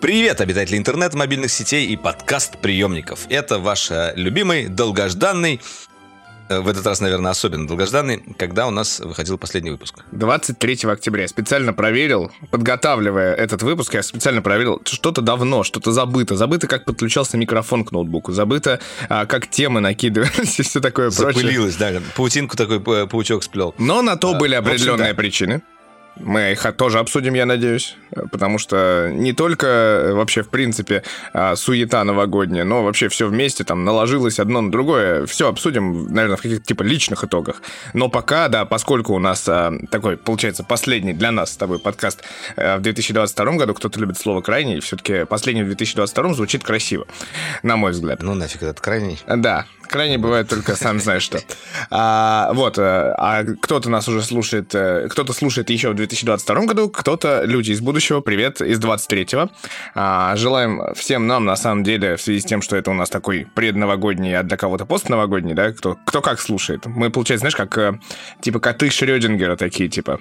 Привет, обитатели интернета, мобильных сетей и подкаст-приемников. Это ваш э, любимый, долгожданный, э, в этот раз, наверное, особенно долгожданный, когда у нас выходил последний выпуск. 23 октября. Я специально проверил, подготавливая этот выпуск, я специально проверил, что-то давно, что-то забыто. Забыто, как подключался микрофон к ноутбуку. Забыто, а, как темы накидывались и все такое прочее. Запылилось, да, паутинку такой э, паучок сплел. Но на то А, были в общем, определенные да. причины. Мы их тоже обсудим, я надеюсь, потому что не только э, вообще, в принципе, а, суета новогодняя, но вообще все вместе там наложилось одно на другое. Все обсудим, наверное, в каких-то типа личных итогах. Но пока, да, поскольку у нас а, такой, получается, последний для нас с тобой подкаст а, в 2022 году, кто-то любит слово «крайний», все-таки последний в 2022 звучит красиво, на мой взгляд. Ну нафиг этот крайний. Да, крайне бывает только сам знаешь что. А, вот, э, а кто-то нас уже слушает, э, кто-то слушает еще в 2022 году, кто-то люди из будущего, привет, из 23-го. А, желаем всем нам, на самом деле, в связи с тем, что это у нас такой предновогодний, а для кого-то постновогодний, да, кто, кто как слушает. Мы, получается, знаешь, как, э, типа, коты Шрёдингера такие, типа.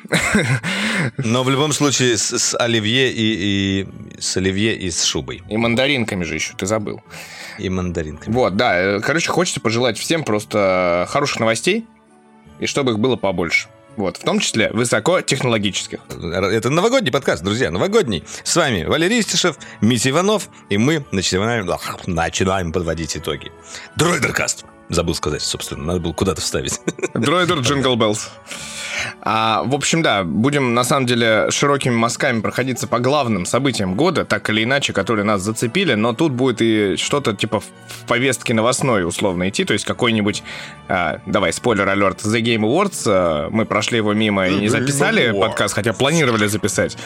Но в любом случае с, с оливье и, и с оливье и с шубой. И мандаринками же еще, ты забыл. И мандаринками. Вот, да, э, короче, хочется пожелать всем просто хороших новостей, и чтобы их было побольше. Вот, в том числе высокотехнологических. Это новогодний подкаст, друзья, новогодний. С вами Валерий Истишев, Митя Иванов, и мы начинаем, начинаем подводить итоги. Droidercast. Забыл сказать, собственно, надо было куда-то вставить. Droider Jingle Bells. А, в общем, да, будем на самом деле широкими мазками проходиться по главным событиям года, так или иначе, которые нас зацепили, но тут будет и что-то типа в повестке новостной условно идти, то есть какой-нибудь, а, давай, спойлер-алерт, The Game Awards, а, мы прошли его мимо и не The записали подкаст, хотя планировали записать.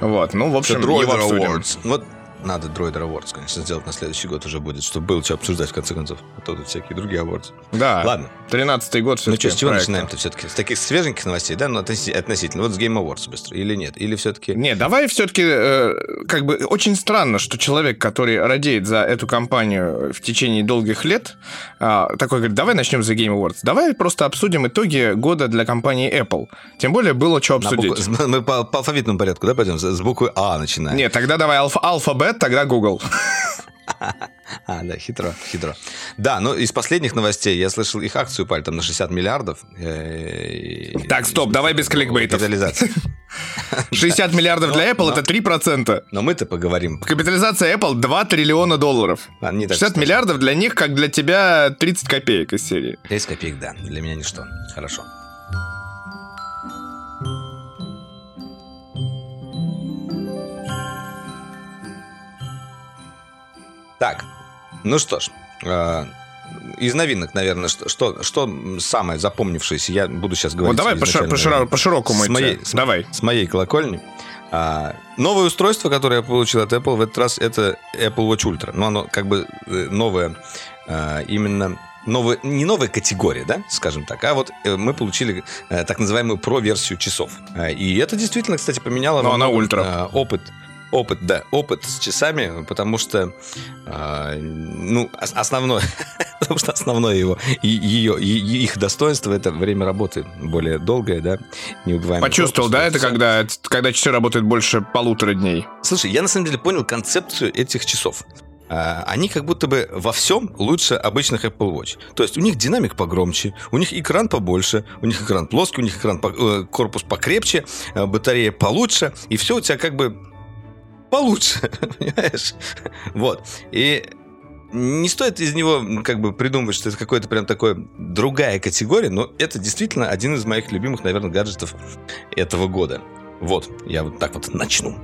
Вот, ну, в общем, его Дроидер обсудим. Awards. Вот надо Дроидер Awards, конечно, сделать на следующий год уже будет, чтобы было что обсуждать в конце концов. А то тут всякие другие awards. Да, Ладно. 13-й год Ну все-таки. что, с чего начинаем-то все-таки? С таких свеженьких новостей, да? Ну, относи- относительно. Вот с Game Awards быстро. Или нет? Или все-таки... Не, давай все-таки, как бы, очень странно, что человек, который радеет за эту компанию в течение долгих лет, а, такой говорит, давай начнем за Game Awards. Давай просто обсудим итоги года для компании Apple. Тем более было что обсудить. букву- Мы по, по алфавитному порядку, да, пойдем? С буквы А начинаем. Нет, тогда давай алфа, алфабет, тогда Google. А, да, хитро, хитро. Да, ну из последних новостей я слышал, их акции упали там на 60 миллиардов. Э, Так, стоп, давай без кликбейтов. Капитализация. 60 миллиардов для Apple это 3%. Но мы-то поговорим. Капитализация Apple 2 триллиона долларов. А, не так 60 страшно. миллиардов для них, как для тебя 30 копеек из серии. 30 копеек, да. Для меня ничто. Хорошо. Так, ну что ж, э, из новинок, наверное, что, что, что самое запомнившееся, я буду сейчас говорить. Вот давай по, шир- по широкому с моей, с- Давай. с моей колокольни. А, новое устройство, которое я получил от Apple в этот раз, это Apple Watch Ultra. Но оно как бы э, новое а, именно новая, не новая категория, да, скажем так, а вот э, мы получили э, так называемую про-версию часов. И это действительно, кстати, поменяло Но она ультра. опыт. Опыт, да, опыт с часами, потому что, а, ну, ос- основное, потому что основное его, ее, их достоинство это время работы более долгое, да, неубываемый Почувствовал, корпус, да, это когда, когда часы работают больше полутора дней? Слушай, я на самом деле понял концепцию этих часов. А, Они как будто бы во всем лучше обычных Apple Watch. То есть у них динамик погромче, у них экран побольше, у них экран плоский, у них экран по- э, корпус покрепче, э, батарея получше, и все у тебя как бы получше, понимаешь? Вот. И не стоит из него как бы придумывать, что это какой-то прям такой другая категория, но это действительно один из моих любимых, наверное, гаджетов этого года. Вот, я вот так вот начну.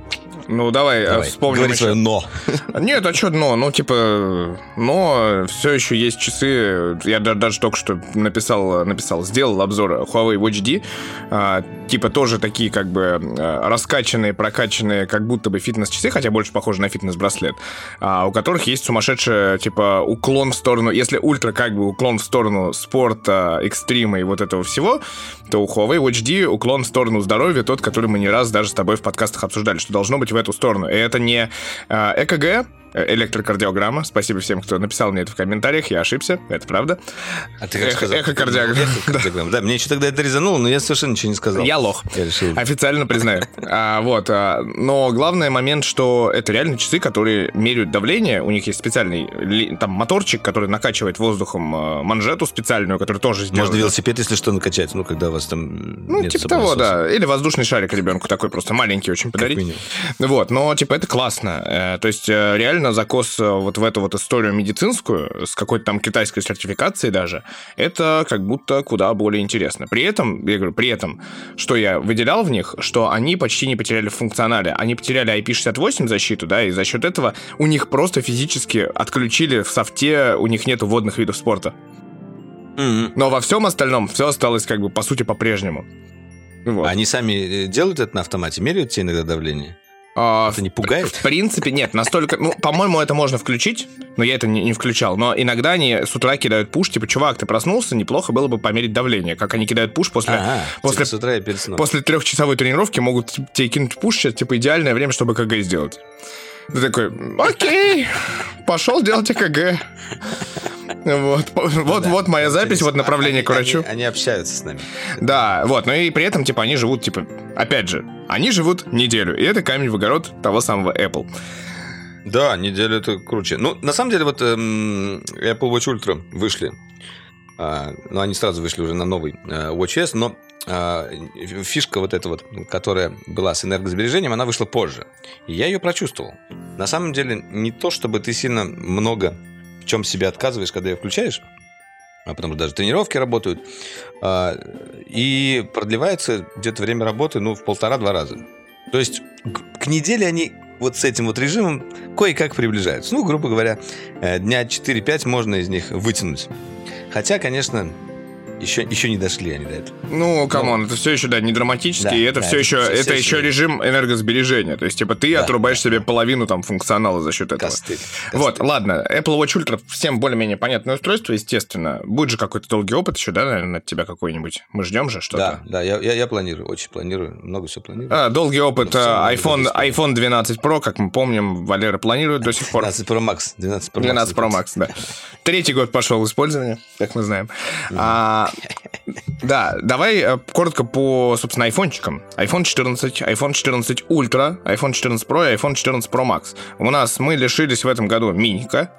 Ну, давай, э, Давай, вспомним говори еще. свое «но». Нет, а что но? Ну, типа, но все еще есть часы. Я да- даже только что написал, написал, сделал обзор Huawei Watch D. А, типа тоже такие как бы а, раскачанные, прокачанные, как будто бы фитнес-часы, хотя больше похожи на фитнес-браслет, а, у которых есть сумасшедший, типа, уклон в сторону, если ультра как бы уклон в сторону спорта, экстрима и вот этого всего, то у Huawei Watch D уклон в сторону здоровья, тот, который мы не раз даже с тобой в подкастах обсуждали, что должно быть в эту сторону. И это не а, ЭКГ, э, электрокардиограмма. Спасибо всем, кто написал мне это в комментариях. Я ошибся, это правда. А ты как Эхо- сказал? эхокардиограмма. Эхокардиограмма. Да, мне еще тогда это резануло, но я совершенно ничего не сказал. Я лох. Я решил. Официально признаю. А, вот, а, но главный момент, что это реально часы, которые меряют давление. У них есть специальный там моторчик, который накачивает воздухом а, манжету специальную, который тоже сделан. Можно велосипед, если что, накачать, ну, когда у вас там Ну, нет типа того, да. Или воздушный шарик ребенку такой просто маленький очень подарить. Вот, но типа это классно. Э, То есть э, реально закос э, вот в эту вот историю медицинскую с какой-то там китайской сертификацией даже, это как будто куда более интересно. При этом, я говорю, при этом, что я выделял в них, что они почти не потеряли в функционале. Они потеряли IP68 защиту, да, и за счет этого у них просто физически отключили в софте, у них нету водных видов спорта. Но во всем остальном все осталось как бы по сути по-прежнему. Вот. Они сами э, делают это на автомате, меряют тебе иногда давление? А, Это не пугает? В принципе, нет, настолько... Ну, по-моему, это можно включить, но я это не, не включал. Но иногда они с утра кидают пуш, типа, чувак, ты проснулся, неплохо было бы померить давление. Как они кидают пуш после, Ага, после, с утра и перед сном. после трехчасовой тренировки могут тебе кинуть пуш, сейчас, типа, идеальное время, чтобы КГ сделать. Ты такой, окей, пошел делать ЭКГ. Вот, вот, Да. вот моя запись, вот направление Они- к врачу. Они, они общаются с нами. Да, вот, но и при этом, типа, они живут, типа, опять же, они живут неделю, и это камень в огород того самого Apple. Да, неделю это круче. Ну, на самом деле, вот эм, Apple Watch Ultra вышли. А, ну, они сразу вышли уже на новый э, Watch S, но а, фишка вот эта вот, которая была с энергосбережением, она вышла позже. И я ее прочувствовал. На самом деле, не то, чтобы ты сильно много чем себе отказываешь, когда ее включаешь, а потому что даже тренировки работают, а, и продлевается где-то время работы, ну, в полтора-два раза. То есть к, неделе они вот с этим вот режимом кое-как приближаются. Ну, грубо говоря, э, дня 4-5 можно из них вытянуть. Хотя, конечно, еще, еще не дошли они до этого. Ну, come on, это все еще, да, не драматически, Да, и это да, все это еще, всё- это всё еще режим энергосбережения. То есть, типа, ты Да, отрубаешь да, себе половину там функционала за счет этого. Костыль. Вот, Костыль. ладно, Apple Watch Ultra всем более-менее понятное устройство, естественно. Будет же какой-то долгий опыт еще, да, наверное, от тебя какой-нибудь. Мы ждем же Да, что-то. да, я, я, я планирую, очень планирую, много всего планирую. А, долгий опыт Ну, а, iPhone, iPhone 12 Pro, как мы помним, Валера планирует до сих пор. 12 Pro Max. 12 Pro Max. 12 Pro Max, да. Третий год пошел в использование, как мы знаем. А, да, давай э, коротко по, собственно, айфончикам. iPhone 14, iPhone 14 Ultra, iPhone 14 Pro и iPhone 14 Pro Max. У нас мы лишились в этом году миника,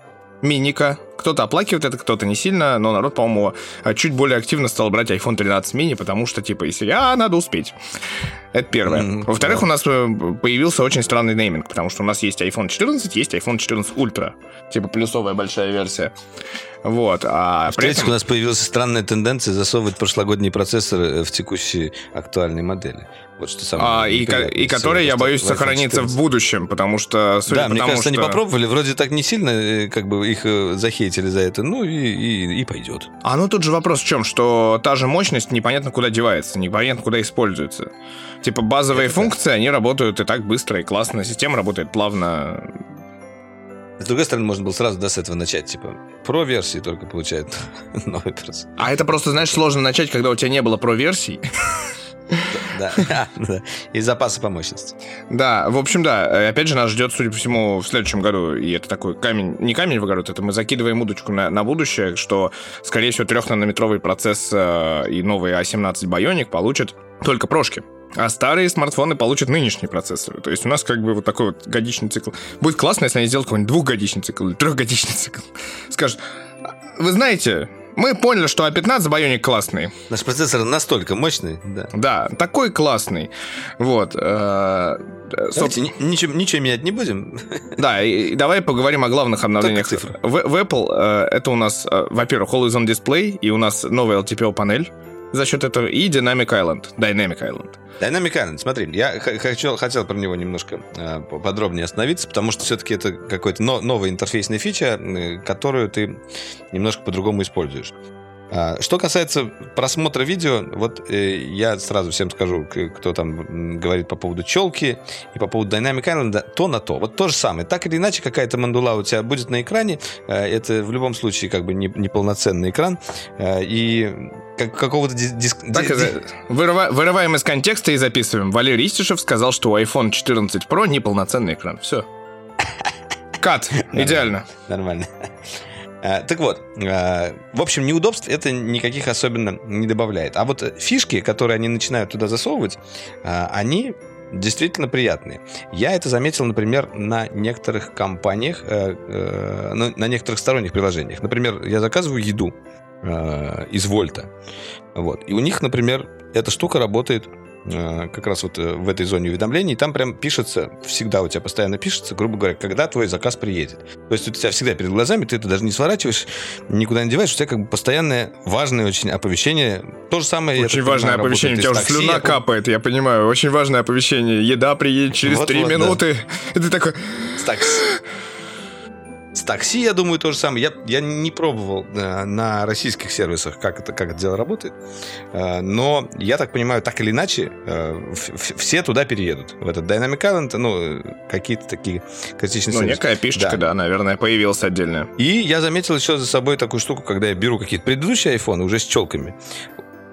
миника. Кто-то оплакивает это, кто-то не сильно, но народ, по-моему, э, чуть более активно стал брать iPhone 13 mini, потому что, типа, если а, надо успеть. Это первое. Мгм, Во-вторых, да. у нас э, появился очень странный нейминг, потому что у нас есть iPhone 14, есть iPhone 14 Ultra. Типа плюсовая большая версия. Вот. А В-третьих, этом- у нас появилась странная тенденция засовывать прошлогодние процессоры в текущие актуальные модели. Вот что самое А, и, ко- и который, я боюсь, сохранится в 14. будущем, потому что, судя Да, по мне кажется, они что- попробовали, вроде так не сильно, э, как бы их э, захейтили за это, ну и, и, и пойдет. А ну тут же вопрос в чем, что та же мощность непонятно куда девается, непонятно куда используется. Типа базовые Это функции, они работают и так быстро, и классно, система работает плавно. С другой стороны, можно было сразу да, с этого начать, типа, про версии только получают новый процессор. А это просто, знаешь, сложно начать, когда у тебя не было про-версий. Да, да. И запасы по мощности. Да, в общем, да. э, Опять же, нас ждет, судя по всему, в следующем году, и это такой камень, не камень в огород, это мы закидываем удочку на, на будущее, что, скорее всего, трехнанометровый процесс э, и новый A17 Bionic получат только прошки. А старые смартфоны получат нынешние процессоры. То есть у нас как бы вот такой вот годичный цикл. Будет классно, если они сделают какой-нибудь двухгодичный цикл или трехгодичный цикл. Скажут, «А, вы знаете, мы поняли, что А15 Bionic классный. Наш процессор настолько мощный, да. Да, такой классный. Вот. э, Давайте ни- ничего, ничего менять не будем. Да, и, и давай поговорим о главных обновлениях. В, в Apple э, это у нас, э, во-первых, Always On Display, и у нас новая LTPO-панель за счет этого, и Dynamic Island. Dynamic Island. Dynamic Island, смотри, я хочу, хотел про него немножко э, подробнее остановиться, потому что все-таки это какой-то но- новая интерфейсная фича, э, которую ты немножко по-другому используешь. А, Что касается просмотра видео, вот э, я сразу всем скажу, кто там говорит по поводу челки и по поводу Dynamic Island, то на то. Вот то же самое. Так или иначе, какая-то мандула у тебя будет на экране. э, Это в любом случае как бы не, неполноценный экран. э, И как- какого-то дис- диск- Так, ди- ди- вырыва- вырываем из контекста и записываем. Валерий Истишев сказал, что у iPhone 14 Pro неполноценный экран. Все. Кат, идеально. Нормально. А, Так вот, а, в общем, неудобств это никаких особенно не добавляет. А вот фишки, которые они начинают туда засовывать, а, они действительно приятные. Я это заметил, например, на некоторых компаниях, э, э, на некоторых сторонних приложениях. Например, я заказываю еду э, из Вольта. Вот. И у них, например, эта штука работает э, как раз вот э, в этой зоне уведомлений. Там прям пишется, всегда у тебя постоянно пишется, грубо говоря, когда твой заказ приедет. То есть у тебя всегда перед глазами, ты это даже не сворачиваешь, никуда не деваешь, у тебя как бы постоянное важное очень оповещение. То же самое, я Очень важное понимаю, оповещение. У тебя уже слюна такси. капает, я понимаю. Очень важное оповещение. Еда приедет через Вот-вот, три да. минуты. И ты такой... С такси. С такси, я думаю, то же самое. Я, я не пробовал э, на российских сервисах, как это, как это дело работает. Э, но я так понимаю, так или иначе, э, в- в- все туда переедут. В этот Dynamic Island, ну, э, какие-то такие критичные Ну, сервисы. некая пишечка, Да. да, наверное, появилась отдельная. И я заметил еще за собой такую штуку, когда я беру какие-то предыдущие айфоны уже с челками.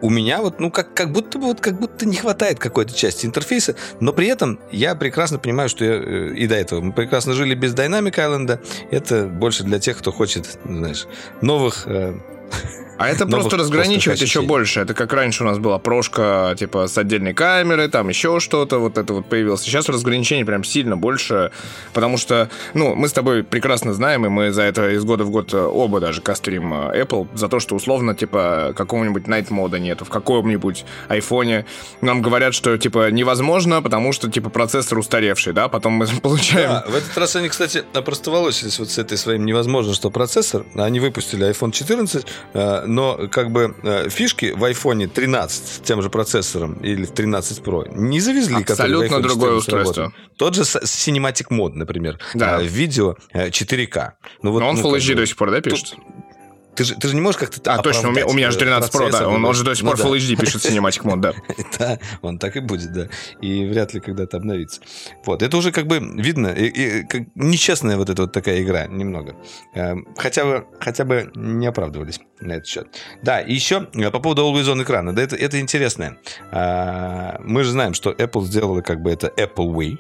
У меня вот, ну, как, как будто бы вот как будто не хватает какой-то части интерфейса, но при этом я прекрасно понимаю, что я, э, и до этого мы прекрасно жили без Dynamic Island. Это больше для тех, кто хочет, знаешь, новых э, А это Новых просто разграничивает острых еще больше. Это как раньше у нас была прошка, типа, с отдельной камерой, там еще что-то, вот это вот появилось. Сейчас разграничений прям сильно больше, потому что, ну, мы с тобой прекрасно знаем, и мы за это из года в год э, оба даже кастрим э, Apple, за то, что условно, типа, какого-нибудь Night мода нету в каком-нибудь айфоне. Нам говорят, что, типа, невозможно, потому что, типа, процессор устаревший, да, потом мы получаем... Да, в этот раз они, кстати, опростоволосились вот с этой своим невозможно, что процессор. Они выпустили iPhone 14, э, но как бы э, фишки в iPhone 13 с тем же процессором или в 13 Pro не завезли. Абсолютно другое 14 работают. устройство. Тот же Cinematic Mode, например, Да. э, видео э, 4K. Ну, вот, Но он ну, Full HD бы, до сих пор, да, пишет? Ты же, ты же не можешь как-то А, точно, у меня, у меня же 13 Pro, да, он, он же до сих пор Full HD пишет Cinematic Mode, да. Да, он так и будет, да. И вряд ли когда-то обновится. Вот, это уже как бы видно, и, и как нечестная вот эта вот такая игра немного. Эм, Хотя бы, хотя бы не оправдывались на этот счет. Да, и еще э, по поводу Always On экрана. Да, это, это интересно. А, Мы же знаем, что Apple сделала как бы это Apple Way.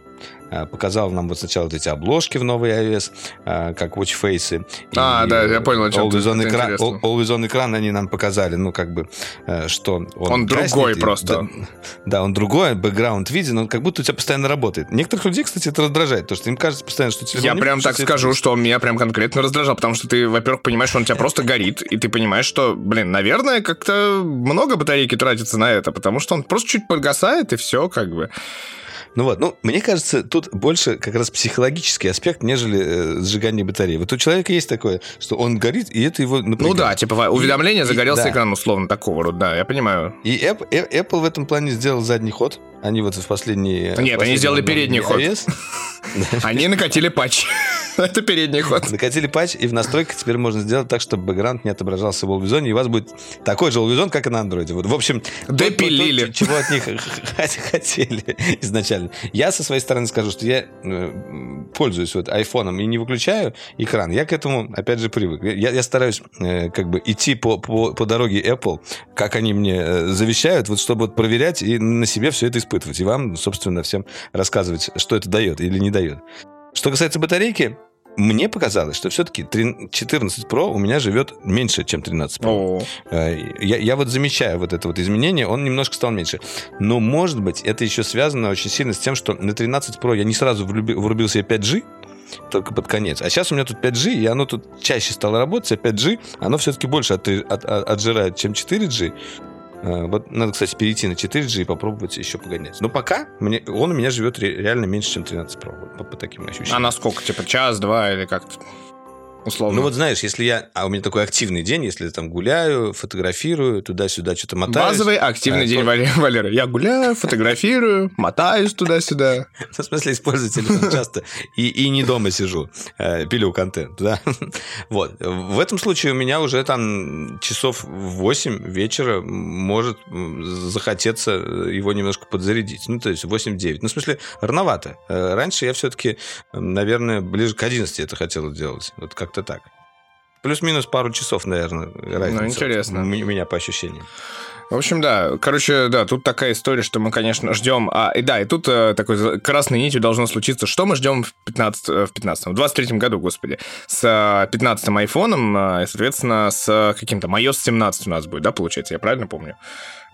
А, Показал нам вот сначала вот эти обложки в новый iOS, а, как Watch Face. А, да, я понял, о чем ты, Always on, это экран, интересно. Always on экран они нам показали, ну, как бы, э, что он... Он другой и- просто. да, да, он другой, бэкграунд виден, он как будто у тебя постоянно работает. Некоторых людей, кстати, это раздражает, потому что им кажется постоянно, что телефон Я прям так скажу, это- что он меня прям конкретно раздражал, потому что ты, во-первых, понимаешь, что он у тебя просто горит, и ты понимаешь, что, блин, наверное, как-то много батарейки тратится на это, потому что он просто чуть подгасает, и все, как бы. Ну вот, ну, мне кажется, тут больше как раз психологический аспект, нежели э, сжигание батареи. Вот у человека есть такое, что он горит, и это его напрягает. Ну да, типа уведомление, и- загорелся да. экран, условно, такого рода, да, я понимаю. И App- Э- Apple в этом плане сделал задний ход. Они вот в последние... Нет, они последние сделали передний ход. Они накатили патч. Это передний ход. Накатили патч, и в настройках теперь можно сделать так, чтобы бэкграунд не отображался в On, и у вас будет такой же On, как и на андроиде. Вот, в общем, то- то- то, Допилили. чего от них хотели изначально. Я со своей стороны скажу, что я э, пользуюсь вот айфоном и не выключаю экран. Я к этому, опять же, привык. Я, я стараюсь э, как бы идти по, по, по дороге Apple, как они мне э, завещают, вот чтобы вот проверять и на себе все это испытывать. И вам, собственно, всем рассказывать, что это дает или не дает. Что касается батарейки, мне показалось, что все-таки 14 Pro у меня живет меньше, чем 13 Pro. Э, Я, я вот замечаю вот это вот изменение, он немножко стал меньше. Но, может быть, это еще связано очень сильно с тем, что на 13 Pro я не сразу влюби- врубил себе 5G, только под конец. А сейчас у меня тут 5G, и оно тут чаще стало работать, а 5G, оно все-таки больше от- от- от- отжирает, чем 4G. Э, Вот надо, кстати, перейти на 4G и попробовать еще погонять. Но пока мне, он у меня живет ре- реально меньше, чем 13 Pro, по, по таким ощущениям. а на сколько? Типа час, два или как-то? Условно. Ну вот знаешь, если я... А у меня такой активный день, если я там гуляю, фотографирую, туда-сюда что-то мотаюсь. Базовый активный А, день Валеры. Валеры. Я гуляю, фотографирую, мотаюсь туда-сюда. В смысле, использую телефон часто. И, и не дома сижу, э, пилю контент, да. Вот. В этом случае у меня уже там часов в 8 вечера может захотеться его немножко подзарядить. Ну, то есть 8-9. Ну, в смысле, рановато. Э, Раньше я все-таки, наверное, ближе к 11 это хотел делать. Вот как-то так. Плюс-минус пару часов, наверное, разница. интересно. У меня по ощущениям. В общем, да. Короче, да, тут такая история, что мы, конечно, ждем. А, и да, и тут э, такой красной нитью должно случиться. Что мы ждем в 15, в 15 в 23 году, господи, с 15-м айфоном, э, соответственно, с каким-то iOS 17 у нас будет, да, получается? Я правильно помню?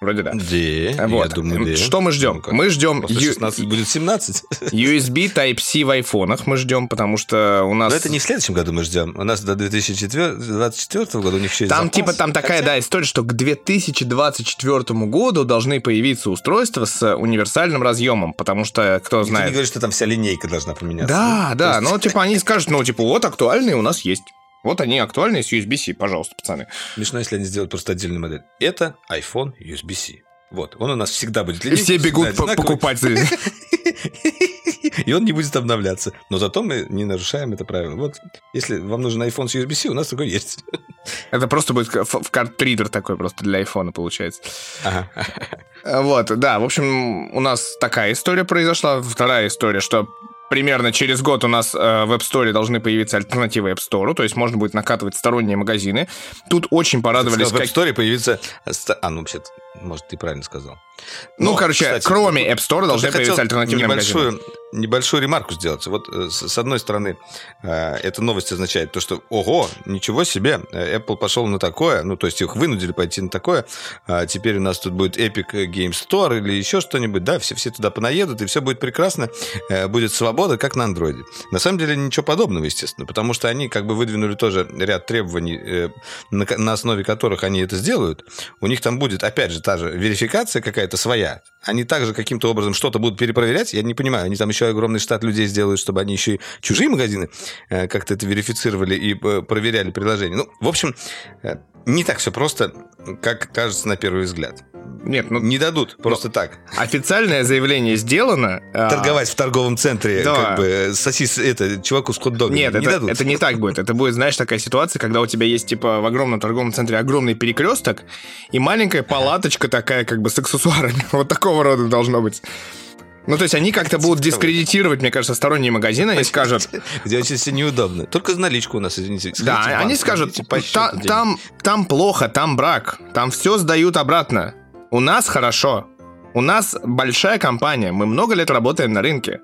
Вроде да. Да, вот. я думаю, да. Что мы ждем? Мы ждем... После 16 будет 17. USB Type-C в айфонах мы ждем, потому что у нас... Но это не в следующем году мы ждем. У нас до 2024 года у них еще есть Там запас. типа там такая, Хотя- да, история, что к 2024 году должны появиться устройства с универсальным разъемом, потому что, кто Никто не знает... говорит, что там вся линейка должна поменяться. Да, Ну, да, ну типа они скажут, ну типа вот актуальные у нас есть. Вот они актуальные с USB-C, пожалуйста, пацаны. Смешно, если они сделают просто отдельную модель. Это iPhone USB-C. Вот, он у нас всегда будет И линейный, все бегут по- покупать. И он не будет обновляться. Но зато мы не нарушаем это правило. Вот, если вам нужен iPhone с USB-C, у нас такой есть. Это просто будет в картридер такой просто для айфона получается. Ага. Вот, да, в общем, у нас такая история произошла. Вторая история, что примерно через год у нас э, в App Store должны появиться альтернативы App Store, то есть можно будет накатывать сторонние магазины. Тут очень порадовались... в App как- Store появится... А, ну, вообще может, ты правильно сказал. Ну, Но, короче, кстати, кроме App Store должны появиться альтернативные магазины. небольшую, небольшую ремарку сделать. Вот э, с одной стороны, э, эта новость означает то, что ого, ничего себе, э, Apple пошел на такое, ну, то есть их вынудили пойти на такое, а теперь у нас тут будет Epic Game Store или еще что-нибудь, да, все, все туда понаедут, и все будет прекрасно, будет свобода, как на андроиде. На самом деле ничего подобного, естественно, потому что они как бы выдвинули тоже ряд требований, на основе которых они это сделают. У них там будет, опять же, та же верификация какая-то своя. Они также каким-то образом что-то будут перепроверять. Я не понимаю, они там еще огромный штат людей сделают, чтобы они еще и чужие магазины э, как-то это верифицировали и э, проверяли приложение. Ну, в общем, э, не так все просто, как кажется на первый взгляд. Нет, ну, Не дадут просто так. официальное заявление сделано. а, Торговать в торговом центре, да. как бы, сосис, это, чуваку с хот-догом. Нет, не это, дадут. это не так будет. Это будет, знаешь, такая ситуация, когда у тебя есть, типа, в огромном торговом центре огромный перекресток и маленькая палаточка такая, как бы, с аксессуарами. Вот такого рода должно быть. Ну, то есть они как-то будут дискредитировать, мне кажется, сторонние магазины, они скажут, Где очень все неудобно. Только наличку у нас, извините. да, они скажут, там, там плохо, там брак, там все сдают обратно. У нас хорошо. У нас большая компания, мы много лет работаем на рынке.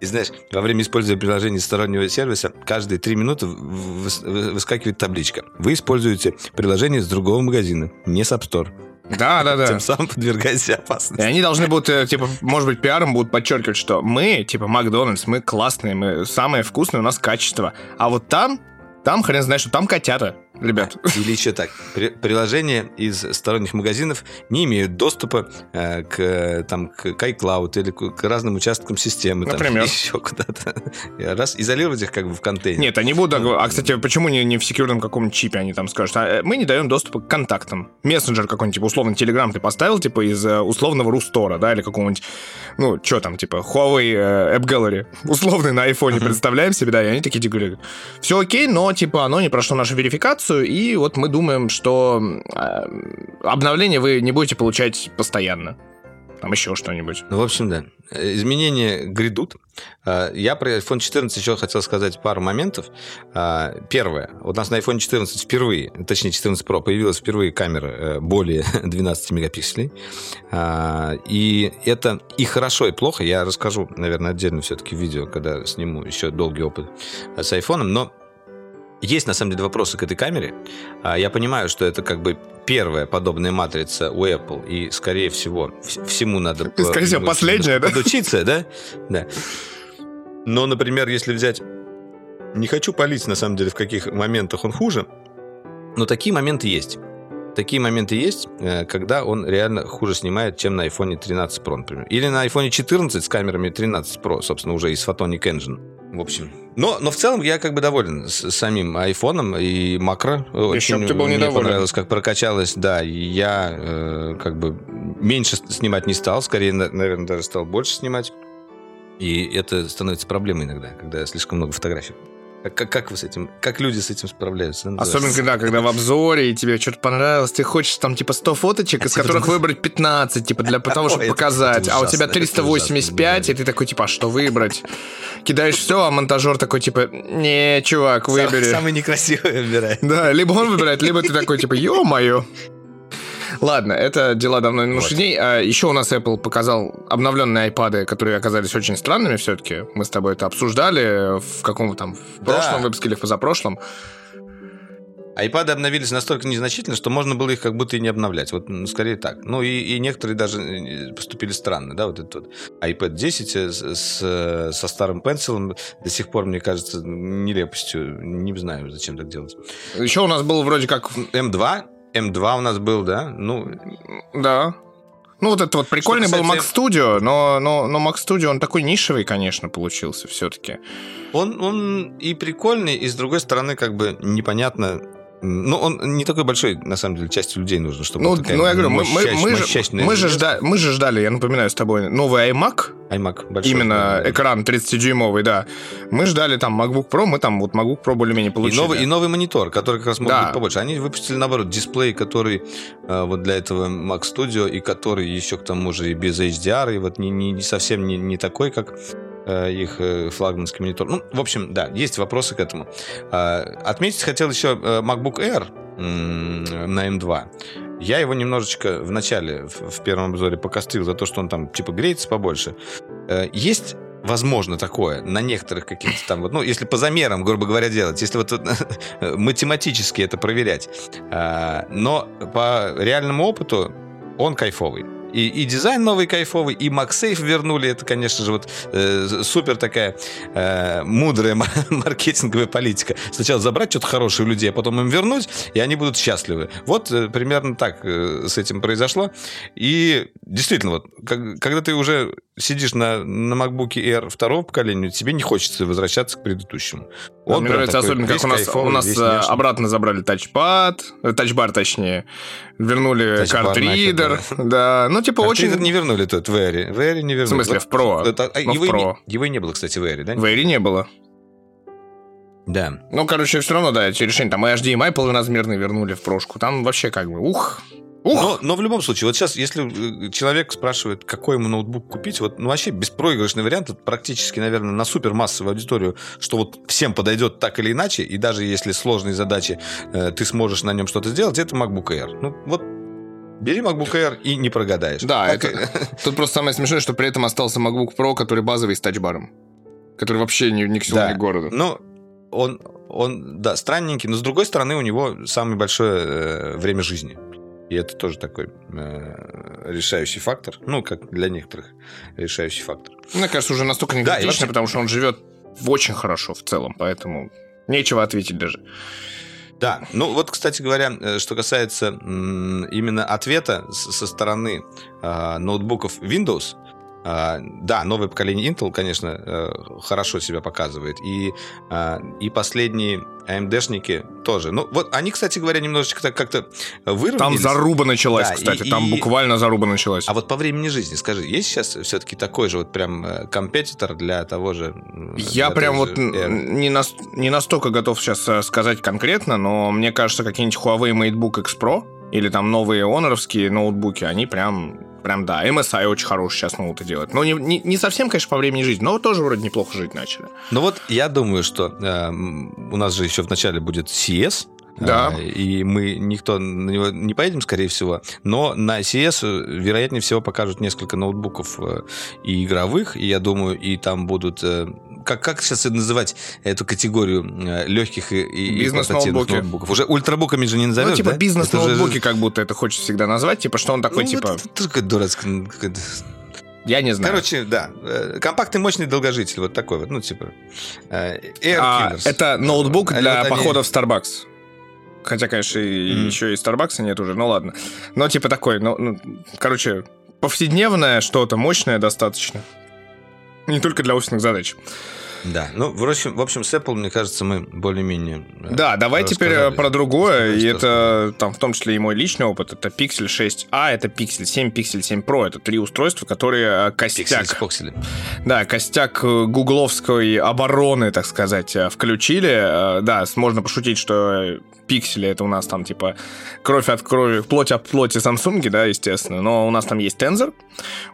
И знаешь, во время использования приложения стороннего сервиса каждые три минуты выскакивает табличка. Вы используете приложение с другого магазина, не с App Store. Да, да, да. Тем самым подвергаете И опасности. они должны будут, э, типа, может быть, пиаром будут подчеркивать, что мы, типа, Макдональдс, мы классные, мы самые вкусные, у нас качество. А вот там, там хрен знает, что там котята, ребят. Или еще так. При- приложения из сторонних магазинов не имеют доступа э, к, там, к iCloud или к, к разным участкам системы. там, Например? еще куда-то. Раз, изолировать их как бы в контейнер. Нет, они будут... А, кстати, почему не, не в секьюрном каком-нибудь чипе они там скажут? А, э, мы не даем доступа к контактам. Мессенджер какой-нибудь, типа, условно, Telegram ты поставил, типа, из э, условного Рустора, да, или какого-нибудь, ну, что там, типа, Huawei э, App Gallery. Условный на айфоне представляем себе, да, и они такие, типа, говорят, все окей, но, типа, оно не прошло нашу верификацию, и вот мы думаем, что э, обновление вы не будете получать постоянно. Там еще что-нибудь. Ну, в общем, да. Э, Изменения грядут. А, Я про iPhone 14 еще хотел сказать пару моментов. А, Первое. Вот у нас на iPhone 14 впервые, точнее 14 Pro, появилась впервые камера э, более 12 мегапикселей. И это и хорошо, и плохо. Я расскажу, наверное, отдельно все-таки видео, когда сниму еще долгий опыт э, с iPhone. Но есть, на самом деле, вопросы к этой камере. А, Я понимаю, что это как бы первая подобная матрица у Apple, и, скорее всего, вс- всему надо... Скорее всего, по- последняя, да? Подучиться, да? Да. Но, например, если взять... Не хочу палить, на самом деле, в каких моментах он хуже, но такие моменты есть. Такие моменты есть, э, когда он реально хуже снимает, чем на iPhone 13 Pro, например. Или на iPhone 14 с камерами 13 Pro, собственно, уже и с Photonic Engine. В общем. Но, но в целом я как бы доволен с самим айфоном и макро. Очень б ты был мне недоволен. понравилось, как прокачалось. Да, я э, как бы меньше снимать не стал, скорее, на- наверное, даже стал больше снимать. И это становится проблемой иногда, когда слишком много фотографий. Как, как, как вы с этим, как люди с этим справляются? Ну, Особенно, да. когда, когда в обзоре, и тебе что-то понравилось, ты хочешь там, типа, 100 фоточек, из типа, которых да. выбрать 15, типа, для того, чтобы показать. а у тебя это 385, ужасно, и ты такой, типа, а что выбрать? Кидаешь все, а монтажер такой, типа, не, чувак, выбери. Самый некрасивый выбирает. Да, либо он выбирает, либо ты такой, типа, ё-моё. Ладно, это дела давно минувших вот. дней. А еще у нас Apple показал обновленные iPad, которые оказались очень странными все-таки. Мы с тобой это обсуждали в каком-то там в прошлом да. выпуске или в позапрошлом. Айпады обновились настолько незначительно, что можно было их как будто и не обновлять. Вот скорее так. Ну и, и некоторые даже э, поступили странно, да, вот этот вот iPad 10 с, с, со старым пенсилом до сих пор, мне кажется, нелепостью. Не знаю, зачем так делать. Еще у нас был вроде как... M2, M2 у нас был, да? Ну... Да. Ну, вот это вот прикольный что, кстати, был Mac Studio, но, но, но Mac Studio, он такой нишевый, конечно, получился все-таки. Он, он и прикольный, и с другой стороны, как бы непонятно, ну, он не такой большой, на самом деле, части людей нужно, чтобы ну, такая ну, я говорю, мы, мы, мы, же, мы, же ждали, мы же ждали, я напоминаю с тобой, новый iMac. iMac большой. Именно да, экран 30-дюймовый, да. Мы ждали там MacBook Pro, мы там вот MacBook Pro более-менее получили. И новый, и новый монитор, который как раз может да. быть побольше. Они выпустили, наоборот, дисплей, который э, вот для этого Mac Studio, и который еще к тому же и без HDR, и вот не, не, не совсем не, не такой, как их э, флагманский монитор. Ну, в общем, да, есть вопросы к этому. А, отметить хотел еще э, MacBook Air на M2. Я его немножечко в начале, в первом обзоре покострил за то, что он там типа греется побольше. Есть возможно такое на некоторых каких-то там вот, ну, если по замерам, грубо говоря, делать, если вот математически это проверять. А, но по реальному опыту он кайфовый. И, и дизайн новый кайфовый, и MagSafe вернули. Это, конечно же, вот э, супер такая э, мудрая маркетинговая политика. Сначала забрать что-то хорошее у людей, а потом им вернуть, и они будут счастливы. Вот э, примерно так э, с этим произошло. И действительно, вот, как, когда ты уже сидишь на, на MacBook Air второго поколения, тебе не хочется возвращаться к предыдущему. Он Мне нравится особенно, как у нас, у нас э, обратно забрали тачпад, э, тачбар точнее, вернули картридер, да. Ну, типа очень... не вернули тут в Эре. В Эре не вернули. В смысле, в Pro? Это, ну, его, в Pro. Не, его не было, кстати, в Эре, да? В Эре не было. Да. Ну, короче, все равно, да, эти решения, там и HDMI полноразмерный вернули в прошку. Там вообще как бы, Ух! Но, но в любом случае, вот сейчас, если э, человек спрашивает, какой ему ноутбук купить, вот ну, вообще беспроигрышный вариант, это практически, наверное, на супермассовую аудиторию, что вот всем подойдет так или иначе, и даже если сложные задачи э, ты сможешь на нем что-то сделать, это MacBook Air. Ну, вот Бери MacBook Air и не прогадаешь. Да, это, тут просто самое смешное, что при этом остался MacBook Pro, который базовый с тачбаром. Который вообще ни, ни к селу, да. ни к городу. Ну, он, он, да, странненький, но с другой стороны у него самое большое э, время жизни. И это тоже такой э, решающий фактор. Ну, как для некоторых решающий фактор. Мне кажется, уже настолько не да, вообще... потому что он живет очень хорошо в целом, поэтому нечего ответить даже. Да, ну вот, кстати говоря, э, что касается именно ответа со стороны э, ноутбуков Windows, да, новое поколение Intel, конечно, э, хорошо себя показывает. И, а, и последние AMD-шники тоже. Ну, вот они, кстати говоря, немножечко так как-то выровнялись. Там заруба началась, да, кстати. И, там и... буквально заруба началась. А вот по времени жизни, скажи, есть сейчас все-таки такой же вот прям э, компетитор для того же... Я прям вот не, на, не настолько готов сейчас э, сказать конкретно, но мне кажется, какие-нибудь Huawei MateBook X Pro или там новые оноровские ноутбуки, они прям Прям да, MSI очень хороший сейчас ноуты делает. Но не, не, не совсем, конечно, по времени жизни, но тоже вроде неплохо жить начали. Ну вот я думаю, что э, у нас же еще в начале будет CS, да. А, и мы никто на него не поедем, скорее всего. Но на CS, э, вероятнее всего, покажут несколько ноутбуков э, и игровых, и я думаю, и там будут э, как, как сейчас называть эту категорию легких и, бизнес-ноутбуки. ноутбуков? Уже ультрабуками же не назовешь, Ну, типа да? бизнес-ноутбуки, уже... как будто это хочется всегда назвать, типа, что он такой, ну, типа... Это, это, это дурацкое... Я не знаю. Короче, да. Компактный, мощный долгожитель. Вот такой вот. Ну, типа... Air а, это ноутбук для вот похода они... в Starbucks. Хотя, конечно, mm-hmm. еще и Старбакса нет уже, ну ладно. Но типа такой, ну, ну короче, повседневное что-то, мощное достаточно. Не только для офисных задач. Да, ну, в общем, в общем, с Apple, мне кажется, мы более-менее... Э, да, давай теперь э, про другое, и это там в том числе и мой личный опыт, это Pixel 6a, это Pixel 7, Pixel 7 Pro, это три устройства, которые э, костяк... Pixel Да, костяк гугловской обороны, так сказать, включили. Да, можно пошутить, что пиксели, это у нас там типа кровь от крови, плоть от плоти Samsung, да, естественно, но у нас там есть Tensor,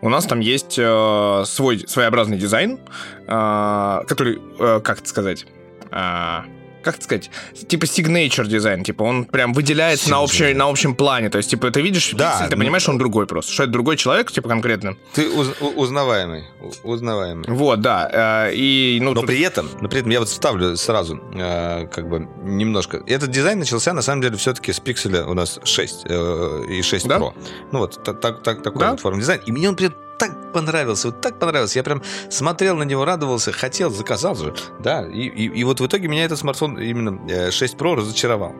у нас там есть э, свой своеобразный дизайн, э, который, э, как это сказать, э, как сказать, типа signature дизайн, типа он прям выделяется на, общей, на общем плане, то есть, типа, ты видишь да, пиксель, ты ну, понимаешь, что он другой просто, что это другой человек, типа, конкретно. Ты уз, узнаваемый, узнаваемый. Вот, да, э, и... Ну, но тут... при этом, но при этом я вот вставлю сразу, э, как бы, немножко. Этот дизайн начался, на самом деле, все-таки с пикселя у нас 6 э, и 6 да? Pro. Ну вот, так, так, так, такой да? вот формы дизайн. И мне он при так понравился, вот так понравился. Я прям смотрел на него, радовался, хотел, заказал же. Да, и, и, и вот в итоге меня этот смартфон именно 6 э, Pro разочаровал.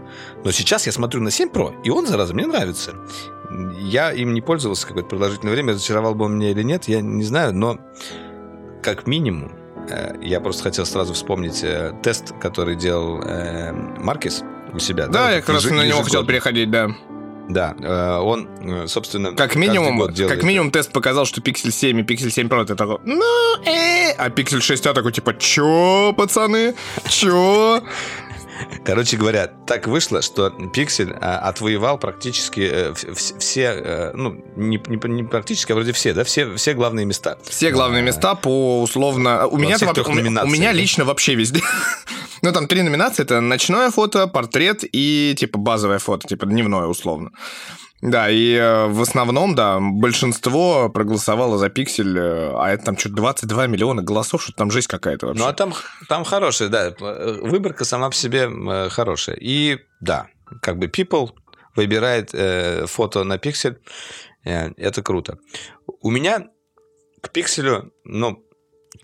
Но сейчас я смотрю на 7 Pro, и он, зараза, мне нравится. Я им не пользовался какое-то продолжительное время, разочаровал бы он меня или нет, я не знаю, но как минимум э, я просто хотел сразу вспомнить э, тест, который делал Маркис у себя. Да, да я как раз на него хотел переходить, да. Да, э, он, э, собственно, как минимум, как минимум тест показал, что Pixel 7 и Pixel 7 Pro это такой, ну, э, а Pixel 6a такой типа, чё, пацаны, чё? Короче говоря, так вышло, что Pixel а, отвоевал практически э, все, э, ну, не, не, не практически, а вроде все, да, все, все главные места. Все главные места по условно... У меня, у, у меня лично вообще везде. Ну, там три номинации. Это ночное фото, портрет и, типа, базовое фото, типа, дневное, условно. Да, и э, в основном, да, большинство проголосовало за пиксель, э, а это там что-то 22 миллиона голосов, что там жизнь какая-то вообще. Ну, а там, там хорошая, да, выборка сама по себе э, хорошая. И, да, как бы people выбирает э, фото на пиксель, э, это круто. У меня к пикселю, ну,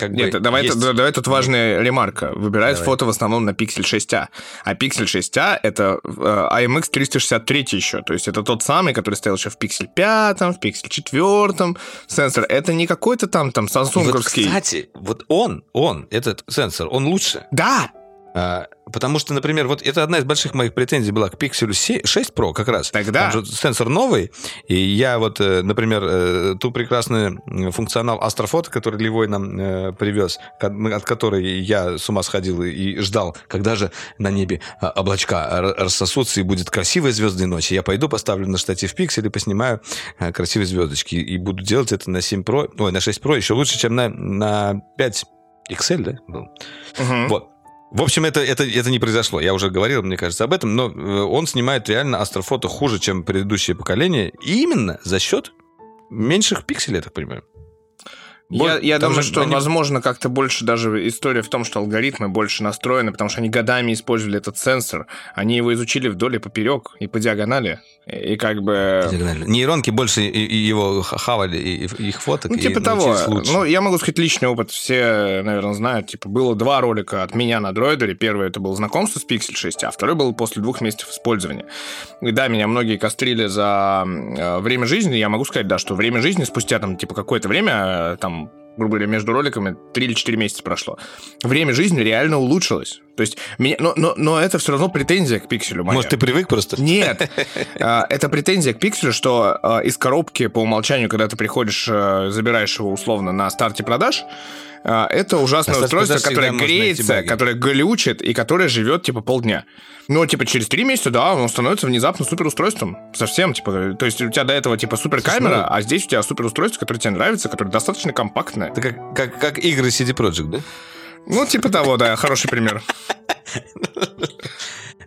как Нет, бы давай, есть... это, давай тут важная ремарка. Выбирает давай. фото в основном на Pixel 6a. А Pixel 6a это э, IMX 363 еще. То есть это тот самый, который стоял еще в Pixel 5, в Pixel 4 сенсор. Это не какой-то там, там самсунговский. Вот, кстати, вот он, он, этот сенсор, он лучше. Да, а, потому что, например, вот это одна из больших моих претензий была к Pixel 6 Pro как раз. Тогда. Там же сенсор новый, и я вот, э, например, э, ту прекрасный функционал Астрофото, который Левой нам э, привез, от которой я с ума сходил и ждал, когда же на небе а, облачка рассосутся и будет красивая звездная ночь. Я пойду, поставлю на штатив Pixel и поснимаю красивые звездочки. И буду делать это на 7 Pro, ой, на 6 Pro еще лучше, чем на, на 5 XL, да, был. Угу. Вот. В общем, это, это, это не произошло. Я уже говорил, мне кажется, об этом, но э, он снимает реально астрофото хуже, чем предыдущее поколение. И именно за счет меньших пикселей, я так понимаю. Я, я думаю, что, они... возможно, как-то больше даже история в том, что алгоритмы больше настроены, потому что они годами использовали этот сенсор. Они его изучили вдоль и поперек, и по диагонали. И, как бы... Нейронки больше его хавали, и, их фоток, Ну, типа того. Ну, я могу сказать личный опыт. Все, наверное, знают. Типа, было два ролика от меня на дроидере. Первый это был знакомство с Pixel 6, а второй был после двух месяцев использования. И да, меня многие кострили за э, время жизни. Я могу сказать, да, что время жизни спустя там, типа, какое-то время, там, грубо говоря, между роликами 3 или 4 месяца прошло. Время жизни реально улучшилось. То есть, меня, но, но, но это все равно претензия к пикселю. Моя. Может, ты привык просто? Нет. А, это претензия к пикселю, что а, из коробки по умолчанию, когда ты приходишь, э, забираешь его условно на старте продаж, это ужасное а устройство, которое греется, которое глючит и которое живет типа полдня. Но типа через три месяца, да, он становится внезапно супер устройством. Совсем, типа, то есть у тебя до этого типа супер камера, ну, а здесь у тебя супер устройство, которое тебе нравится, которое достаточно компактное. Это как, как, как игры CD Projekt, да? Ну, типа того, да, хороший пример.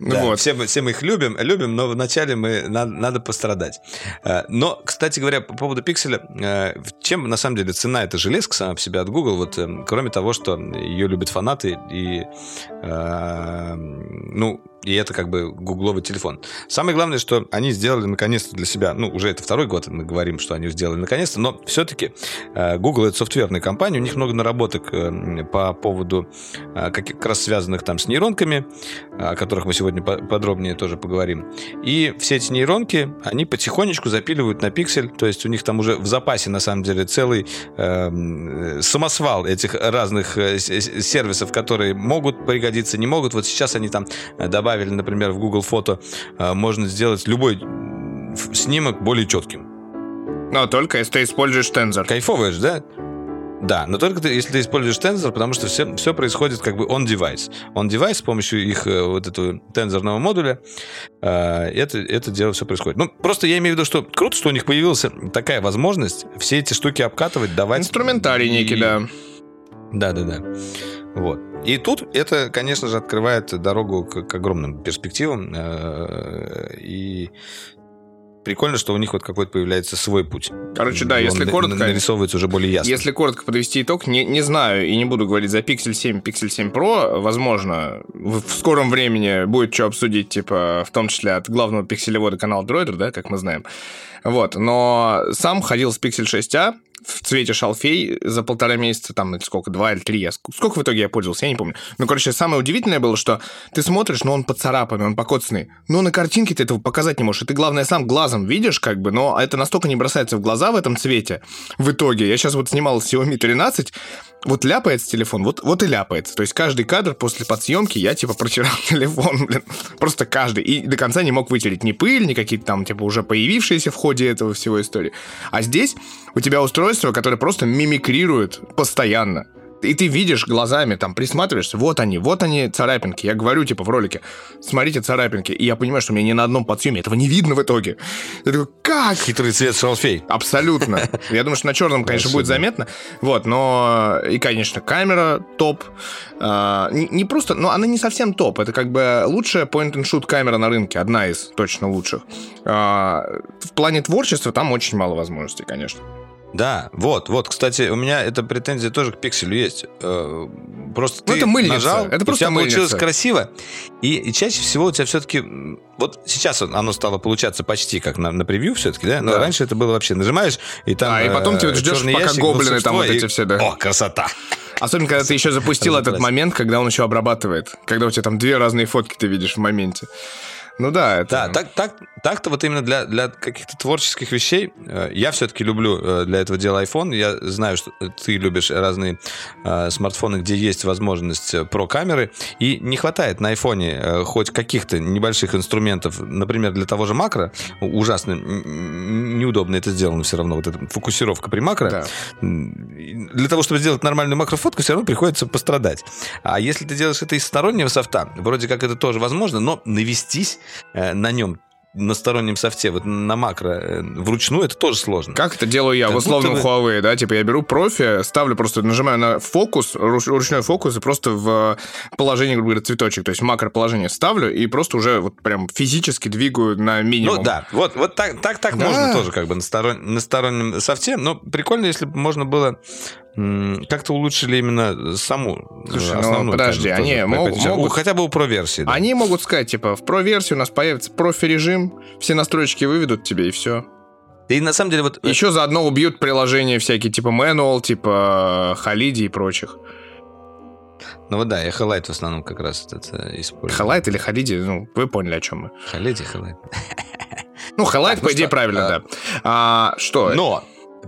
Да, вот. все, мы, все мы их любим, любим, но вначале мы надо, надо пострадать. Э, но, кстати говоря, по поводу пикселя, э, чем на самом деле цена эта железка сама по себе от Google, вот эм, кроме того, что ее любят фанаты и, э, ну, и это как бы гугловый телефон. Самое главное, что они сделали наконец-то для себя, ну, уже это второй год мы говорим, что они сделали наконец-то, но все-таки э, Google это софтверная компания, у них много наработок э, по поводу э, как раз связанных там с нейронками, о которых мы сегодня подробнее тоже поговорим. И все эти нейронки, они потихонечку запиливают на пиксель, то есть у них там уже в запасе, на самом деле, целый э, самосвал этих разных сервисов, которые могут пригодиться, не могут. Вот сейчас они там добавили добавили, например, в Google Фото, э, можно сделать любой снимок более четким. Но только если ты используешь тензор. Кайфовый же, да? Да, но только ты, если ты используешь тензор, потому что все, все происходит как бы on device. On device с помощью их э, вот этого тензорного модуля э, это, это дело все происходит. Ну, просто я имею в виду, что круто, что у них появилась такая возможность все эти штуки обкатывать, давать... Инструментарий некий, да. Да, да, да. Вот. И тут это, конечно же, открывает дорогу к, к огромным перспективам. Э, и прикольно, что у них вот какой-то появляется свой путь. Короче, да, если коротко... Нарисовывается уже более ясно. Если коротко подвести итог, не, не знаю и не буду говорить за Pixel 7, Pixel 7 Pro. Возможно, в, в скором времени будет что обсудить, типа, в том числе от главного пикселевода канала Droider, да, как мы знаем. Вот, но сам ходил с Pixel 6a, в цвете шалфей за полтора месяца, там, сколько, два или три, я, сколько в итоге я пользовался, я не помню. Ну, короче, самое удивительное было, что ты смотришь, но он поцарапанный, он покоцанный, но на картинке ты этого показать не можешь, и ты, главное, сам глазом видишь, как бы, но это настолько не бросается в глаза в этом цвете. В итоге, я сейчас вот снимал Xiaomi 13, вот ляпается телефон, вот, вот и ляпается. То есть каждый кадр после подсъемки я, типа, протирал телефон, блин, просто каждый. И до конца не мог вытереть ни пыль, ни какие-то там, типа, уже появившиеся в ходе этого всего истории. А здесь у тебя устройство, которое просто мимикрирует постоянно и ты видишь глазами, там, присматриваешься, вот они, вот они царапинки. Я говорю, типа, в ролике, смотрите царапинки. И я понимаю, что у меня ни на одном подсъеме этого не видно в итоге. Я такой, как? Хитрый цвет шалфей. Абсолютно. Я думаю, что на черном, конечно, будет заметно. Вот, но и, конечно, камера топ. А, не, просто, но она не совсем топ. Это как бы лучшая point-and-shoot камера на рынке. Одна из точно лучших. А, в плане творчества там очень мало возможностей, конечно. Да, вот, вот, кстати, у меня эта претензия тоже к пикселю есть. Э, просто ну, ты это мыльница. нажал, это просто у тебя мыльница. получилось красиво, и, и чаще всего у тебя все-таки... Вот сейчас оно стало получаться почти как на, на превью все-таки, да? Но да. раньше это было вообще, нажимаешь, и там... А, и потом ты вот ждешь, пока ящик, гоблины там вот эти все, да. О, красота! Особенно, когда ты еще запустил этот момент, когда он еще обрабатывает. Когда у тебя там две разные фотки ты видишь в моменте. Ну да, это... Да, так, так, так-то вот именно для, для каких-то творческих вещей э, я все-таки люблю э, для этого дела iPhone. Я знаю, что ты любишь разные э, смартфоны, где есть возможность про камеры, и не хватает на iPhone хоть каких-то небольших инструментов, например, для того же макро, ужасно неудобно это сделано все равно, вот эта фокусировка при макро. Да. Для того, чтобы сделать нормальную макрофотку, все равно приходится пострадать. А если ты делаешь это из стороннего софта, вроде как это тоже возможно, но навестись Э, на нем на стороннем софте, вот на макро, э, вручную, это тоже сложно. Как это делаю я как в условном бы... Huawei, да? Типа я беру профи, ставлю просто, нажимаю на фокус, ручной фокус, и просто в положение, грубо говоря, цветочек, то есть в макроположение ставлю, и просто уже вот прям физически двигаю на минимум. Ну да, вот, вот так, так, так да. можно тоже как бы на, сторон, на стороннем софте, но прикольно, если бы можно было как-то улучшили именно саму Слушай, ну, основную. Ну, подожди, они могут, могут... Хотя бы у Pro-версии. Да. Они могут сказать, типа, в Pro-версии у нас появится профи-режим, все настройки выведут тебе, и все. И на самом деле вот... Э, Еще заодно убьют приложения всякие, типа Manual, типа Halide и прочих. Ну вот да, я Halide в основном как раз это использую. Halide или Halide, ну, вы поняли, о чем мы. Halide, Halide. Ну, Halide, по идее, правильно, а, да. А, что? Но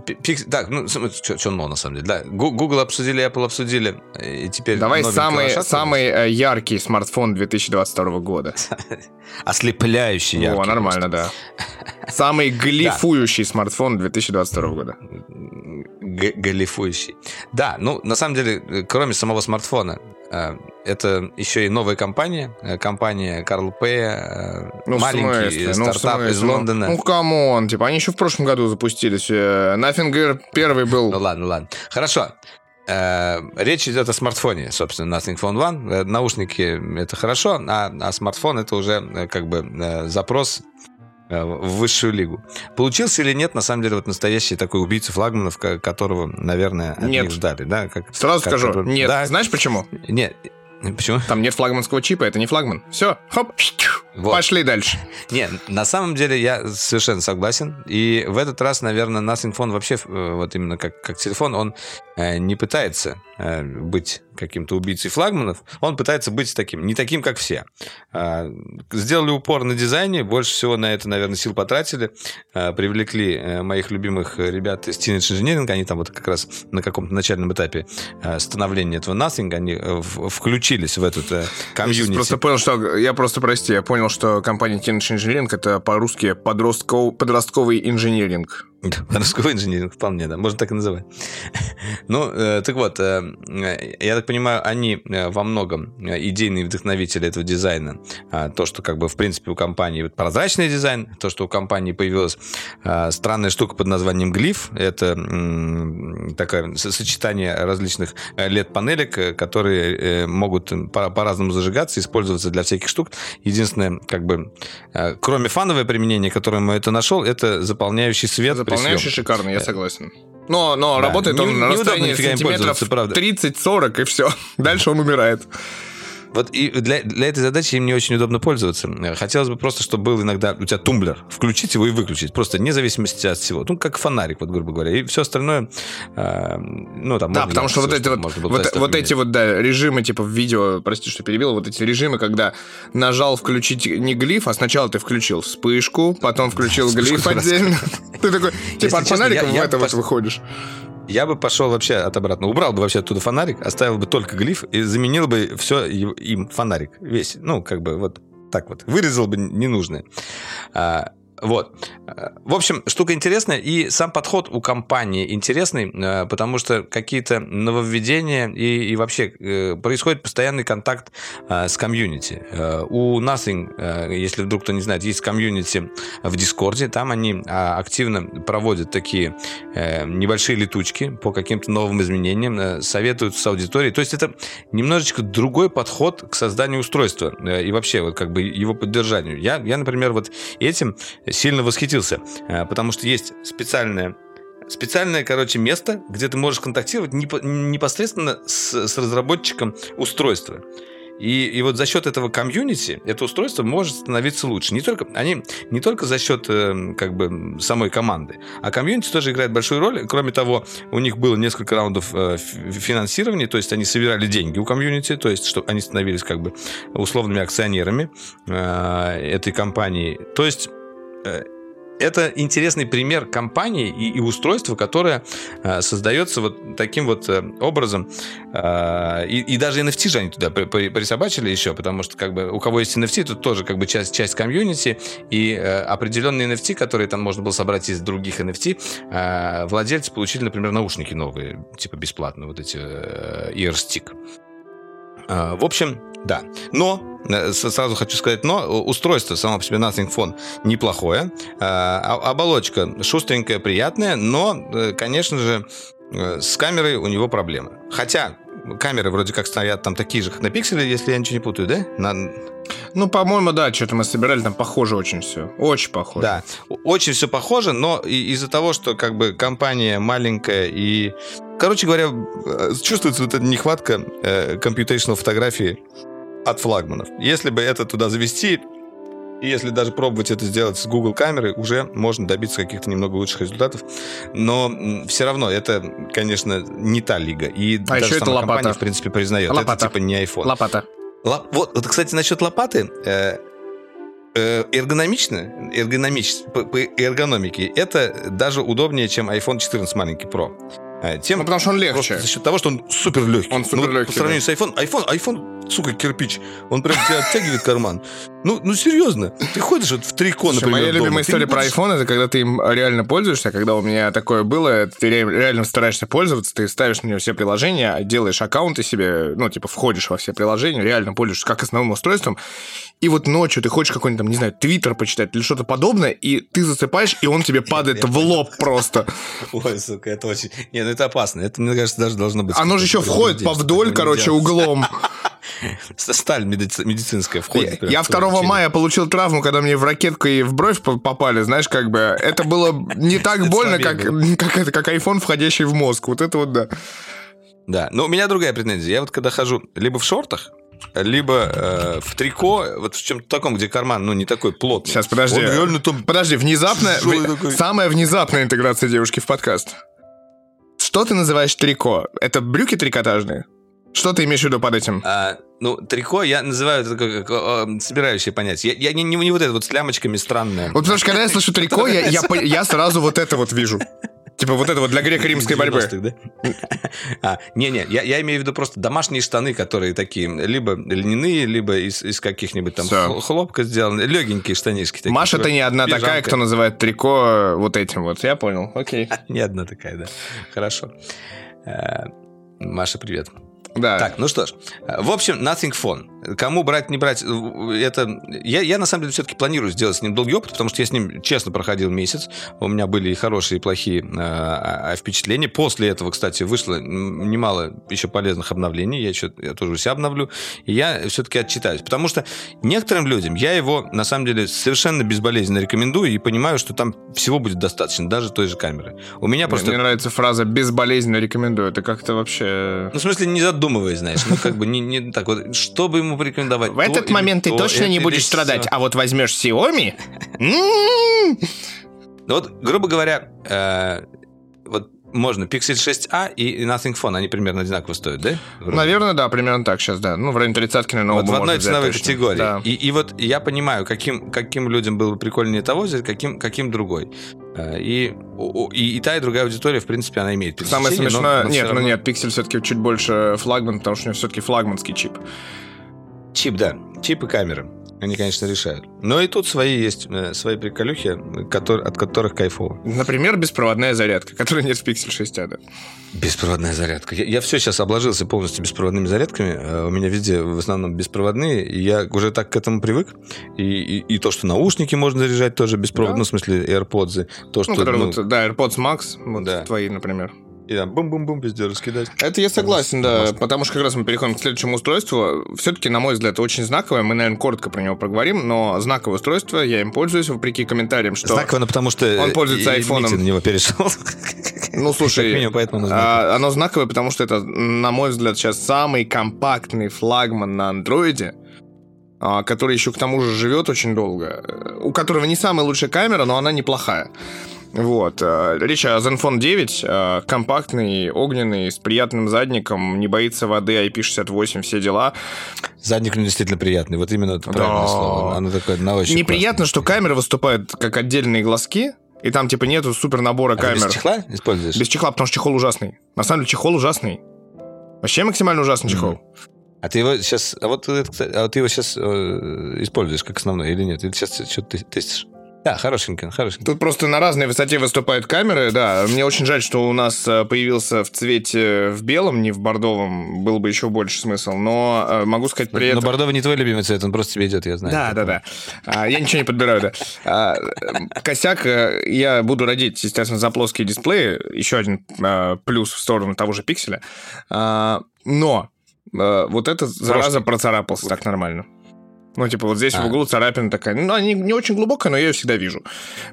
Pix... Так, ну, что но, на самом деле. Да, Google обсудили, Apple обсудили, и теперь Давай самый, самый э, яркий смартфон 2022 года. Ослепляющий яркий. О, нормально, да. Самый глифующий смартфон 2022 года. Галифующий. Да, ну, на самом деле, э, кроме самого смартфона, э, это еще и новая компания, компания Карла Пэя. Ну, маленький ну, стартап ну, из Лондона. Ну, come on, типа, они еще в прошлом году запустились. Nothing Ear первый был. Ну, ладно, ладно. Хорошо. Э, речь идет о смартфоне, собственно, Nothing Phone One. Э, наушники — это хорошо, а, а смартфон — это уже э, как бы запрос в высшую лигу. Получился или нет, на самом деле, вот настоящий такой убийца флагманов, которого, наверное, от нет. них ждали. Да? Как, Сразу как, скажу, как, нет. Да. Знаешь почему? Нет. Почему? Там нет флагманского чипа, это не флагман. Все, хоп, вот. Пошли дальше. Не, на самом деле я совершенно согласен. И в этот раз, наверное, Nothing Phone вообще, э, вот именно как, как телефон, он не пытается э, быть каким-то убийцей флагманов. Он пытается быть таким, не таким, как все. Э, сделали упор на дизайне, больше всего на это, наверное, сил потратили. Э, привлекли э, моих любимых ребят из Teenage Engineering. Они там вот как раз на каком-то начальном этапе э, становления этого Nothing, они э, включились в этот э, комьюнити. Я просто понял, что... Я просто, прости, я понял, что компания Teenage Engineering это по-русски подростковый, подростковый Городской инжиниринг, вполне, да, можно так и называть. ну, э, так вот, э, я так понимаю, они э, во многом э, идейные вдохновители этого дизайна. А, то, что как бы в принципе у компании прозрачный дизайн, то, что у компании появилась а, странная штука под названием глиф, это м, такое сочетание различных LED-панелек, которые могут по- по-разному зажигаться, использоваться для всяких штук. Единственное, как бы, кроме фановое применение, которое мы это нашел, это заполняющий свет Заполняющий шикарный, я согласен. Но, но да, работает не, он на расстоянии сантиметров 30-40, и все. Дальше он умирает. Вот и для, для этой задачи им не очень удобно пользоваться. Хотелось бы просто, чтобы был иногда у тебя тумблер. Включить его и выключить. Просто вне зависимости от всего. Ну, как фонарик, вот, грубо говоря. И все остальное, э, ну, там... Да, потому что вот, эти вот, вот, вот эти вот, да, режимы, типа, в видео, прости, что перебил, вот эти режимы, когда нажал включить не глиф, а сначала ты включил вспышку, потом включил глиф отдельно. Ты такой, типа, от фонарика в это вот выходишь. Я бы пошел вообще от обратно. Убрал бы вообще оттуда фонарик, оставил бы только глиф и заменил бы все им фонарик. Весь. Ну, как бы вот так вот. Вырезал бы ненужное. А, вот. В общем, штука интересная, и сам подход у компании интересный, э, потому что какие-то нововведения и, и вообще э, происходит постоянный контакт э, с комьюнити. У Nothing, если вдруг кто не знает, есть комьюнити в Дискорде, там они а, активно проводят такие небольшие летучки по каким-то новым изменениям, советуются с аудиторией. То есть это немножечко другой подход к созданию устройства и вообще вот как бы его поддержанию. Я, я например, вот этим сильно восхитился, э, потому что есть специальное специальное, короче, место, где ты можешь контактировать непосредственно с, с разработчиком устройства. И, и вот за счет этого комьюнити это устройство может становиться лучше. Не только, они не только за счет э, как бы самой команды, а комьюнити тоже играет большую роль. Кроме того, у них было несколько раундов э, финансирования, то есть они собирали деньги у комьюнити, то есть чтобы они становились как бы условными акционерами э, этой компании. То есть это интересный пример компании и, и устройства, которое э, создается вот таким вот э, образом. Э, и, и даже NFT же они туда при, при, присобачили еще, потому что как бы у кого есть NFT, тут тоже как бы часть, часть комьюнити, и э, определенные NFT, которые там можно было собрать из других NFT, э, владельцы получили, например, наушники новые, типа бесплатно, вот эти э, Earstick. Э, в общем, да. Но Э, сразу хочу сказать, но устройство само по себе Nothing Phone неплохое, э, а, оболочка шустренькая, приятная, но, э, конечно же, с камерой у него проблемы. Хотя камеры вроде как стоят там такие же, как на пикселе, если я ничего не путаю, да? На... Ну, по-моему, да, что-то мы собирали, там похоже очень все. Очень похоже. Да, очень все похоже, но из-за того, что как бы компания маленькая и... Короче говоря, чувствуется вот эта нехватка э, computational фотографии от флагманов. Если бы это туда завести, и если даже пробовать это сделать с Google камерой, уже можно добиться каких-то немного лучших результатов. Но все равно это, конечно, не та лига. И а даже сама компания, лопата. в принципе, признает. Лопата. Это типа не iPhone. Лопата. Лап... Вот, вот, кстати, насчет лопаты. Э, э, эргономично, эргономич, по, по эргономике, это даже удобнее, чем iPhone 14 маленький Pro. Э, тем ну, потому что он легче. За счет того, что он супер легкий. Он супер легкий. Ну, по сравнению да. с iPhone, iPhone, iPhone, сука, кирпич. Он прям тебя оттягивает карман. Ну, ну серьезно. Ты ходишь вот в трико, например, Моя дома, любимая история про iPhone, это когда ты им реально пользуешься. Когда у меня такое было, ты реально стараешься пользоваться, ты ставишь на него все приложения, делаешь аккаунты себе, ну, типа, входишь во все приложения, реально пользуешься как основным устройством. И вот ночью ты хочешь какой-нибудь там, не знаю, твиттер почитать или что-то подобное, и ты засыпаешь, и он тебе падает в лоб просто. Ой, сука, это очень... Не, ну это опасно. Это, мне кажется, даже должно быть... Оно же еще входит по вдоль, короче, углом. Сталь медицинская входит. Я 2 мая получил травму, когда мне в ракетку и в бровь попали, знаешь, как бы. Это было не так больно, как, как, это, как iPhone, входящий в мозг. Вот это вот да. Да, но у меня другая претензия. Я вот когда хожу либо в шортах, либо э, в трико, вот в чем-то таком, где карман, ну, не такой плотный. Сейчас, подожди. Он реально там... Подожди, внезапная... В... Самая внезапная интеграция девушки в подкаст. Что ты называешь трико? Это брюки трикотажные? Что ты имеешь в виду под этим? А, ну, трико я называю это как, как, собирающее понятие. Я, я не, не, не вот это вот с лямочками странное. Вот потому что когда я слышу трико, я, я, я сразу вот это вот вижу. Типа вот это вот для греко-римской борьбы. 90-х, да? А, Не-не, я, я имею в виду просто домашние штаны, которые такие, либо льняные, либо из, из каких-нибудь там хл- хлопка сделаны, легенькие штанишки. такие, Маша, типа ты не одна такая, пижамка. кто называет трико вот этим вот. Я понял, окей. Не одна такая, да. Хорошо. Э, Маша, привет. Да. Так, ну что ж. В общем, Nothing Phone. Кому брать, не брать, э, это... Я, я на самом деле все-таки планирую сделать с ним долгий опыт, потому что я с ним честно проходил месяц. У меня были и хорошие, и плохие э, а- а впечатления. После этого, кстати, вышло немало еще полезных обновлений. Я, еще, я тоже себя обновлю. И я все-таки отчитаюсь. Потому что некоторым людям я его, на самом деле, совершенно безболезненно рекомендую и понимаю, что там всего будет достаточно, даже той же камеры. У меня Мне- просто... Мне нравится фраза «безболезненно рекомендую». Это как-то вообще... Ну, в смысле, не задумываясь, знаешь. Ну, как бы не, не так вот. Что бы ему порекомендовать? В то этот момент ты то, точно не будешь страдать. А вот возьмешь Xiaomi... м, Ну, вот, грубо говоря, э, вот можно Pixel 6a и Nothing Phone, они примерно одинаково стоят, да? Вроде. Наверное, да, примерно так сейчас, да. Ну, в районе тридцатки, наверное, Вот в одной ценовой точно. категории. Да. И, и вот я понимаю, каким, каким людям было бы прикольнее того взять, каким, каким другой. Э, И, и, и та, и другая аудитория, в принципе, она имеет Самое пересечение, но- смешное... но нет, ну равно- нет, Pixel все-таки чуть больше флагман, потому что у него все-таки флагманский чип. Чип, да. Чип и камеры. Они, конечно, решают. Но и тут свои есть, э, свои приколюхи, котор- от которых кайфово. Например, беспроводная зарядка, которой нет в Pixel 6a, да. Беспроводная зарядка. Я, все сейчас обложился полностью беспроводными зарядками. Э, У меня везде в основном беспроводные. И я уже так к этому привык. И, и, и то, что наушники можно заряжать тоже беспроводно, Да. ну, в смысле AirPods. То, что Ну, которые ну, вот, да, AirPods Max, вот Да. твои, например. И там бум-бум-бум везде раскидать. Это я согласен, да, Классно. потому что как раз мы переходим к следующему устройству. Все-таки, на мой взгляд, очень знаковое. Мы, наверное, коротко про него поговорим, но знаковое устройство, я им пользуюсь, вопреки комментариям, что... Знаково, потому что Он пользуется айфоном. На него перешел. Ну, слушай, минимум, поэтому оно знаковое. а, оно знаковое, потому что это, на мой взгляд, сейчас самый компактный флагман на андроиде, а, который еще к тому же живет очень долго, э, у которого не самая лучшая камера, но она неплохая. Вот. э, Речь о Zenfone 9, э, компактный, огненный, с приятным задником, не боится воды, IP68, все дела. Задник ну, действительно приятный. Вот именно это Да. правильное слово. Оно такое на ощупь Неприятно, что камера выступает как отдельные глазки, и там типа нету супер набора классное. А камер. без чехла используешь? Без чехла, потому что чехол ужасный. На самом деле чехол ужасный. Вообще максимально ужасный чехол. А ты его сейчас, а вот, а вот ты его сейчас используешь как основной или нет? Или сейчас что-то тестишь? Да, хорошенько, хорошенько. Тут просто на разной высоте выступают камеры, да. Мне очень жаль, что у нас э, появился в цвете в белом, не в бордовом. Был бы еще больше смысл. Но э, могу сказать при Но этом... бордовый не твой любимый цвет, он просто тебе идет, я знаю. Да, да, да. А, я ничего не подбираю, да. А, э, косяк э, я буду родить, естественно, за плоские дисплеи. Еще один э, плюс в сторону того же пикселя. А, но э, вот этот зараза процарапался так нормально. Ну, типа, вот здесь А. в углу царапина такая. Ну, она не, не очень глубокая, но я ее всегда вижу.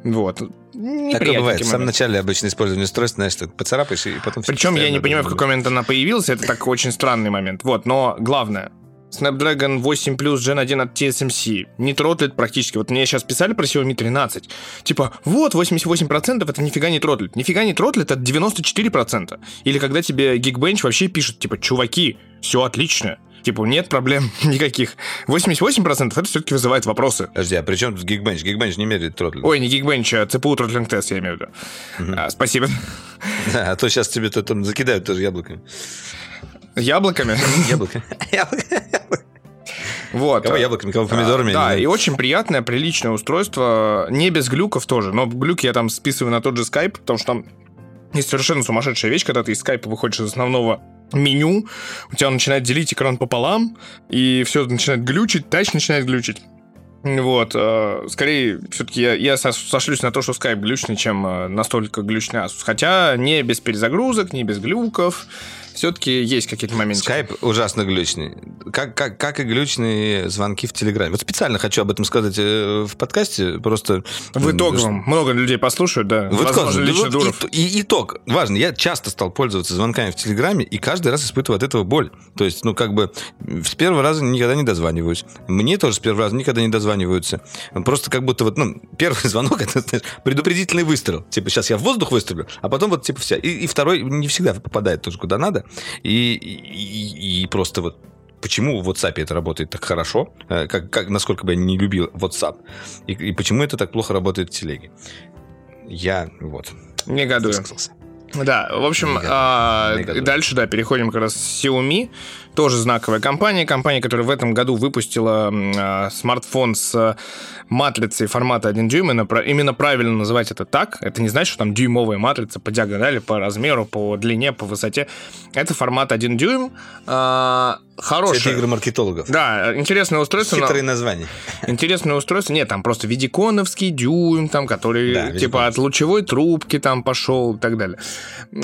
Вот. Такое Неприятненький бывает. В самом начале обычно использование устройства, знаешь, ты поцарапаешь, и потом... Причем я не понимаю, в какой момент она появилась. Это так очень странный момент. Вот, но главное. Snapdragon 8 Plus Gen 1 от TSMC. Не тротлит практически. Вот мне сейчас писали про Xiaomi 13. Типа, вот, 88% это нифига не тротлит. Нифига не тротлит, это 94%. Или когда тебе Geekbench вообще пишет, типа, чуваки, все отлично. Типа, нет проблем никаких. 88% это все-таки вызывает вопросы. Подожди, а при чем тут Geekbench? Geekbench не меряет тротль. Ой, не Geekbench, а CPU Throttling Test, я имею в виду. А, спасибо. Да, а то сейчас тебе то там закидают тоже яблоками. Яблоками. Яблоко. Вот. Кого яблоками, кого помидорами. я Да, и очень приятное, приличное устройство. Не без глюков тоже, но глюки я там списываю на тот же Skype, потому что там есть совершенно сумасшедшая вещь, когда ты из скайпа выходишь из основного меню, у тебя начинает делить экран пополам, и все начинает глючить, тач начинает глючить. Вот, э, скорее, все-таки я, я со- сошлюсь на то, что Skype глючный, чем э, настолько глючный Asus. Хотя не без перезагрузок, не без глюков. Все-таки есть какие-то моменты. Скайп ужасно глючный. Как, как, как и глючные звонки в Телеграме. Вот специально хочу об этом сказать э, в подкасте. Просто... В итоговом. Много людей послушают, да. В Возможно, лично Вот Дуров. и, и итог. Важно. Я часто стал пользоваться звонками в Телеграме и каждый раз испытываю от этого боль. То есть, ну, как бы с первого раза никогда не дозваниваюсь. Мне тоже с первого раза никогда не дозваниваются. Просто как будто вот, ну, первый звонок это знаешь, предупредительный выстрел. Типа, сейчас я в воздух выстрелю, а потом вот типа вся. И, и второй не всегда попадает тоже куда надо. И, и, и просто вот почему в WhatsApp это работает так хорошо, э, как, как, насколько бы я не любил WhatsApp, и, и почему это так плохо работает в телеге. Я вот. Негодую. высказался. Да, в общем, Негодую. а, Негодую. дальше, да, переходим как раз с Xiaomi. Тоже знаковая компания. Компания, которая в этом году выпустила а, смартфон с а, матрицей формата 1 дюйм. Именно, правильно называть это так. Это не значит, что там дюймовая матрица по диагонали, по размеру, по длине, по высоте. Это формат 1 дюйм. А, Это хороший. игры маркетологов. Да, интересное устройство. но- Хитрые названия. Интересное устройство. Нет, там просто видиконовский дюйм, там, который Да, типа от лучевой трубки там пошел и так далее.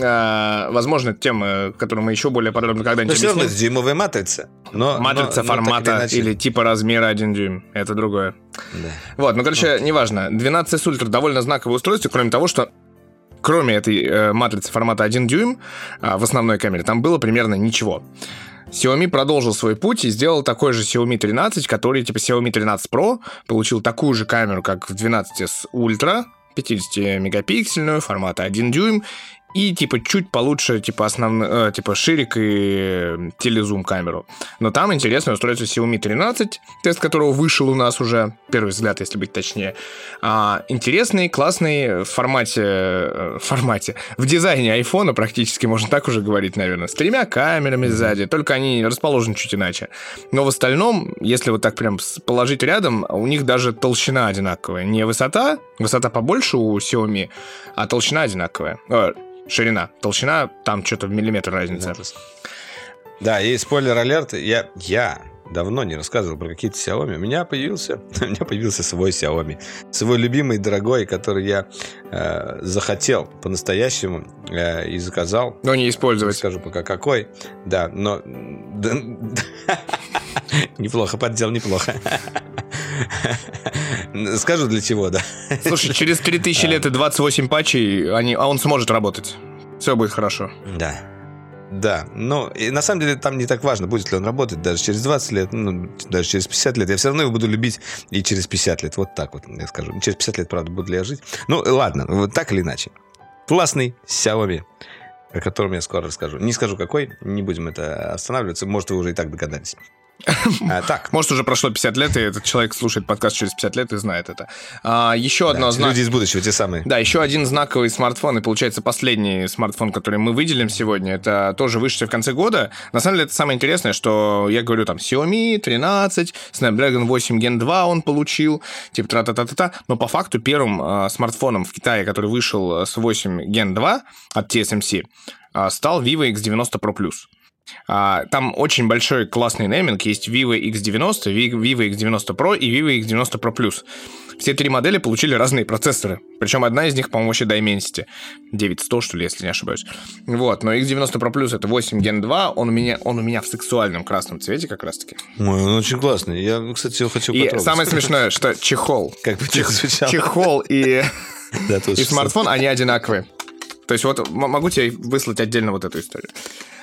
А, возможно, это тема, которую мы еще более подробно Но когда-нибудь все равно это дюймовая матрица. Но, Матрица но- но формата иначе- или типа размера 1 дюйм. Это другое. Да. Вот, ну, короче, неважно. 12 Ultra довольно знаковое устройство, кроме того, что кроме этой э, матрицы формата 1 дюйм а, в основной камере, там было примерно ничего. Xiaomi продолжил свой путь и сделал такой же Xiaomi 13, который типа Xiaomi 13 Pro, получил такую же камеру, как в 12 с Ultra, 50-мегапиксельную, формата 1 дюйм, и типа чуть получше, типа основной, типа ширик и э, телезум камеру. Но там интересное устройство Xiaomi 13, тест которого вышел у нас уже, первый взгляд, если быть точнее. А, интересный, классный в формате, э, в формате, в дизайне айфона практически, можно так уже говорить, наверное, с тремя камерами сзади, только они расположены чуть иначе. Но в остальном, если вот так прям положить рядом, у них даже толщина одинаковая. Не высота, высота побольше у Xiaomi, а толщина одинаковая. Ширина. Толщина, там что-то в миллиметр разница. Да, и спойлер-алерт, я, я давно не рассказывал про какие-то Xiaomi. У меня появился, у меня появился свой Xiaomi. Свой любимый, дорогой, который я э, захотел по-настоящему э, и заказал. Но не использовать. скажу пока какой. Да, но... Неплохо, поддел, неплохо. Скажу для чего, да. Слушай, через 3000 лет и 28 патчей, они, а он сможет работать. Все будет хорошо. Да. Да, но и на самом деле там не так важно, будет ли он работать даже через 20 лет, ну, даже через 50 лет. Я все равно его буду любить и через 50 лет. Вот так вот, я скажу. Через 50 лет, правда, буду ли я жить. Ну, ладно, вот так или иначе. Классный Xiaomi, о котором я скоро расскажу. Не скажу какой, не будем это останавливаться. Может, вы уже и так догадались. А, так, Может, уже прошло 50 лет, и этот человек слушает подкаст через 50 лет и знает это. А, еще одно да, знак... люди из будущего, те самые. Да, еще один знаковый смартфон, и получается последний смартфон, который мы выделим сегодня, это тоже вышедший в конце года. На самом деле, это самое интересное, что я говорю там Xiaomi 13, Snapdragon 8 Gen 2 он получил, типа тра-та-та-та-та, но по факту первым э, смартфоном в Китае, который вышел с 8 Gen 2 от TSMC, э, стал Vivo X90 Pro Plus. А, Там очень большой классный нейминг. Есть Vivo X90, Ви- Vivo X90 Pro и Vivo X90 Pro Plus. Все три модели получили разные процессоры. Причем одна из них, по-моему, вообще Dimensity. 9100, что ли, если не ошибаюсь. Вот, но X90 Pro Plus это 8 Gen 2. Он у меня, он у меня в сексуальном красном цвете как раз-таки. Ой, он очень классный. Я, кстати, его хочу И потрогать. самое смешное, что чехол. Как бы. Чехол и, Да, и смартфон, они одинаковые. То есть вот могу тебе выслать отдельно вот эту историю.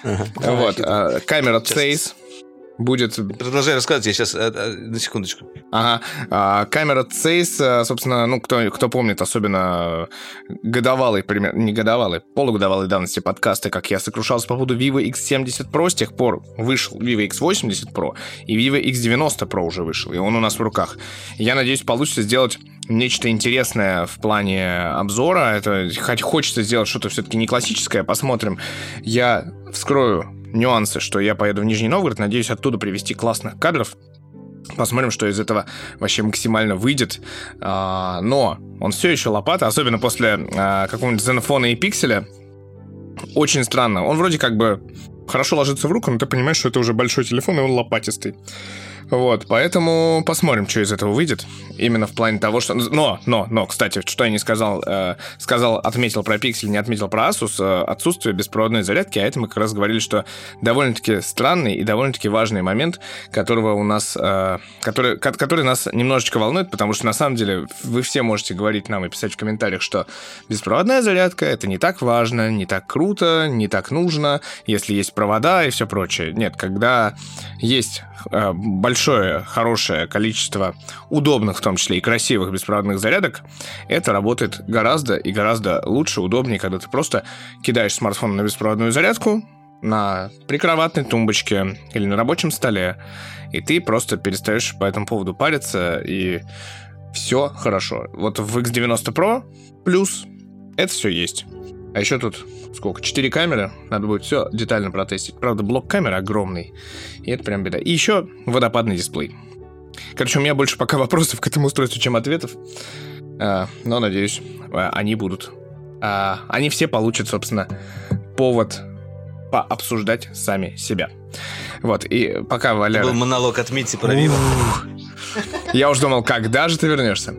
Вот, а, камера Zeiss будет Продолжай рассказывать, я сейчас... На секундочку. Ага. А, камера Zeiss, а, собственно, ну, кто, кто помнит, особенно годовалый, пример, не годовалый, полугодовалой давности подкасты, как я сокрушался по поводу Vivo X70 Pro, с тех пор вышел Vivo X80 Pro, и Vivo X90 Pro уже вышел, и он у нас в руках. Я надеюсь, получится сделать нечто интересное в плане обзора. Это хоть хочется сделать что-то все-таки не классическое. Посмотрим. Я вскрою нюансы, что я поеду в Нижний Новгород. Надеюсь, оттуда привезти классных кадров. Посмотрим, что из этого вообще максимально выйдет. А, но он все еще лопата, особенно после а, какого-нибудь Zenfone и Пикселя. Очень странно. Он вроде как бы хорошо ложится в руку, но ты понимаешь, что это уже большой телефон, и он лопатистый. Вот, поэтому посмотрим, что из этого выйдет. Именно в плане того, что... Но, но, но, кстати, что я не сказал, э, сказал, отметил про Pixel, не отметил про Asus, э, отсутствие беспроводной зарядки, а это мы как раз говорили, что довольно-таки странный и довольно-таки важный момент, которого у нас, э, который, ко- который нас немножечко волнует, потому что на самом деле вы все можете говорить нам и писать в комментариях, что беспроводная зарядка это не так важно, не так круто, не так нужно, если есть провода и все прочее. Нет, когда есть э, большое, хорошее количество удобных, в том числе и красивых беспроводных зарядок, это работает гораздо и гораздо лучше, удобнее, когда ты просто кидаешь смартфон на беспроводную зарядку на прикроватной тумбочке или на рабочем столе, и ты просто перестаешь по этому поводу париться, и все хорошо. Вот в X90 Pro плюс это все есть. А еще тут сколько? Четыре камеры. Надо будет все детально протестить. Правда, блок камеры огромный. И это прям беда. И еще водопадный дисплей. Короче, у меня больше пока вопросов к этому устройству, чем ответов. А, но, надеюсь, а, они будут. А, они все получат, собственно, повод пообсуждать сами себя. Вот, и пока Валя... Был монолог от Мити про Виво. Я уж думал, когда же ты вернешься?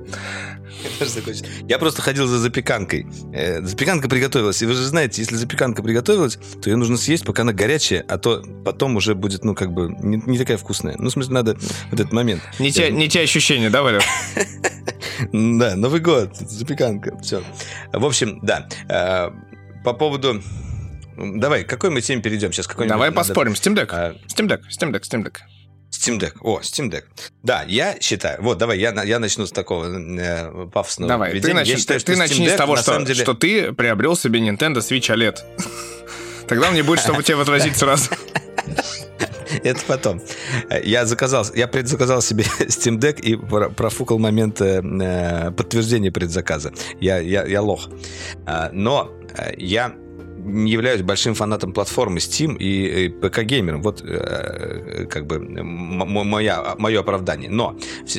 Я просто ходил за запеканкой. Э, запеканка приготовилась. И вы же знаете, если запеканка приготовилась, то ее нужно съесть, пока она горячая, а то потом уже будет, ну, как бы, не, не такая вкусная. Ну, в смысле, надо вот этот момент. Не те, не те ощущения, да, Валер? Да, Новый год, запеканка, все. В общем, да. Э, по поводу Давай, к какой мы теме перейдем сейчас? Какой Давай поспорим. Steam Deck. А... Steam Deck, Steam Deck, Steam Deck. Steam Deck. О, Steam Deck. Да, я считаю. Вот, давай, я, я начну с такого э, пафосного Давай, ведения. ты, начни, я считаю, ты, ты начни Deck, с того, что, деле... что ты приобрел себе Nintendo Switch OLED. Тогда мне будет, чтобы тебе возразить сразу. Это потом. Я заказал, я предзаказал себе Steam Deck и профукал момент э, подтверждения предзаказа. Я, я, я лох. А, но э, я не являюсь большим фанатом платформы Steam и ПК-геймером. Вот э, как бы моя, мое оправдание. Но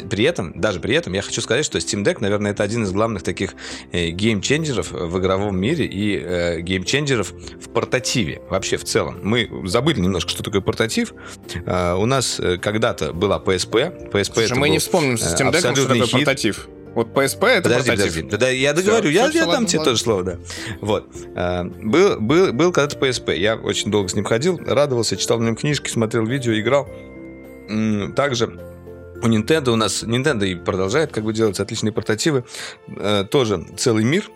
при этом, даже при этом, я хочу сказать, что Steam Deck, наверное, это один из главных таких э, геймченджеров в игровом мире и э, геймченджеров в портативе вообще в целом. Мы забыли немножко, что такое портатив. У нас когда-то была PSP. PSP Слушай, мы не вспомним с Steam Deck, что такое портатив. Вот PSP это подожди, портатив. Подожди, да, я договорю, все, я, все, я дам тебе ладно. тоже слово, да. Вот. А, был, был, был когда-то PSP, я очень долго с ним ходил, радовался, читал на нем книжки, смотрел видео, играл. Также у Nintendo у нас, Nintendo и продолжает как бы делать отличные портативы, э, тоже целый мир,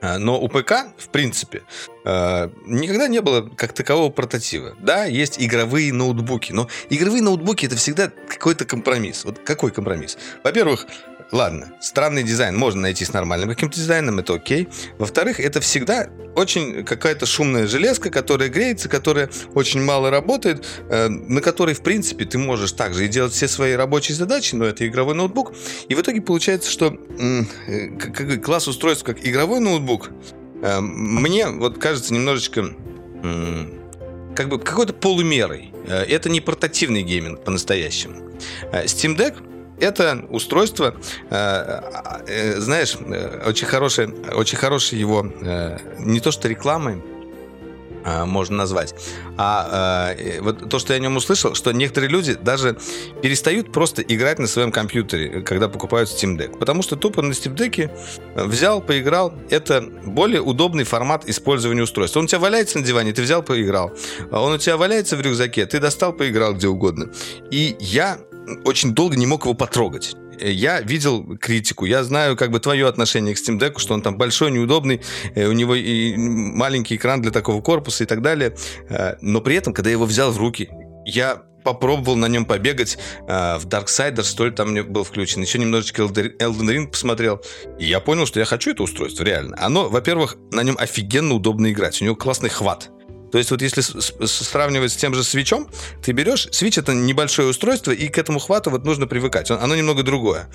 а, но у ПК, в принципе, никогда не было как такового портатива. Да, есть игровые ноутбуки, но игровые ноутбуки это всегда какой-то компромисс. Вот какой компромисс? Во-первых, Ладно, странный дизайн можно найти с нормальным каким-то дизайном, это окей. Во-вторых, это всегда очень какая-то шумная железка, которая греется, которая очень мало работает, э, на которой, в принципе, ты можешь также и делать все свои рабочие задачи, но это игровой ноутбук. И в итоге получается, что э, класс устройств как игровой ноутбук э, мне вот кажется немножечко как бы какой-то полумерой. Э, это не портативный гейминг по-настоящему. Э, Steam Deck это устройство, э, э, знаешь, э, очень хорошее, очень хорошее его не то что рекламой, можно назвать. А э, вот то, что я о нем услышал, что некоторые люди даже перестают просто играть на своем компьютере, когда покупают Steam Deck. Потому что тупо на Steam Deck взял, поиграл. Это более удобный формат использования устройства. Он у тебя валяется на диване, ты взял, поиграл. Он у тебя валяется в рюкзаке, ты достал, поиграл где угодно. И я очень долго не мог его потрогать я видел критику, я знаю как бы твое отношение к Steam Deck, что он там большой, неудобный, э, у него и маленький экран для такого корпуса и так далее. Э, но при этом, когда я его взял в руки, я попробовал на нем побегать э, в Darksiders, то ли там мне был включен, еще немножечко Elden Ring посмотрел, и я понял, что я хочу это устройство, реально. Оно, во-первых, на нем офигенно удобно играть, у него классный хват. То есть вот если сравнивать с тем же свечом, ты берешь, свич это небольшое устройство, и к этому хвату вот нужно привыкать. Оно немного другое.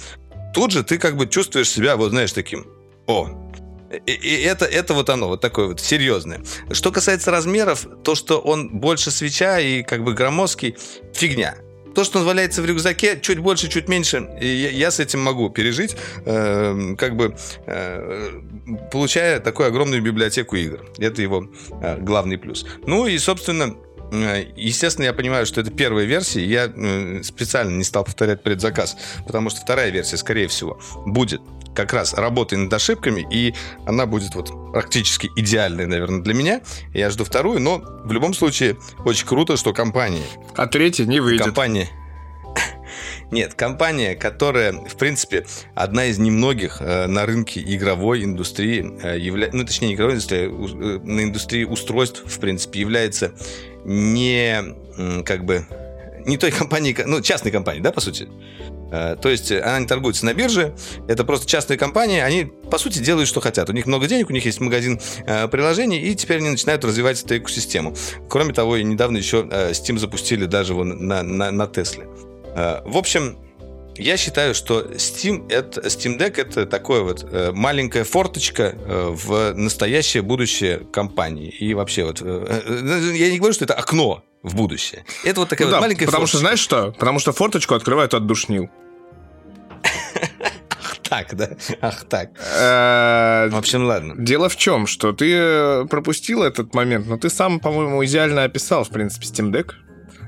Тут же ты как бы чувствуешь себя, вот знаешь, таким, о, и, и это, это вот оно, вот такое вот серьезное. Что касается размеров, то, что он больше свеча и как бы громоздкий, фигня. То, что он валяется в рюкзаке, чуть больше, чуть меньше, я, я с этим могу пережить, э, как бы э, получая такую огромную библиотеку игр. Это его э, главный плюс. Ну и, собственно, э, Естественно, я понимаю, что это первая версия. Я э, специально не стал повторять предзаказ, потому что вторая версия, скорее всего, будет как раз работой над ошибками, и она будет вот практически идеальная, наверное, для меня. Я жду вторую, но в любом случае очень круто, что компания... А третья не выйдет. Компания... Нет, компания, которая, в принципе, одна из немногих э, на рынке игровой индустрии, э, явля... ну, точнее, не игровой индустрии, э, на индустрии устройств, в принципе, является не, как бы, не той компанией, ну, частной компанией, да, по сути, то есть она не торгуется на бирже, это просто частные компании, они, по сути, делают, что хотят. У них много денег, у них есть магазин э, приложений, и теперь они начинают развивать эту экосистему. Кроме того, недавно еще э, Steam запустили даже его на, на, на Тесле. Э, в общем, я считаю, что Steam, это, Steam Deck это такое вот э, маленькая форточка э, в настоящее будущее компании. И вообще вот... Э, э, я не говорю, что это окно в будущее. Это вот такая Ну вот да, маленькая потому что, форточка. знаешь что? Потому что форточку открывают от душнил. Так, да? Ах, так. Э, В общем, ладно. Дело в чем, что ты э, пропустил этот момент, но ты сам, по-моему, идеально описал, в принципе, Steam Deck.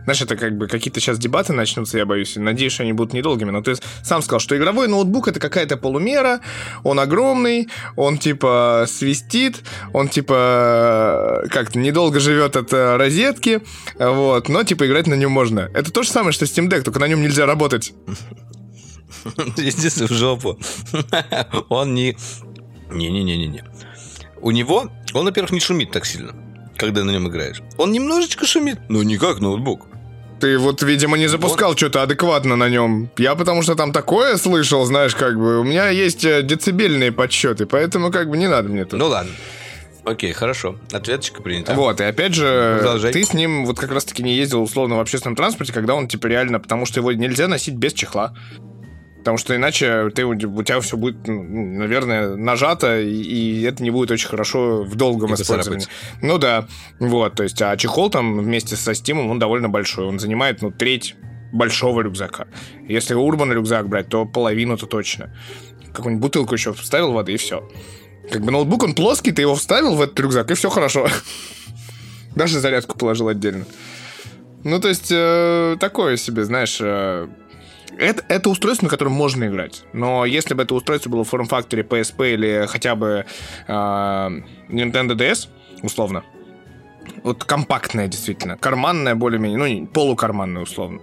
Знаешь, это как бы какие-то сейчас дебаты начнутся, я боюсь. Надеюсь, что они будут недолгими. Но ты сам сказал, что игровой ноутбук это какая-то полумера, он огромный, он типа свистит, он типа как-то недолго живет от э, розетки, вот, но типа играть на нем можно. Это то же самое, что Steam Deck, только на нем нельзя работать. Иди в жопу. Он не... Не-не-не-не-не. У него... Он, во-первых, не шумит так сильно, когда на нем играешь. Он немножечко шумит, но не как ноутбук. Ты вот, видимо, не запускал что-то адекватно на нем. Я потому что там такое слышал, знаешь, как бы. У меня есть э, децибельные подсчеты, поэтому как бы не надо мне тут. Ну ладно. Окей, хорошо. Ответочка принята. Вот, и опять же, Продолжай. ты с ним вот как раз-таки не ездил условно в общественном транспорте, когда он типа реально, потому что его нельзя носить без чехла. Потому что иначе ты, у тебя все будет, ну, наверное, нажато, и, и это не будет очень хорошо в долгом И использовании. Ну да, вот, то есть, а чехол там вместе со стимом, он довольно большой, он занимает, ну, треть большого рюкзака. Если урбан рюкзак брать, то половину-то точно. Какую-нибудь бутылку еще вставил воды, и все. Как бы ноутбук, он плоский, ты его вставил в этот рюкзак, и все хорошо. Даже зарядку положил отдельно. Ну, то есть, э, такое себе, знаешь... э, это, это устройство, на котором можно играть. Но если бы это устройство было в форм-факторе PSP или хотя бы э, Nintendo DS, условно, вот компактное действительно, карманное более-менее, ну, полукарманное условно.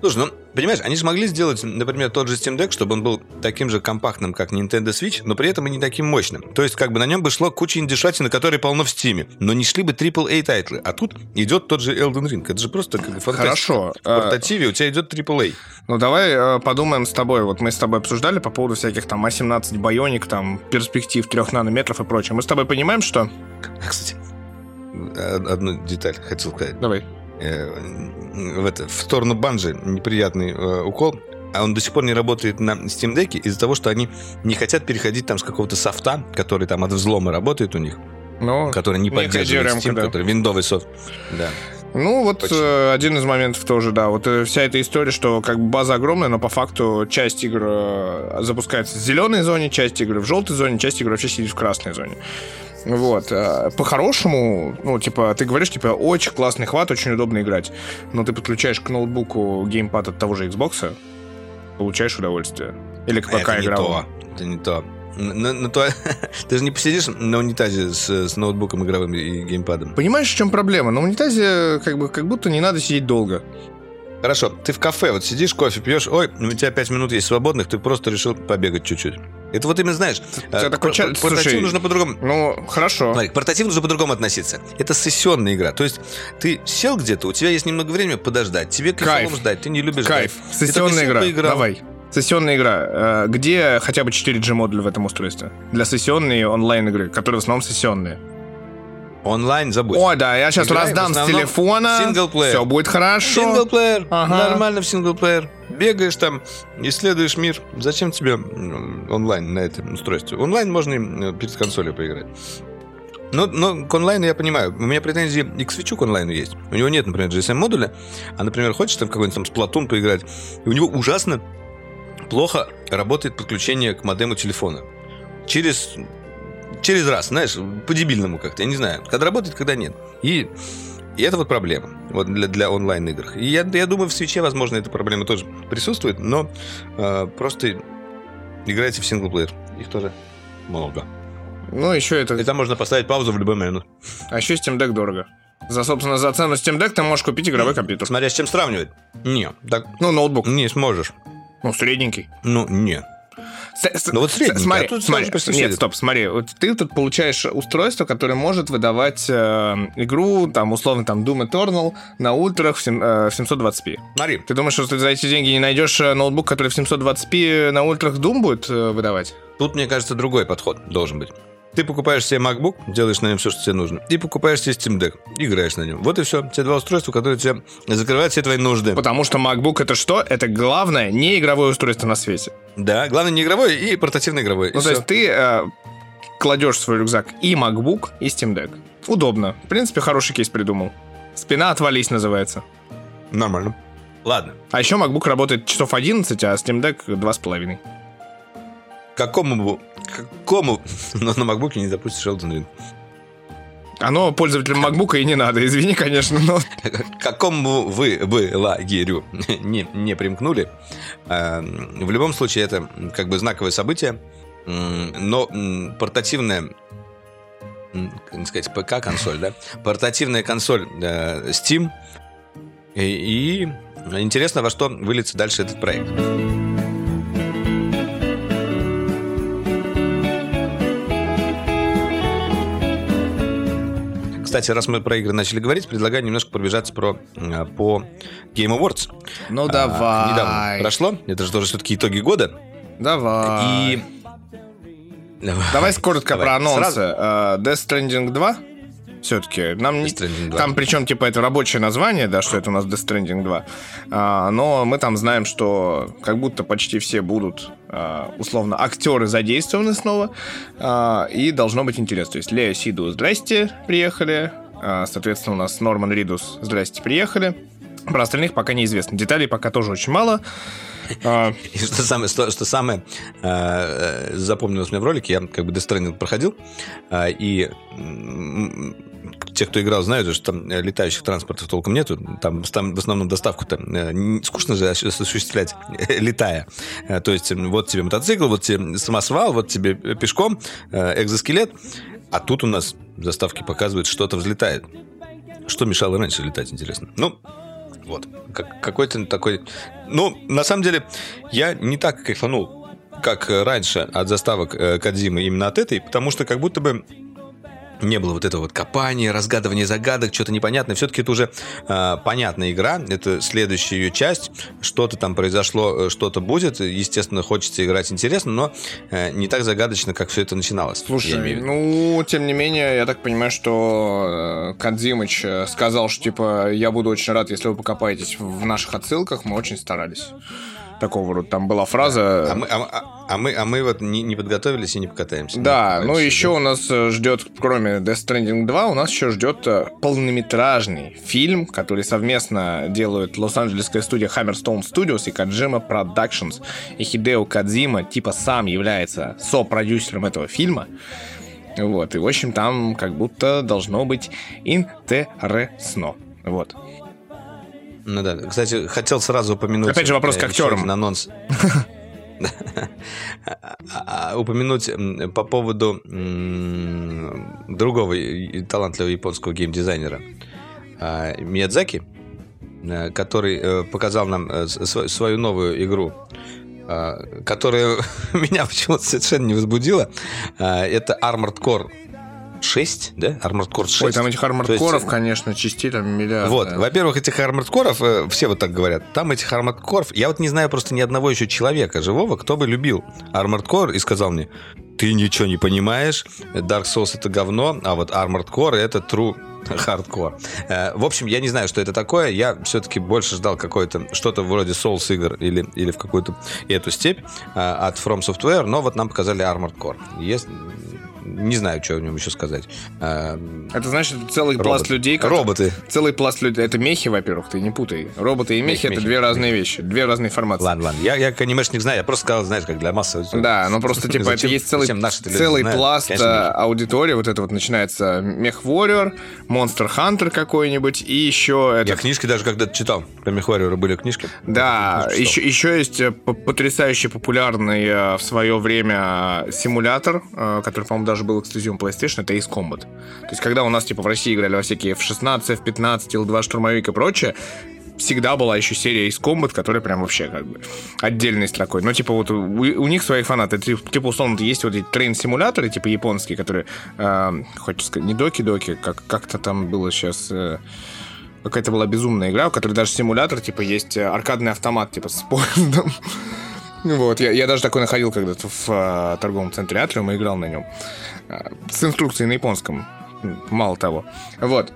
Слушай, ну, понимаешь, они же могли сделать, например, тот же Steam Deck, чтобы он был таким же компактным, как Nintendo Switch, но при этом и не таким мощным. То есть, как бы на нем бы шло куча индюшатины, которые полно в Steam, но не шли бы AAA тайтлы. А тут идет тот же Elden Ring. Это же просто как фантастика. Хорошо. В э, портативе у тебя идет AAA. Ну, давай э, подумаем с тобой. Вот мы с тобой обсуждали по поводу всяких там А17 Байоник, там, перспектив 3 нанометров и прочее. Мы с тобой понимаем, что... А, Кстати, э, одну деталь хотел сказать. Давай. Э, В, это, в сторону банжи неприятный э, укол. А он до сих пор не работает на Steam Deck из-за того, что они не хотят переходить там с какого-то софта, который там от взлома работает у них, Ну, который не поддерживает Steam, да. который виндовый софт. Да. Ну, вот Почти. э, один из моментов тоже, да. Вот э, вся эта история, что как бы база огромная, но по факту часть игр э, запускается в зеленой зоне, часть игр в желтой зоне, часть игр вообще сидит в красной зоне. Вот. э, По-хорошему, ну, типа, ты говоришь, типа, очень классный хват, очень удобно играть. Но ты подключаешь к ноутбуку геймпад от того же Xbox, получаешь удовольствие. Или к А ПК это не игровому. то. Это не то. На- на то- Ты же не посидишь на унитазе с, с ноутбуком игровым и геймпадом. Понимаешь, в чем проблема? На унитазе как, бы, как будто не надо сидеть долго. Хорошо, ты в кафе, вот сидишь, кофе пьешь, ой, у тебя пять минут есть свободных, ты просто решил побегать чуть-чуть. Это вот именно, знаешь, тебя э, такой пор- слушай, нужно по-другому. Ну, хорошо. Смотри, к портативу нужно по-другому относиться. Это сессионная игра. То есть ты сел где-то, у тебя есть немного времени подождать, тебе Кайф. ждать, ты не любишь Кайф. ждать. Сессионная игра. поиграл. Давай. Сессионная игра. Э, Где хотя бы 4G модуль в этом устройстве? Для сессионной онлайн игры, которые в основном сессионные. Онлайн забудь. Ой, да, я сейчас Играем раздам с телефона. синглплеер. Все будет хорошо. Синглплеер, Ага. нормально в синглплеер. Бегаешь там, исследуешь мир. Зачем тебе онлайн на этом устройстве? Онлайн можно и м, перед консолью поиграть. Но, но к онлайну я понимаю. У меня претензии и к свечу к онлайну есть. У него нет, например, GSM-модуля, а, например, хочешь там какой-нибудь там Splatoon поиграть, и у него ужасно плохо работает подключение к модему телефона. Через, через раз, знаешь, по-дебильному как-то, я не знаю. Когда работает, когда нет. И, и это вот проблема вот для, для онлайн-игр. И я, я думаю, в свече, возможно, эта проблема тоже присутствует, но э, просто играйте в синглплеер. Их тоже много. Ну, еще это... И там можно поставить паузу в любой момент. А еще Steam Deck дорого. За, собственно, за цену Steam Deck ты можешь купить игровой компьютер. Смотря с чем сравнивать. Не, так Ну, ноутбук. не сможешь. Ну, средненький. Ну, не. С- Ну, вот с- средненький, Смотри, а тут смотри. почти Нет, средний. стоп, смотри. Вот ты тут получаешь устройство, которое может выдавать э, игру, там, условно, там, Doom Eternal на ультрах в, э, в 720p. Смотри, Ты думаешь, что ты за эти деньги не найдешь э, ноутбук, который в 720p на ультрах Doom будет э, выдавать? тут, мне кажется, другой подход должен быть. Ты покупаешь себе MacBook, делаешь на нем все, что тебе нужно, и покупаешь себе Steam Deck, играешь на нем. Вот и все. Те два устройства, которые тебе закрывают все твои нужды. Потому что MacBook это что? Это главное не игровое устройство на свете. Да, главное не игровое и портативное игровое. Ну, И то всё. есть ты э, кладешь в свой рюкзак и MacBook, и Steam Deck. Удобно. В принципе, хороший кейс придумал. Спина отвались называется. Нормально. Ладно. А еще MacBook работает часов 11, а Steam Deck 2,5. Какому... Какому... Но на MacBook не запустишь Elden Ring. Оно пользователям MacBook и не надо, извини, конечно, но... К какому вы, вы лагерю не, не примкнули. Э, В любом случае, это как бы знаковое событие. Но портативная как сказать, ПК-консоль, да? Портативная консоль э, Steam. И, и интересно, во что выльется дальше этот проект. Кстати, раз мы про игры начали говорить, предлагаю немножко пробежаться про, э, по Game Awards. Ну А, давай. недавно прошло. Это же тоже все-таки итоги года. Давай. И... Давай коротко Давай. про анонсы. Сразу. Э, Death Stranding 2 все-таки. Нам не... Death Stranding 2. Там причем, типа, это рабочее название, да, что это у нас Death Stranding 2. А, но мы там знаем, что как будто почти все будут, а, условно, актеры задействованы снова. А, и должно быть интересно. То есть Лео Сиду, здрасте, приехали. А, соответственно, у нас Норман Ридус, здрасте, приехали. Про остальных пока неизвестно. Деталей пока тоже очень мало. А, И что самое, что, что самое э, э, запомнилось мне в ролике, я как бы Death Stranding проходил, э, и те, кто играл, знают, что там э, летающих транспортов толком нету. Там, там в основном доставку-то э, скучно же ос- осуществлять, э, летая. То есть, вот тебе мотоцикл, вот тебе самосвал, вот тебе пешком, экзоскелет. А тут у нас заставки показывают, что-то взлетает. Что мешало раньше летать, интересно? Ну, вот. Как, какой-то такой... Ну, на самом деле, я не так кайфанул, как раньше от заставок Кадзимы именно от этой, потому что как будто бы не было вот этого вот копания, разгадывания загадок, что-то непонятное. Все-таки это уже э, понятная игра, это следующая ее часть. Что-то там произошло, э, что-то будет. Естественно, хочется играть интересно, но э, не так загадочно, как все это начиналось. Слушай, ну, тем не менее, я так понимаю, что э, Кадзимыч э, сказал, что, типа, я буду очень рад, если вы покопаетесь в наших отсылках, мы очень старались. Такого рода, там была фраза... А мы, а, а- мы, а мы вот не, не подготовились и не покатаемся. Да, Не ну еще у нас э, ждет, кроме Death Stranding 2, у нас еще ждет э, полнометражный фильм, который совместно делают лос-анджелесская студия Hammerstone Studios и Kojima Productions. И Хидео Кадзима типа сам является сопродюсером этого фильма. Вот, и в общем там как будто должно быть интересно. Вот. Ну да. Кстати, хотел сразу упомянуть... Опять же вопрос к э, актерам. анонс. А- а- Упомянуть по поводу другого талантливого японского геймдизайнера а, Миядзаки, э, который э, показал нам свою новую игру, которая меня почему-то совершенно не возбудила. Это Armored Core 6, да? Armored Core 6. Ой, там этих есть, арморкоров, э, конечно, частей там миллиард. вот, да. во-первых, этих армордкоров, э, все вот так говорят, там этих армордкоров, я вот не знаю просто ни одного еще человека живого, кто бы любил армордкор и сказал мне, ты ничего не понимаешь, Dark Souls это говно, а вот Armored Core это true хардкор. Э, В общем, я не знаю, что это такое. Я все-таки больше ждал какое-то что-то вроде Souls игр или, или в какую-то эту степь от From Software, но вот нам показали Armored Core. Есть- Не знаю, что о нем еще сказать. Э, Это значит целый робот. пласт людей, которые- Роботы. Целый пласт людей. Это мехи, во-первых, ты не путай. Роботы и мехи, Мехи, это мехи, две мехи. разные вещи, две разные формации. Ладно, ладно. Я, я как анимешник знаю, я просто сказал, знаешь, как для аудитории. Да, ну просто типа это есть целый, целый пласт э, аудитории. Вот это вот начинается Мех Warrior, Monster Hunter какой-нибудь, и еще Я книжки даже когда-то читал. Про Мехвариора были книжки. Да, еще, еще есть э, потрясающе популярный э, в свое время симулятор, который, по-моему, даже был эксклюзивом PlayStation, это Ace Combat. То есть, когда у нас, типа, в России играли во всякие F-16, F-15, Ил-2 штурмовик и прочее, всегда была еще серия Ace Combat, которая прям вообще как бы отдельной строкой. Но, типа, вот у, у них свои фанаты. Тип- Типа, условно, есть вот эти трейн-симуляторы, типа, японские, которые, э, хочется сказать, не доки-доки, как, как-то там было сейчас... э, Какая-то была безумная игра, у которой даже симулятор, типа, есть э, аркадный автомат, типа, с поездом. Вот, я, я даже такой находил когда-то в а, торговом центре Атриум и играл на нем. А, с инструкцией на японском, мало того. Вот.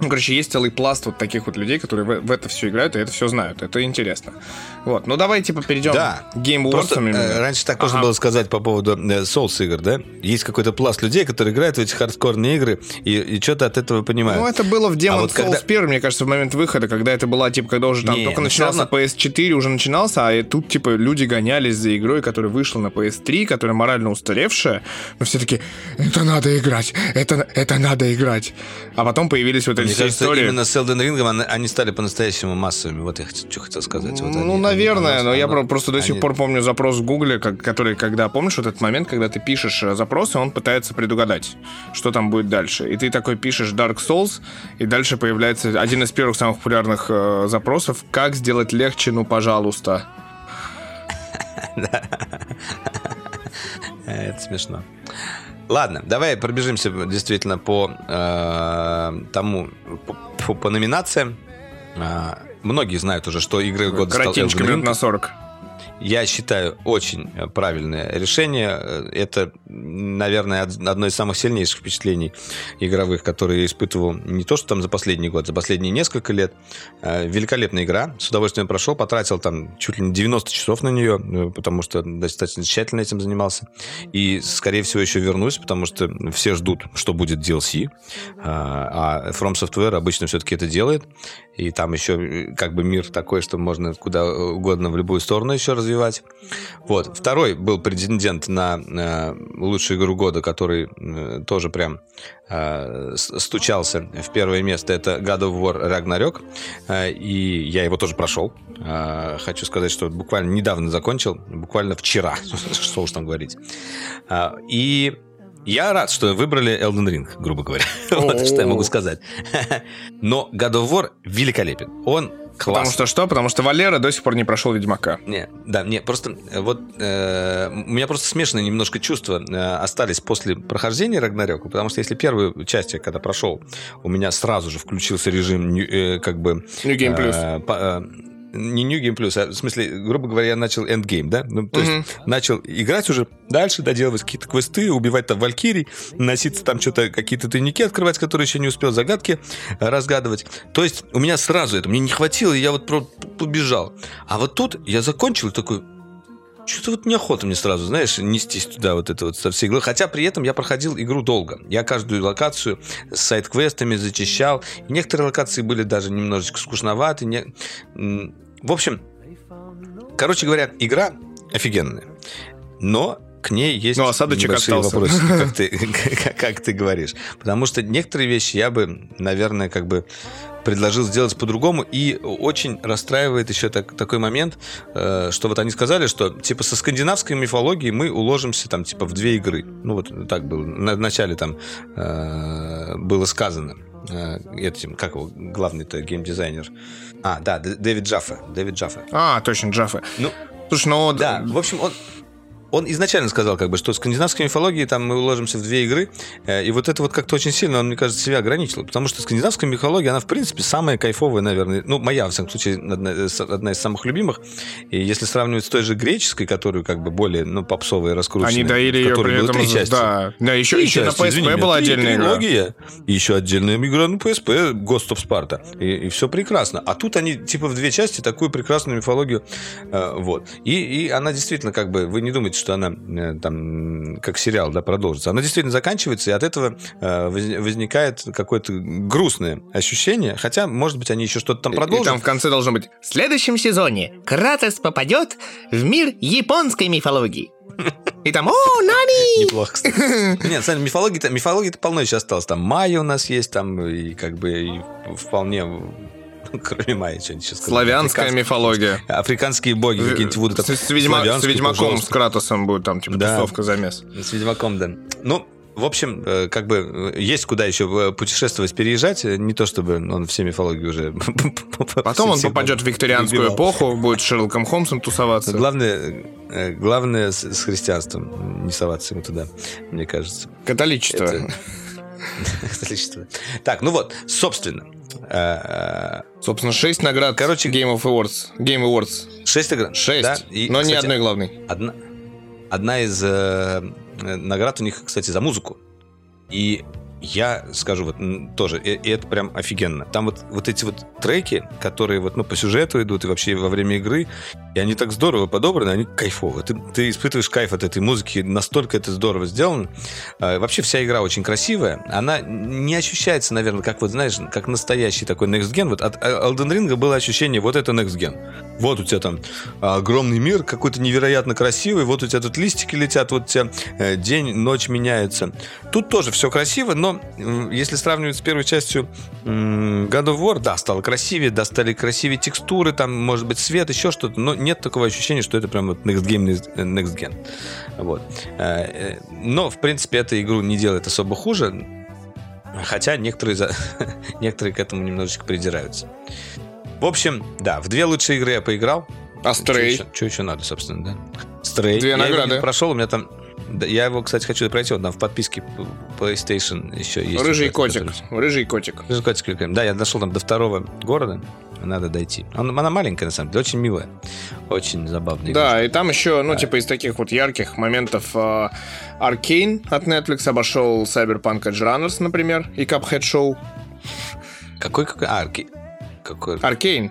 Ну, короче, есть целый пласт вот таких вот людей, которые в, в это все играют и это все знают. Это интересно. Вот. Ну, давай, типа, перейдем Да. к Просто, Awards. э, раньше так можно Ага. было сказать по поводу э, Souls игр, да? Есть какой-то пласт людей, которые играют в эти хардкорные игры и, и что-то от этого понимают. Ну, это было в Demon А вот Souls когда- 1, мне кажется, в момент выхода, когда это была, типа, когда уже там Не, только ну, начинался равно- PS4, уже начинался, а и тут, типа, люди гонялись за игрой, которая вышла на PS3, которая морально устаревшая, но все таки это надо играть, это, это надо играть. А потом появились вот эти Мне все кажется, истории. именно с Elden Ring они, стали по-настоящему массовыми. Вот я что хотел сказать. Вот ну, они- наверное, но я просто до сих пор помню запрос в Гугле, который, когда, помнишь, вот этот момент, когда ты пишешь э, запрос, и он пытается предугадать, что там будет дальше. И ты такой пишешь Dark Souls, и дальше появляется один из первых самых популярных э, запросов, как сделать легче, ну, пожалуйста. Э, Это смешно. Ладно, давай пробежимся действительно по э, тому, по, по- по номинациям. Э, многие знают уже, что игры года стал минут Ring. на 40. Я считаю, очень э, правильное решение. Э, Это, наверное, од- одно из самых сильнейших впечатлений игровых, которые я испытывал не то, что там за последний год, за последние несколько лет. Э, Великолепная игра. С удовольствием прошел. Потратил там чуть ли не 90 часов на нее, потому что достаточно тщательно этим занимался. И, скорее всего, еще вернусь, потому что все ждут, что будет DLC. А From Software обычно все-таки это делает. И там еще как бы мир такой, что можно куда угодно в любую сторону еще развивать. Вот. Второй был претендент на э, лучшую игру года, который э, тоже прям э, стучался в первое место. Это God of War Ragnarok. Э, и я его тоже прошел. Э, хочу сказать, что буквально недавно закончил. Буквально вчера. Что уж там говорить. А, И я рад, что выбрали Elden Ring, грубо говоря. Вот что я могу сказать. Но God of War великолепен. Он Потому классный. что что? Потому что Валера до сих пор не прошел Ведьмака. Не, да, мне просто э, вот э, у меня просто смешанные немножко чувства э, остались после прохождения Рагнарёка, потому что если первую часть я когда прошел, у меня сразу же включился режим э, как бы New Game Plus. э, по- э, не New Game Plus, а в смысле, грубо говоря, я начал Endgame, да? Ну, то Мгм. есть начал играть уже дальше, доделывать какие-то квесты, убивать там валькирий, носиться там что-то, какие-то тайники открывать, которые еще не успел, загадки э, разгадывать. То есть у меня сразу это, мне не хватило, и я вот побежал. А вот тут я закончил такой, что-то вот неохота мне сразу, знаешь, нестись туда вот это вот со всей иглы. Хотя при этом я проходил игру долго. Я каждую локацию с сайт-квестами зачищал. И некоторые локации были даже немножечко скучноваты. Не... В общем, короче говоря, игра офигенная. Но к ней есть Ну, осадочек небольшие остался. вопросики, как ты, как, как ты говоришь. Потому что некоторые вещи я бы, наверное, как бы предложил сделать по-другому. И очень расстраивает еще так- такой момент, э, что вот они сказали, что типа со скандинавской мифологией мы уложимся там типа в две игры. Ну вот так было. На, вначале там э, было сказано э, этим, как его, главный-то геймдизайнер. А, да, Дэвид Джаффа. Дэвид Джаффа. А, точно, Джаффа. Ну, Слушай, ну... да, в общем, он, он изначально сказал, как бы, что скандинавской мифологии там мы уложимся в две игры, э, и вот это вот как-то очень сильно, он, мне кажется, себя ограничил, потому что скандинавская мифология, она, в принципе, самая кайфовая, наверное, ну, моя, во всяком случае, одна, из- одна из самых любимых, и если сравнивать с той же греческой, которую, как бы, более, ну, попсовая, раскрученная, Они доили ее при было этом... три части. Да, да еще, Три еще на части, PSP извини была три отдельная игра. трилогия, и еще отдельная игра на PSP, Ghost of Sparta. И, все прекрасно. А тут они типа в две части такую прекрасную мифологию. э, вот. И, и она действительно как бы... Вы не думаете, что она э, там как сериал да, продолжится. Она действительно заканчивается, и от этого э, воз- возникает какое-то грустное ощущение. Хотя, может быть, они еще что-то там И продолжат. там в конце должно быть... В следующем сезоне Кратос попадет в мир японской мифологии. И там, о, Нани! Неплохо, кстати. Нет, кстати, мифологии-то, мифологии-то полно еще осталось. Там майя у нас есть, там и как бы и вполне... Кроме что-нибудь сейчас сказать. Славянская Африканские- мифология. Африканские боги какие-нибудь будут. С, ведьма- с Ведьмаком, пожалуйста. с Кратосом будет там, типа, Да. тусовка, замес. С Ведьмаком, да. Ну, в общем, э, как бы э, есть куда еще э, путешествовать, переезжать. Э, Не то чтобы он все мифологии уже... Потом он попадет в викторианскую эпоху, будет с Шерлоком Холмсом тусоваться. Главное, э, главное с, христианством не соваться ему туда, мне кажется. Католичество. Это- Католичество. Так, ну вот, собственно, Э, Собственно, 6 наград Короче, Game of Awards. Game Awards. Шесть наград. 6, да? И, но кстати, одной главной. Одна, одна из э, э, наград у них, кстати, за музыку. И я скажу вот тоже, и, и это прям офигенно. Там вот, вот эти вот треки, которые вот, ну, по сюжету идут и вообще во время игры, и они так здорово подобраны, они кайфовые. Ты, ты испытываешь кайф от этой музыки, настолько это здорово сделано. А, вообще вся игра очень красивая. Она не ощущается, наверное, как вот, знаешь, как настоящий такой Next Gen. Вот от э, Elden Ring было ощущение, вот это Next Gen. Вот у тебя там огромный мир, какой-то невероятно красивый, вот у тебя тут листики летят, вот у тебя э, день, ночь меняется. Тут тоже все красиво, но если сравнивать с первой частью God of War, да, стало красивее, да, стали красивее текстуры, там, может быть, свет, еще что-то, но нет такого ощущения, что это прям вот Next Game, Next Gen. Вот. Э, э, Но, в принципе, эта игру не делает особо хуже, хотя некоторые, за- некоторые к этому немножечко придираются. В общем, да, в две лучшие игры я поиграл. А Stray? Что еще надо, собственно, да? Стрей. Две я награды. прошел, у меня там... да, Я его, кстати, хочу пройти. Вот там в подписке PlayStation еще есть. Рыжий какой-то, котик. который- Рыжий котик. Рыжий котик. Да, я дошел там до второго города. Надо дойти. Он- она маленькая, на самом деле, очень милая. Очень забавная. Да, и там еще, ну, типа, из таких вот ярких моментов Arcane от Netflix обошел Cyberpunk Edgerunners, например, и Cuphead Show. Какой, какой? А, арки... Какой? Arcane.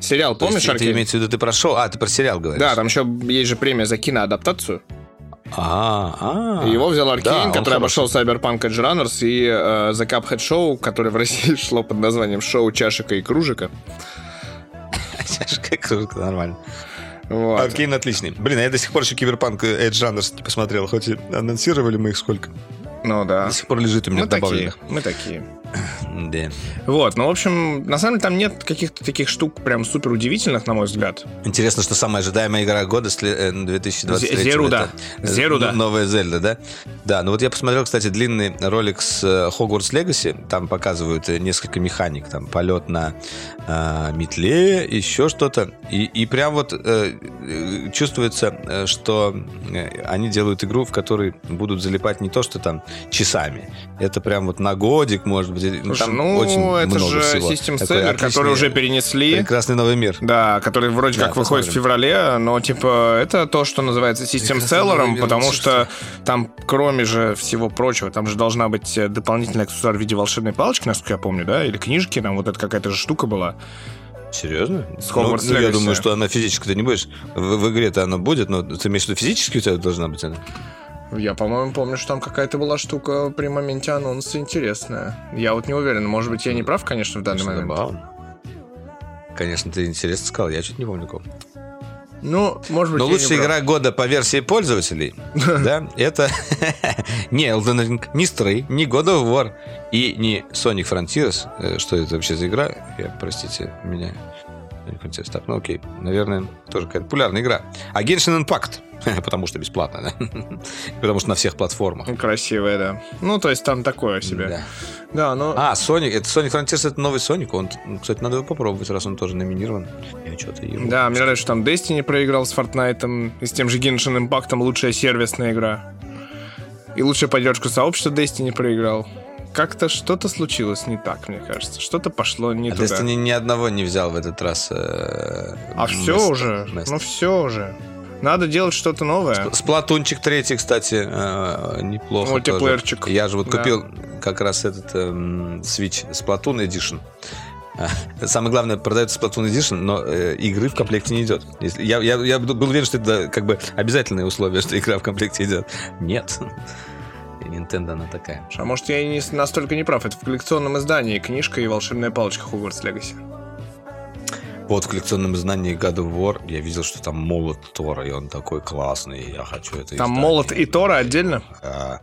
Сериал, помнишь Arcane? имеется в виду, ты прошел? А, ты про сериал говоришь? Да, там еще есть же премия за киноадаптацию. А, а. И его взял Arcane, Да, который хороший. обошел Cyberpunk Edgerunners и э, The Cuphead Show, который в России шло под названием «Шоу чашика и кружика». Чашка кружка, нормально. Вот. Аркейн отличный. Блин, а я до сих пор еще Киберпанк Edge Runners не посмотрел, хоть и анонсировали мы их сколько. Ну да. До сих пор лежит у меня Мы в такие, добавленных. мы такие. Да. Вот, ну, в общем, на самом деле там нет каких-то таких штук прям супер удивительных, на мой взгляд. Интересно, что самая ожидаемая игра года сле- э, 2023 Зеруда. это, э, Зеруда. Новая Зельда, да? Да, ну вот я посмотрел, кстати, длинный ролик с э, Hogwarts Legacy. Там показывают э, несколько механик. Там полет на э, метле, еще что-то. И, и прям вот э, чувствуется, что они делают игру, в которой будут залипать не то, что там часами. Это прям вот на годик, может быть. Слушай, там ну, очень это много же всего. System Seller, который уже перенесли. Прекрасный новый мир. Да, который вроде Да, как выходит в посмотрим. феврале, но типа это то, что называется System Seller, потому ну, что там, кроме же всего прочего, там же должна быть э, дополнительный аксессуар в виде волшебной палочки, насколько я помню, да, или книжки, там вот эта какая-то же штука была. Серьезно? С ну, ну, я думаю, что она физически ты не будешь. В, в игре-то она будет, но ты имеешь в виду физически у тебя должна быть она? Я, по-моему, помню, что там какая-то была штука при моменте анонса интересная. Я вот не уверен, может быть, я не прав, конечно, в данный Конечно, момент. забавно. Конечно, ты интересно сказал, я чуть не помню кого. Ну, может быть, Но лучшая прав. игра года по версии пользователей, да, это не Elden Ring, не Stray, не God of War и не Sonic Frontiers. Э, Что это вообще за игра? Я, простите, меня... Sonic Frontiers. Так, ну окей, наверное, тоже какая-то популярная игра. А Genshin Impact, потому что бесплатно, да? Потому что на всех платформах. Красивая, да. Ну, то есть там такое себе. Да. Да, ну... А, Sonic, это Sonic Frontiers, это новый Sonic. Он, кстати, надо его попробовать, раз он тоже номинирован. Я что-то его... Да, мне нравится, что там Destiny проиграл с Fortnite и с тем же Genshin Impact лучшая сервисная игра. И лучшая поддержку сообщества Destiny проиграл. Как-то что-то случилось не так, мне кажется. Что-то пошло не А туда. Destiny ни одного не взял в этот раз. э, А все уже. место. Ну все уже. Надо делать что-то новое. Сплатунчик третий, кстати, э, неплохо. Мультиплеерчик. тоже. Я же вот Да. купил как раз этот эм, Switch Splatoon Edition. Самое главное, продается Splatoon Edition, но э, игры в комплекте не идет. Если- Я, я, я был уверен, что это как бы обязательное условие, что игра в комплекте идет. Нет. Nintendo она такая. А может, я и не настолько не прав. Это в коллекционном издании книжка и волшебная палочка Hogwarts Legacy. Вот в коллекционном издании God of War я видел, что там молот Тора, и он такой классный, и я хочу это Там издание. молот и Тора отдельно? А,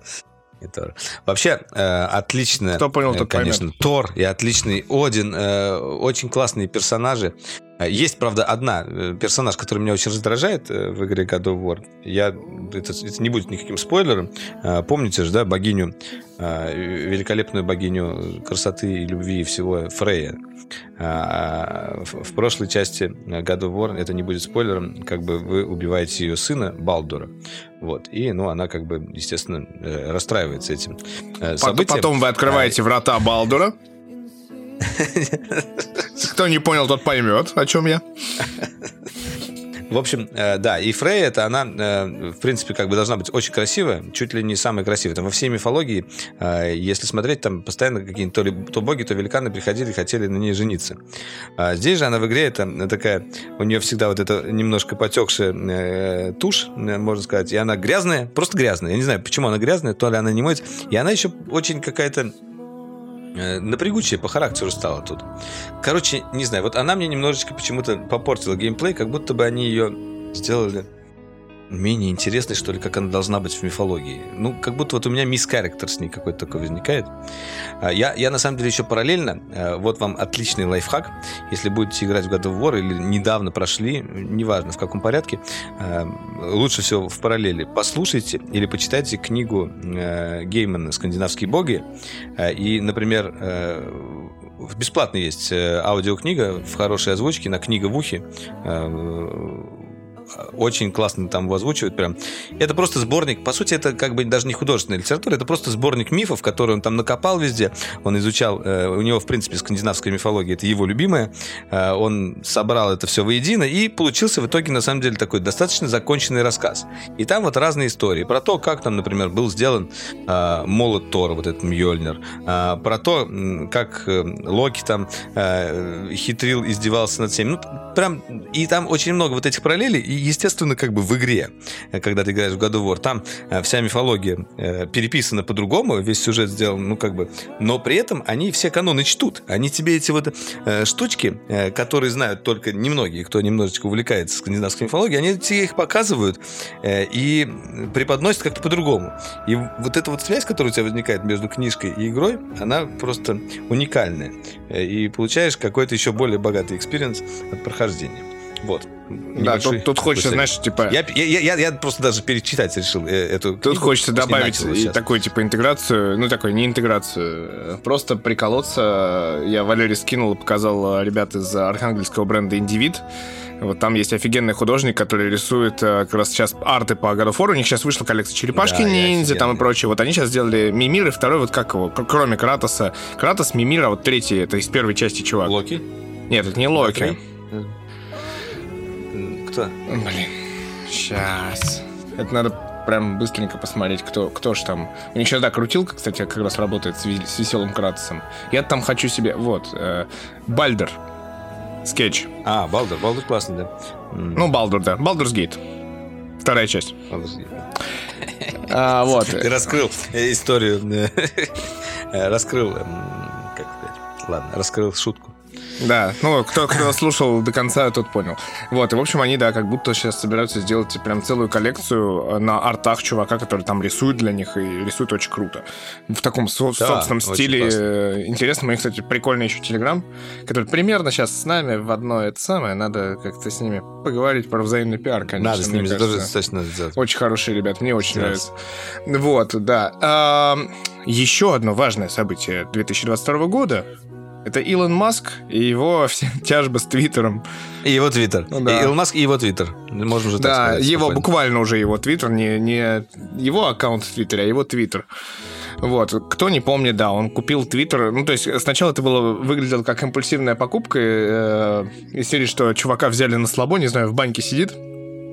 и Тор. Вообще, э, отлично. Кто понял, э, тот Конечно, Тор и отличный Один. э, очень классные персонажи. Э, Есть, правда, одна э, персонаж, который меня очень раздражает э, в игре God of War. Я, это, это не будет никаким спойлером. Э, Помните же, да, богиню, э, великолепную богиню красоты и любви и всего Фрея. А, В прошлой части God of War, это не будет спойлером, как бы вы убиваете ее сына Балдура. Вот. И, ну, она как бы, естественно, расстраивается этим событием. Потом вы открываете врата Балдура. Кто не понял, тот поймет, о чем я. В общем, э, да, и Фрейя, это она, э, в принципе, как бы должна быть очень красивая, чуть ли не самая красивая. Там во всей мифологии, э, если смотреть, там постоянно какие-то то, ли, то боги, то великаны приходили и хотели на ней жениться. А здесь же она в игре, это такая, у нее всегда вот эта немножко потекшая тушь, можно сказать, и она грязная, просто грязная. Я не знаю, почему она грязная, то ли она не моется. И она еще очень какая-то напрягучая по характеру стала тут. Короче, не знаю, вот она мне немножечко почему-то попортила геймплей, как будто бы они ее сделали менее интересной, что ли, как она должна быть в мифологии. Ну, как будто вот у меня мисс Character с ней какой-то такой возникает. А, я, я на самом деле еще параллельно, э, вот вам отличный лайфхак, если будете играть в God of War или недавно прошли, неважно в каком порядке, э, лучше всего в параллели послушайте или почитайте книгу э, Геймана «Скандинавские боги», и, например, бесплатно есть аудиокнига в хорошей озвучке на книга в ухе очень классно там его озвучивают прям. Это просто сборник, по сути, это как бы даже не художественная литература, это просто сборник мифов, которые он там накопал везде. Он изучал, э, у него, в принципе, скандинавская мифология, это его любимая. Э, он собрал это все воедино и получился в итоге, на самом деле, такой достаточно законченный рассказ. И там вот разные истории про то, как там, например, был сделан э, молот Тора, вот этот Мьёльнир, про то, как Локи там хитрил, издевался над всеми. Ну, прям, и там очень много вот этих параллелей, и естественно, как бы в игре, э, когда ты играешь в God of War, там э, вся мифология э, переписана по-другому, весь сюжет сделан, ну, как бы, но при этом они все каноны чтут. Они тебе эти вот штучки, которые знают только немногие, кто немножечко увлекается скандинавской мифологией, они тебе их показывают и преподносят как-то по-другому. И вот эта вот связь, которая у тебя возникает между книжкой и игрой, она просто уникальная. И получаешь какой-то еще более богатый experience от прохождения. Вот. Да, тут, тут хочется, знаешь, типа... Я, я, я, я просто даже перечитать решил э, эту Тут книгу, хочется добавить и такую, типа, интеграцию, ну, такой, не интеграцию, просто приколоться. Я Валере скинул и показал ребят из архангельского бренда «Индивид». Вот там есть офигенный художник, который рисует э, как раз сейчас арты по God of War. У них сейчас вышла коллекция черепашки да, ниндзя там и прочее. Вот они сейчас сделали Мимир и второй, вот как его, кроме Кратоса. Кратос, Мимир, а вот третий, это из первой части чувак. Локи? Нет, это не Локи кто? Блин, сейчас. Это надо прям быстренько посмотреть, кто, кто ж там. У них сейчас, да, крутилка, кстати, как раз работает с, с веселым Кратосом. Я там хочу себе... Вот, э, Бальдер. Скетч. А, Балдер. Балдер классный, да. Ну, Балдер, да. Baldur's Gate. Вторая часть. А, вот. Ты раскрыл историю. раскрыл, как сказать, ладно, раскрыл шутку. Да, ну, кто, кто слушал до конца, тот понял. Вот, и, в общем, они, да, как будто сейчас собираются сделать прям целую коллекцию э, на артах чувака, который там рисует для них, и рисует очень круто. В таком со- да, собственном стиле. Классно. Э, интересно, у них, кстати, прикольный еще Телеграм, который примерно сейчас с нами в одно это самое. Надо как-то с ними поговорить про взаимный пиар, конечно. Надо с ними тоже достаточно сделать. Очень хорошие ребят, мне очень нравится. Вот, да. А, еще одно важное событие 2022 года это Илон Маск и его все тяжбы с Твиттером. И его Твиттер. Ну, да. Илон Маск и его Твиттер. Можно уже да, так сказать. его спокойно. буквально уже его Твиттер, не, не его аккаунт в Твиттере, а его Твиттер. Вот, кто не помнит, да, он купил Твиттер. Ну, то есть сначала это было выглядело как импульсивная покупка э, из серии, что чувака взяли на слабо, не знаю, в банке сидит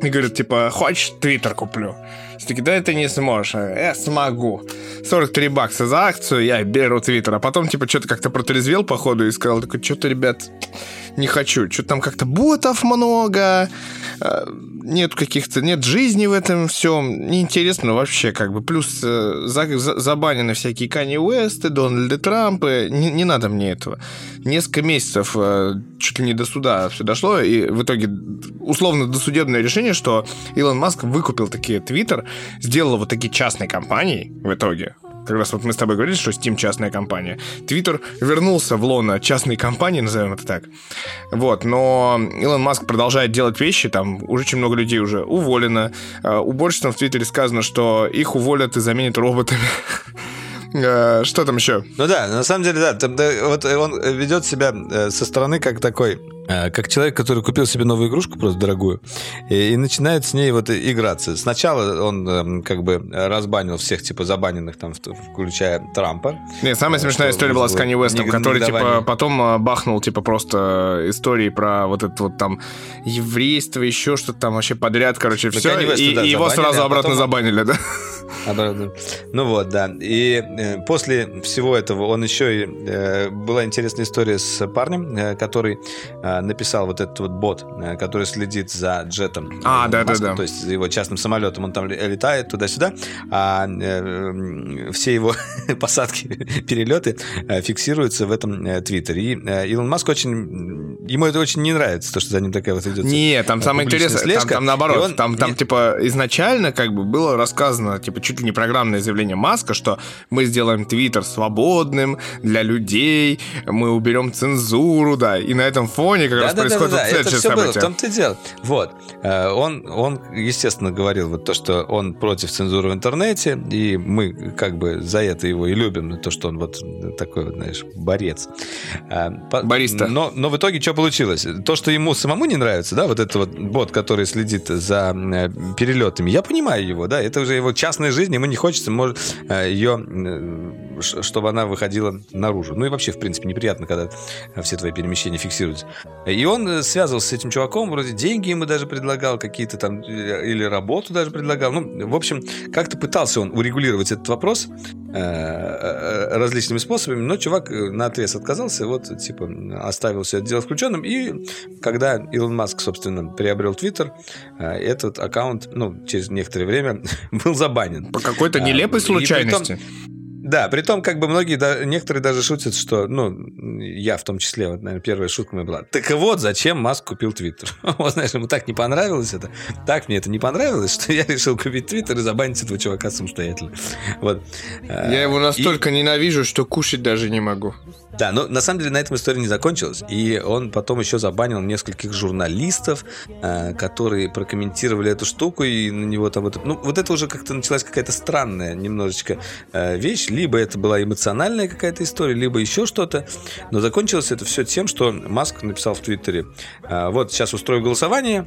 и говорит, типа, хочешь, Твиттер куплю? Все таки да, ты не сможешь. Я смогу. 43 бакса за акцию, я беру Твиттер. А потом, типа, что-то как-то протрезвел, походу, и сказал, такой, что-то, ребят, не хочу. Что-то там как-то ботов много, а, нет каких-то, нет жизни в этом всем. Неинтересно вообще, как бы. Плюс э, за, за, забанены всякие Кани Уэсты, Дональды Трампы. Не, не надо мне этого. Несколько месяцев э, чуть ли не до суда все дошло, и в итоге условно досудебное решение, что Илон Маск выкупил такие Твиттер, сделал вот такие частные компании в итоге, как раз вот мы с тобой говорили, что Steam частная компания. Твиттер вернулся в лоно частной компании, назовем это так. Вот, но Илон Маск продолжает делать вещи, там уже очень много людей уже уволено. А, уборщицам в Твиттере сказано, что их уволят и заменят роботами. А, что там еще? Ну да, на самом деле, да, да вот он ведет себя э, со стороны как такой как человек, который купил себе новую игрушку, просто дорогую, и, и начинает с ней вот играться. Сначала он э, как бы разбанил всех, типа, забаненных там, включая Трампа. Не, самая смешная история была с Канни Уэстом, который, типа, потом э, бахнул, типа, просто истории про вот это вот там еврейство, еще что-то там вообще подряд, короче, ну, все, и, и его сразу а обратно забанили, да? Ну вот, да. И э, после всего этого он еще и... Э, была интересная история с парнем, э, который написал вот этот вот бот, который следит за джетом. А, да, да, да. То есть его частным самолетом. Он там летает туда-сюда, а все его посадки, перелеты фиксируются в этом твиттере. И Илон Маск очень... Ему это очень не нравится, то, что за ним такая вот идет... Нет, там самое интересное, там, там наоборот, он... там, там типа изначально как бы было рассказано, типа чуть ли не программное заявление Маска, что мы сделаем Твиттер свободным для людей, мы уберем цензуру, да, и на этом фоне как да, раз да, происходит да, да, да. Это все событие. было, в том-то и дело. Вот. Э, он, он, естественно, говорил вот то, что он против цензуры в интернете, и мы как бы за это его и любим, то, что он вот такой, вот, знаешь, борец. Э, Бариста. Но, но в итоге что получилось? То, что ему самому не нравится, да, вот этот вот бот, который следит за э, перелетами, я понимаю его, да, это уже его частная жизнь, ему не хочется может, ее, чтобы она выходила наружу. Ну и вообще, в принципе, неприятно, когда все твои перемещения фиксируются. И он э, связывался с этим чуваком, вроде деньги ему даже предлагал какие-то там, э, или работу даже предлагал. Ну, в общем, как-то пытался он урегулировать этот вопрос э, различными способами, но чувак на отрез отказался, вот, типа, оставил все это дело включенным. И когда Илон Маск, собственно, приобрел Твиттер, этот аккаунт, ну, через некоторое время был забанен. По какой-то нелепой случайности. Да, при том, как бы многие, да, некоторые даже шутят, что, ну, я в том числе, вот, наверное, первая шутка моя была. Так вот, зачем Маск купил Твиттер? Вот, знаешь, ему так не понравилось это, так мне это не понравилось, что я решил купить Твиттер и забанить этого чувака самостоятельно. Вот. Я его настолько и... ненавижу, что кушать даже не могу. Да, но на самом деле на этом история не закончилась. И он потом еще забанил нескольких журналистов, э, которые прокомментировали эту штуку, и на него там вот... Ну, вот это уже как-то началась какая-то странная немножечко э, вещь. Либо это была эмоциональная какая-то история, либо еще что-то. Но закончилось это все тем, что Маск написал в Твиттере, э, вот сейчас устрою голосование,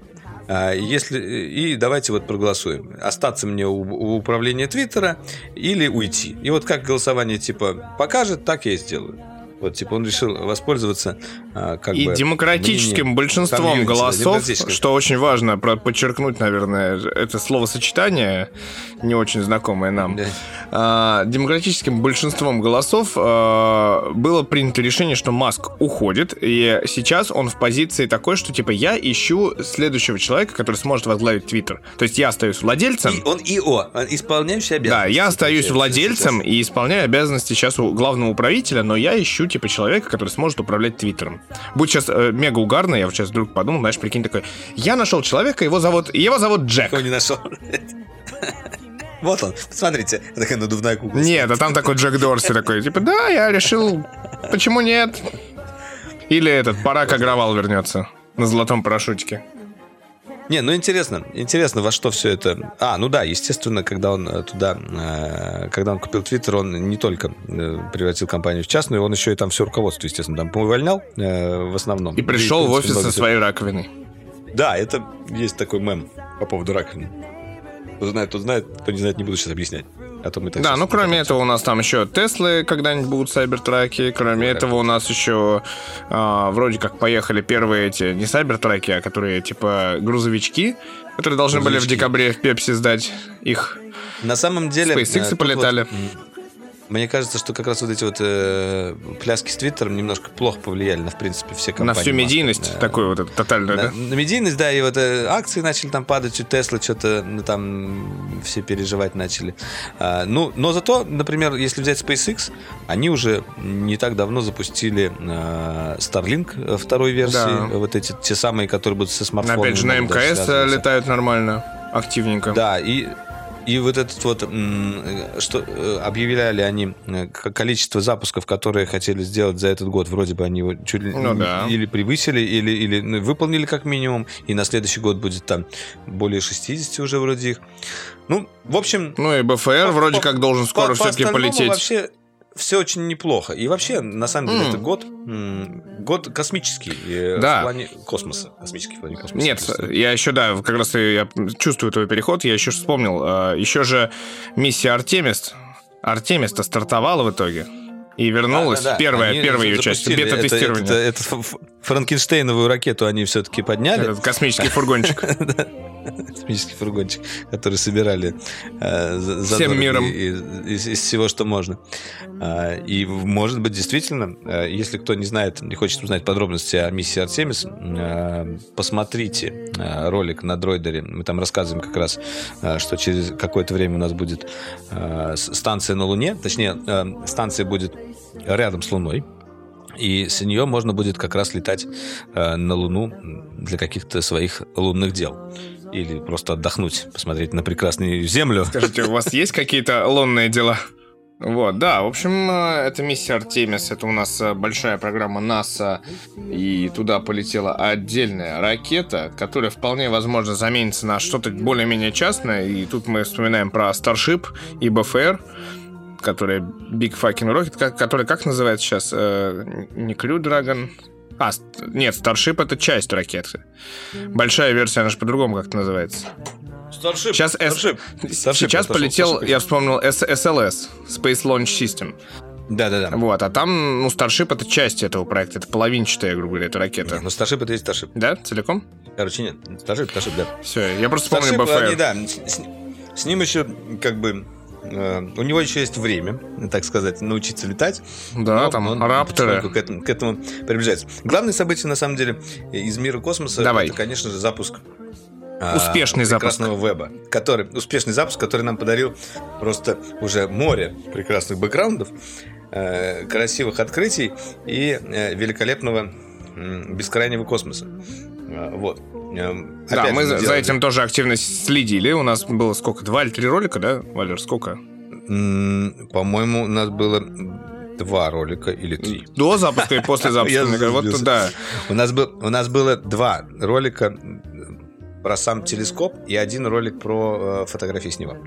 если, и давайте вот проголосуем. Остаться мне у, у управления Твиттера или уйти. И вот как голосование типа покажет, так я и сделаю. Вот, типа, он решил воспользоваться а, как и бы... демократическим большинством голосов, что очень важно подчеркнуть, наверное, это словосочетание, не очень знакомое нам. Да. А, демократическим большинством голосов а, было принято решение, что Маск уходит, и сейчас он в позиции такой, что, типа, я ищу следующего человека, который сможет возглавить Твиттер. То есть я остаюсь владельцем. И он ИО, исполняющий обязанности. Да, я остаюсь владельцем сейчас. и исполняю обязанности сейчас у главного управителя, но я ищу типа человека, который сможет управлять Твиттером. Будет сейчас э, мега угарно, я вот сейчас вдруг подумал, знаешь, прикинь, такой, я нашел человека, его зовут, его зовут Джек. Его не нашел. Вот он, посмотрите, такая надувная кукла. Нет, а там такой Джек Дорси такой, типа, да, я решил, почему нет? Или этот, Парак Агравал вернется на золотом парашютике. Не, ну интересно, интересно, во что все это... А, ну да, естественно, когда он э, туда, э, когда он купил Твиттер, он не только э, превратил компанию в частную, он еще и там все руководство, естественно, там увольнял в основном. И пришел и, в, принципе, в офис со своей раковиной. Да, это есть такой мем по поводу раковины. Кто знает, тот знает, кто не знает, не буду сейчас объяснять. А то мы да, ну кроме этого у нас там еще Теслы когда-нибудь будут сайбертраки. Кроме этого у нас еще а, вроде как поехали первые эти, не сайбертраки, а которые типа грузовички, которые должны грузовички. были в декабре в Пепси сдать их. На самом деле... SpaceX э, полетали. Вот, мне кажется, что как раз вот эти вот э, пляски с Твиттером немножко плохо повлияли на, в принципе, все компании. На всю медийность да. такую вот тотальную, на, да? На медийность, да, и вот э, акции начали там падать, у Тесла что-то ну, там все переживать начали. А, ну, но зато, например, если взять SpaceX, они уже не так давно запустили э, Starlink второй версии, да. вот эти те самые, которые будут со смартфоном. Опять же, на МКС летают нормально, активненько. Да, и и вот этот вот, что э, объявляли они э, количество запусков, которые хотели сделать за этот год, вроде бы они его чуть ли ну, да. или превысили, или, или ну, выполнили как минимум, и на следующий год будет там более 60 уже вроде их. Ну, в общем... Ну и БФР по, вроде по, как должен скоро все-таки полететь. вообще все очень неплохо. И вообще, на самом деле, mm. этот год год космический э, Да. в плане космоса. Космический в плане космоса. Нет, я еще, да, как раз я чувствую твой переход, я еще вспомнил, э, еще же миссия Артемис, Артемис-то стартовала в итоге и вернулась, Да-да-да. первая, Они первая ее часть, это- бета-тестирование. Это, это ф- ф- Франкенштейновую ракету они все-таки подняли. Этот космический фургончик. Космический фургончик, который собирали э, Всем миром. из, всего, что можно. А, и, может быть, действительно, э, если кто не знает, не хочет узнать подробности о миссии Артемис, э, посмотрите ролик на дроидере. Мы там рассказываем как раз, что через какое-то время у нас будет станция на Луне. Точнее, станция будет рядом с Луной. И с нее можно будет как раз летать э, на Луну для каких-то своих лунных дел. Или просто отдохнуть, посмотреть на прекрасную Землю. Скажите, у вас есть какие-то лунные дела? Вот, да, в общем, э, это миссия Артемис, это у нас э, большая программа НАСА, и туда полетела отдельная ракета, которая вполне возможно заменится на что-то более-менее частное, и тут мы вспоминаем про Starship и БФР, который Big Fucking Rocket, как- который как называется сейчас? Э, Не Crew Dragon? А, нет, Starship это часть ракеты. Большая версия, она же по-другому как-то называется. Старшип. Сейчас С- Сейчас полетел, я вспомнил, SLS, Space Launch System. Да-да-да. Вот, а там, ну, Starship это часть этого проекта, это половинчатая, грубо говоря, эта ракета. Ну, Старшип это есть Старшип. Да, целиком? Короче, нет. Старшип, Старшип, да. Все, я просто вспомнил Старшип, они, БФР. да, с- с ним еще как бы... э, у него еще есть время, так сказать, научиться летать. Да, Но там он рапторы. К этому, к этому приближается. Главное событие, на самом деле, из мира космоса, Давай. это, конечно же, запуск а, Успешный запуск. веба, который успешный запуск, который нам подарил просто уже море прекрасных бэкграундов, э, красивых открытий и э, великолепного бескрайнего космоса. Э, Вот. Эм, Да, опять мы же, за, за делали- этим тоже активно следили. У нас было сколько? Два или три ролика, да, Валер? Сколько? По-моему, у нас было два ролика или три. До запуска и после запуска. Вот сбился. да. У нас, был, у нас было два ролика про сам телескоп и один ролик про э, фотографии с него.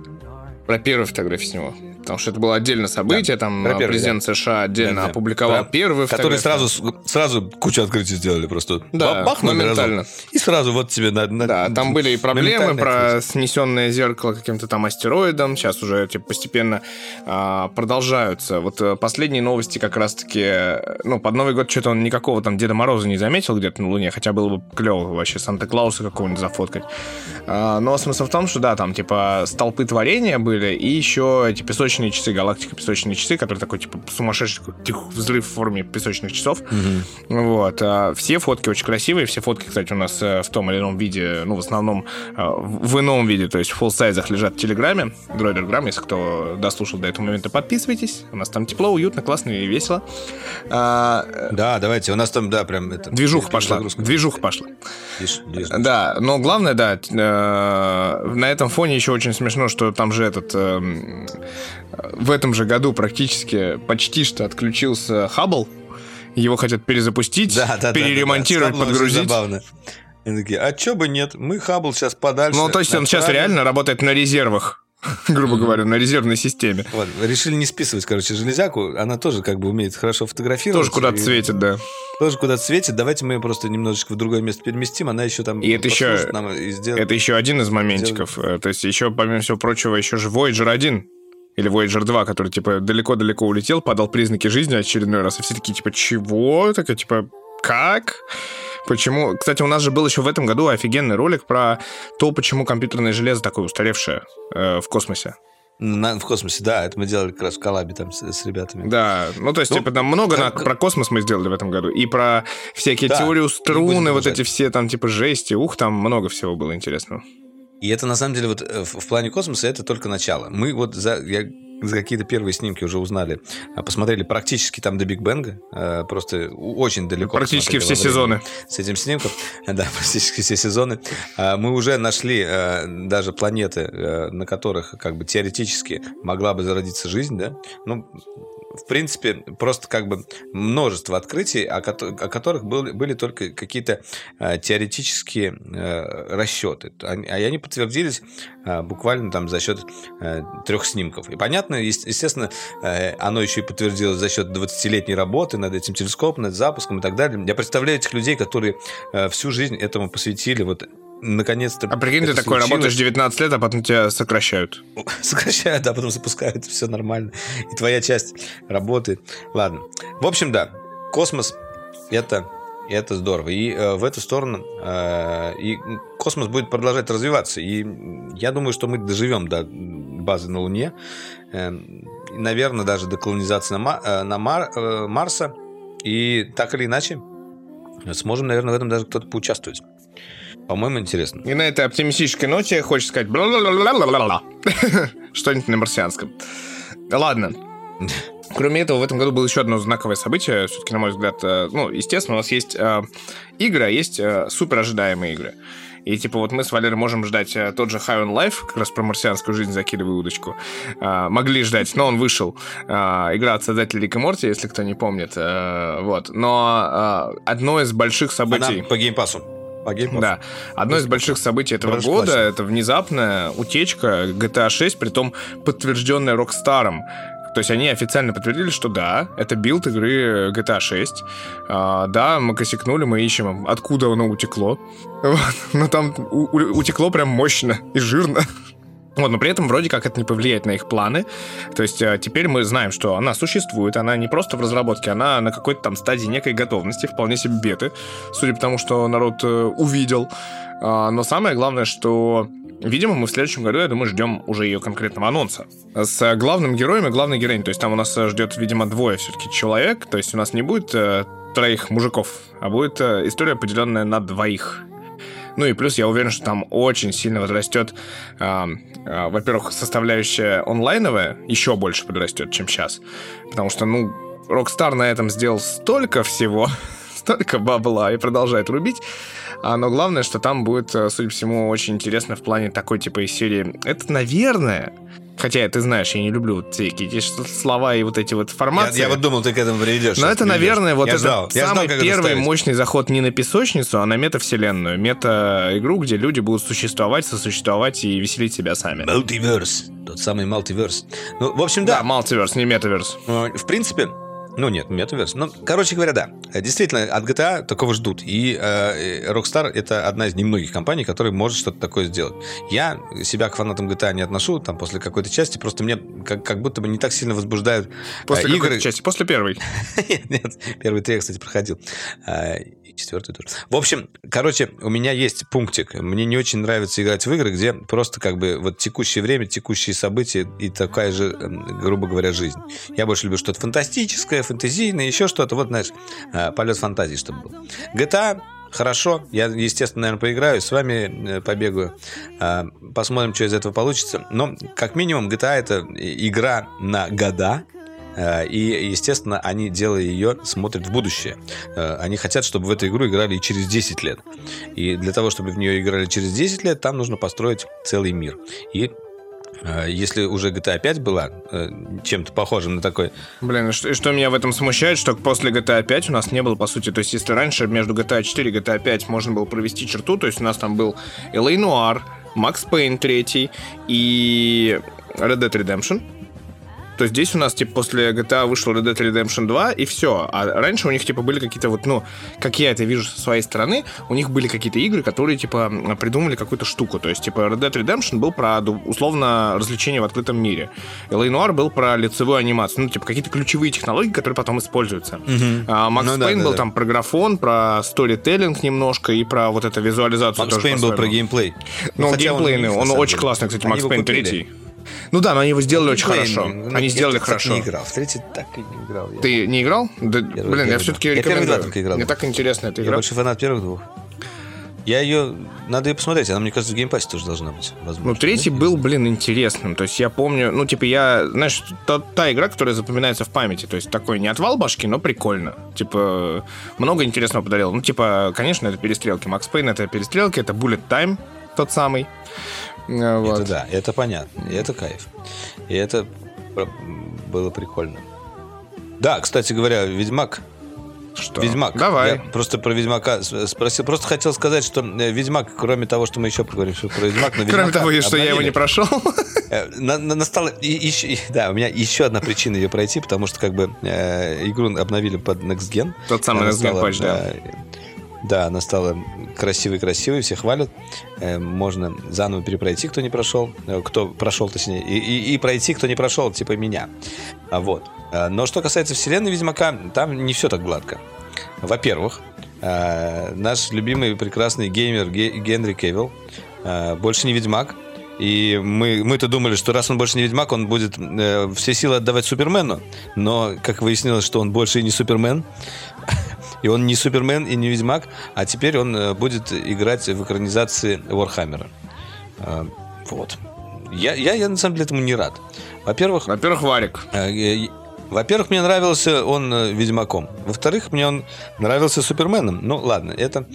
Про первые фотографии с него. Потому что это было отдельное событие, там про первый, президент США отдельно Да, да. опубликовал Про- Которые фотографии. сразу, сразу кучу открытий сделали просто. Да, Бахнули моментально. разом. И сразу вот тебе на... на- Да, там были и проблемы про открытие. снесенное зеркало каким-то там астероидом. Сейчас уже типа, постепенно а, продолжаются. Вот э, последние новости как раз-таки... э, Ну, под Новый год что-то он никакого там Деда Мороза не заметил где-то на Луне, хотя было бы клево вообще Санта-Клауса какого-нибудь зафоткать. А, но смысл в том, что да, там типа столпы творения были, и еще эти песочные часы, галактика песочные часы, которые такой типа сумасшедший такой, тих, взрыв в форме песочных часов. Вот. а, Все фотки очень красивые. Все фотки, кстати, у нас э, в том или ином виде, ну, в основном э, в ином виде, то есть в full сайзах лежат в Телеграме. Дроидерграм, если кто дослушал до этого момента, подписывайтесь. У нас там тепло, уютно, классно и весело. А, э, Да, давайте. У нас там, да, прям это... Движуха пошла. загрузка. Движуха пошла. Движ- движ- Да, но главное, да, на этом фоне еще очень смешно, что там же этот эм, в этом же году практически почти что отключился Хаббл. Его хотят перезапустить, Да, да, да, переремонтировать, да, да. Очень подгрузить. забавно. Они такие, а чё бы нет? Мы Хаббл сейчас подальше. Ну, то есть он сейчас отправим». реально работает на резервах, грубо говоря, на резервной системе. Вот, решили не списывать, короче, железяку. Она тоже как бы умеет хорошо фотографировать. Тоже куда-то И светит, да. Тоже куда-то светит. Давайте мы ее просто немножечко в другое место переместим. Она еще там... И это еще- нам и сделает- Это еще один из моментиков. Э, То есть еще, помимо всего прочего, еще же Voyager 1 или Voyager 2, который, типа, далеко-далеко улетел, подал признаки жизни очередной раз, и все такие, типа, чего? Такая, типа, как? Почему? Кстати, у нас же был еще в этом году офигенный ролик про то, почему компьютерное железо такое устаревшее э, в космосе. На- в космосе, да. Это мы делали как раз в коллабе там с, с ребятами. Да, ну то есть, Ну, типа, там много на- как- про космос мы сделали в этом году, и про всякие Да, теории и струны, вот эти все там, типа, жести, ух, там много всего было интересного. И это на самом деле вот э, в, в плане космоса это только начало. Мы вот за, я за какие-то первые снимки уже узнали, а, посмотрели практически там до Биг Бенга, э, просто очень далеко. Практически все сезоны. С этим снимком, да, практически все сезоны. А, Мы уже нашли даже планеты, э, на которых как бы теоретически могла бы зародиться жизнь, да. Ну, в принципе, просто как бы множество открытий, о, ко- о которых были, были только какие-то э, теоретические э, расчеты. Они, а они подтвердились э, буквально там за счет э, трех снимков. И понятно, ес- естественно, э, оно еще и подтвердилось за счет 20-летней работы над этим телескопом, над запуском и так далее. Я представляю этих людей, которые э, всю жизнь этому посвятили, вот наконец-то. А прикинь, ты такой случилось. работаешь 19 лет, а потом тебя сокращают. сокращают, а потом запускают, все нормально. И твоя часть работает. Ладно. В общем, да, космос это, это здорово. И э, в эту сторону э, и космос будет продолжать развиваться. И я думаю, что мы доживем до базы на Луне. Э, и, наверное, даже до колонизации на, Ма- э, на Мар- э, Марса. И так или иначе сможем, наверное, в этом даже кто-то поучаствовать. По-моему, интересно. И на этой оптимистической ноте хочешь сказать что-нибудь на марсианском. Ладно. Кроме этого, в этом году было еще одно знаковое событие, все-таки, на мой взгляд, э, ну, естественно, у нас есть э, игры, а есть э, супер ожидаемые игры. И типа вот мы с Валерой можем ждать тот же High on Life, как раз про марсианскую жизнь закидываю удочку. Э, могли ждать, но он вышел. Э, игра от создателей Рик и Морти, если кто не помнит. Э, вот. Но одно из больших событий... Она по геймпасу. По геймпасу. Да. Одно из больших событий этого года это внезапная утечка GTA 6, притом подтвержденная Рокстаром. То есть они официально подтвердили, что да, это билд игры GTA 6. А, да, мы косякнули, мы ищем, откуда оно утекло. Вот. Но там у- у- утекло прям мощно и жирно. Вот, но при этом вроде как это не повлияет на их планы. То есть э, теперь мы знаем, что она существует, она не просто в разработке, она на какой-то там стадии некой готовности, вполне себе беты, судя по тому, что народ э, увидел. А, но самое главное, что Видимо, мы в следующем году, я думаю, ждем уже ее конкретного анонса. С э, главным героем и главной героиней. То есть там у нас ждет, видимо, двое все-таки человек. То есть у нас не будет троих мужиков, а будет история, поделенная на двоих. Ну и плюс я уверен, что там очень сильно возрастет, а, а, во-первых, составляющая онлайновая еще больше подрастет, чем сейчас. Потому что, ну, Rockstar на этом сделал столько всего, столько бабла и продолжает рубить. А, но главное, что там будет, э, судя по всему, очень интересно в плане такой типа из серии. Это, наверное, хотя ты знаешь, я не люблю вот все эти слова и вот эти вот Я, формации. я вот думал, ты к этому придешь. Но это, наверное, вот я это ждал. Я самый это первый вставить. мощный заход не на песочницу, а на метавселенную. Мета-игру, где люди будут существовать, сосуществовать и веселить себя сами. Мультиверс. Тот самый мультиверс. Ну, в общем, Да, да. малтиверс, не метаверс. Э, В принципе, ну нет, метаверс. Ну, короче говоря, да. Э, Действительно, от GTA такого ждут. И э, Rockstar это одна из немногих компаний, которая может что-то такое сделать. Я себя к фанатам GTA не отношу, там, после какой-то части, просто мне как, как будто бы не так сильно возбуждают э, После игры. какой части? После первой. Нет, нет, первый три я, кстати, проходил. А, И четвертый тоже. В общем, короче, у меня есть пунктик. Мне не очень нравится играть в игры, где просто как бы вот текущее время, текущие события и такая же, грубо говоря, жизнь. Я больше люблю что-то фантастическое, фэнтезийное, еще что-то. Вот, знаешь, а, полет фантазии, чтобы был. GTA Хорошо, я, естественно, наверное, поиграю, с вами э, побегаю, А, посмотрим, что из этого получится. Но, как минимум, GTA это и- игра на года, Э, И, естественно, они, делая ее, смотрят в будущее. Э, Они хотят, чтобы в эту игру играли и через 10 лет. И для того, чтобы в нее играли через 10 лет, там нужно построить целый мир. И э, если уже GTA 5 была э, чем-то похожим на такой... Блин, что, что меня в этом смущает, что после GTA 5 у нас не было, по сути, то есть если раньше между GTA 4 и GTA 5 можно было провести черту, то есть у нас там был L.A. Noir, Max Payne 3 и Red Dead Redemption, то здесь у нас, типа, после GTA вышел Red Dead Redemption 2, и все. А раньше у них, типа, были какие-то вот, ну, как я это вижу со своей стороны, у них были какие-то игры, которые, типа, придумали какую-то штуку. То есть, типа, Red Dead Redemption был про, условно, развлечение в открытом мире. L.A. Noir был про лицевую анимацию. Ну, типа, какие-то ключевые технологии, которые потом используются. А Max Ну Payne да, был да. там про графон, про сторителлинг немножко и про вот эту визуализацию. Макс Пейн был про геймплей. Ну, он геймплейный, он, на самом очень классный, кстати, Payne купили. 3. Ну да, но они его сделали очень Геймплей, хорошо. ну, Они я сделали кстати, хорошо. не играл. В третий так и не играл. Я, Ты не играл? Да, блин, я первый, все-таки да. Я первые два рекомендую. только играл. Мне так интересно эта я игра. больше фанат первых двух. Я ее... Надо ее посмотреть. Она, мне кажется, в геймпассе тоже должна быть. Возможно. Ну, третий Да? был, блин, интересным. То есть я помню, ну, типа, я, знаешь, та, та игра, которая запоминается в памяти. То есть такой не отвал башки, но прикольно. Типа, много интересного подарил. Ну, типа, конечно, это перестрелки. Max Payne это перестрелки, это Bullet Time тот самый. Э, Вот. Это да, это понятно. И это кайф. И это было прикольно. Да, кстати говоря, Ведьмак. Что? Ведьмак. Давай. Я просто про Ведьмака с- спросил. Просто хотел сказать, что э, Ведьмак, кроме того, что мы еще поговорим про Ведьмак, но Кроме того, что я его не прошел. Э, на- на- настала да, у меня еще одна причина ее пройти, потому что как бы э, игру обновили под Next Gen. Тот самый Next Gen Patch, да. Да, она стала красивой-красивой, все хвалят. Э, Можно заново перепройти, кто не прошел, э, кто прошел, точнее, и, и- и пройти, кто не прошел, типа меня. А Вот. Э, Но что касается вселенной Ведьмака, там не все так гладко. Во-первых, наш любимый прекрасный геймер Ге- Генри Кевилл больше не Ведьмак. И мы, мы-то думали, что раз он больше не Ведьмак, он будет э, все силы отдавать Супермену. Но, как выяснилось, что он больше и не Супермен. И он не Супермен и не Ведьмак, а теперь он э, будет играть в экранизации Warhammer. Э, Вот. Я, я, я на самом деле этому не рад. Во-первых, Во-первых, Варик. Э, Во-первых, мне нравился он Ведьмаком. Во-вторых, мне он нравился Суперменом. Ну, ладно, это...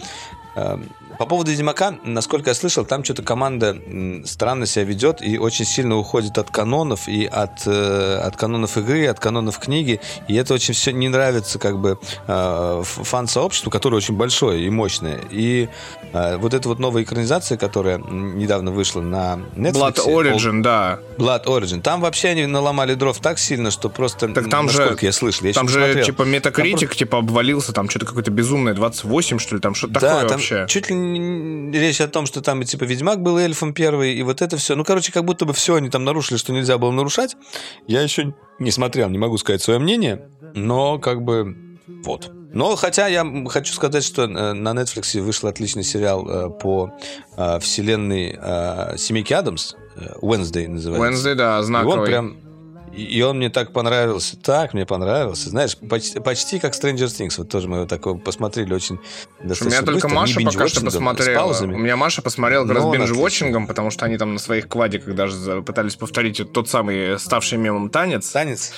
По поводу Ведьмака, насколько я слышал, там что-то команда странно себя ведет и очень сильно уходит от канонов и от, э, от канонов игры, от канонов книги. И это очень все не нравится как бы э, фан-сообществу, которое очень большое и мощное. И э, вот эта вот новая экранизация, которая недавно вышла на Netflix. Blood Origin, да. Blood Origin. Там вообще они наломали дров так сильно, что просто, Так там же- я слышал, я Там же, смотрел. типа, метакритик, Там типа, обвалился, там что-то какое-то безумное, 28, что ли, там что-то Да, такое там вообще. чуть ли речь о том, что там типа Ведьмак был эльфом первый, и вот это все. Ну, короче, как будто бы все они там нарушили, что нельзя было нарушать. Я еще не смотрел, не могу сказать свое мнение, но как бы вот. Но хотя я хочу сказать, что э, на Netflix вышел отличный сериал э, по э, вселенной Семейки Адамс, Wednesday называется. Wednesday, да, И он знаковый. прям... И и он мне так понравился, так мне понравился. Знаешь, почти, почти как Stranger Things. Вот тоже мы его такого посмотрели очень У достаточно меня только быстро, Маша пока что с посмотрела. паузами. У меня Маша посмотрела как раз он бинж-вотчингом, потому что они там на своих квадиках даже пытались повторить тот самый ставший мемом танец. Танец.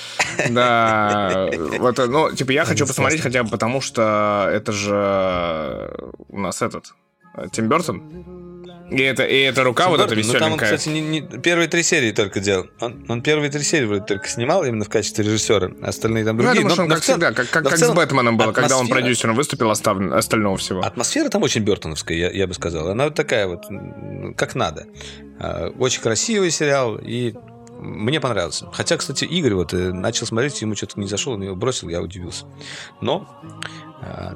Да, вот, ну, типа, я хочу посмотреть хотя бы потому, что это же у нас этот, э, Тим Бертон. И это, и эта рука вот эта Ну, там он, веселенькая. кстати, не, не- первые три серии только делал. Он, он первые три серии вроде только снимал именно в качестве режиссера. Остальные там Ну, я другие. думаю, что Но- он но как в целом- всегда, как, как, как целом с Бэтменом было, когда он продюсером выступил остав- остального всего. Атмосфера там очень бертоновская, я, я бы сказал. Она вот такая вот, как надо. А, Очень красивый сериал, и мне понравился. Хотя, кстати, Игорь вот э, начал смотреть, ему что-то не зашел, он его бросил, я удивился. Но, а,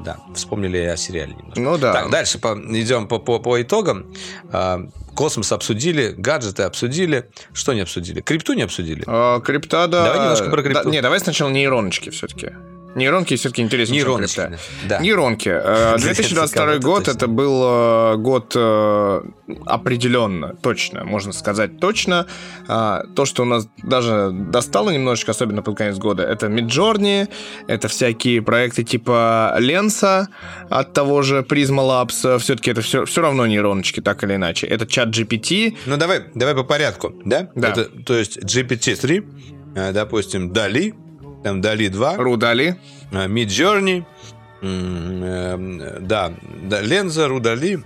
да, вспомнили о сериале немножко. Ну да. Так, дальше по- идем по, по, по итогам. А, Космос обсудили, гаджеты обсудили. Что не обсудили? Крипту не обсудили. А, крипта, да. Давай немножко про крипту. Да, не, давай сначала нейроночки все-таки. Нейронки все-таки интереснее, чем Нейроночки, крипта. да. Нейронки. Э, 2022 Это год это был э, год э, определенно, точно, можно сказать точно. То, что у нас даже достало немножечко, особенно под конец года, это Midjourney, это всякие проекты типа Ленса от того же Prisma Labs. Все-таки это все, все равно нейроночки, так или иначе. Это чат GPT. Ну, давай, давай по порядку, да? Да. Это, то есть GPT-3, э, допустим, Дали, там Дали 2, Рудали. э, Midjourney, м, э, да, да, Ленза, Рудали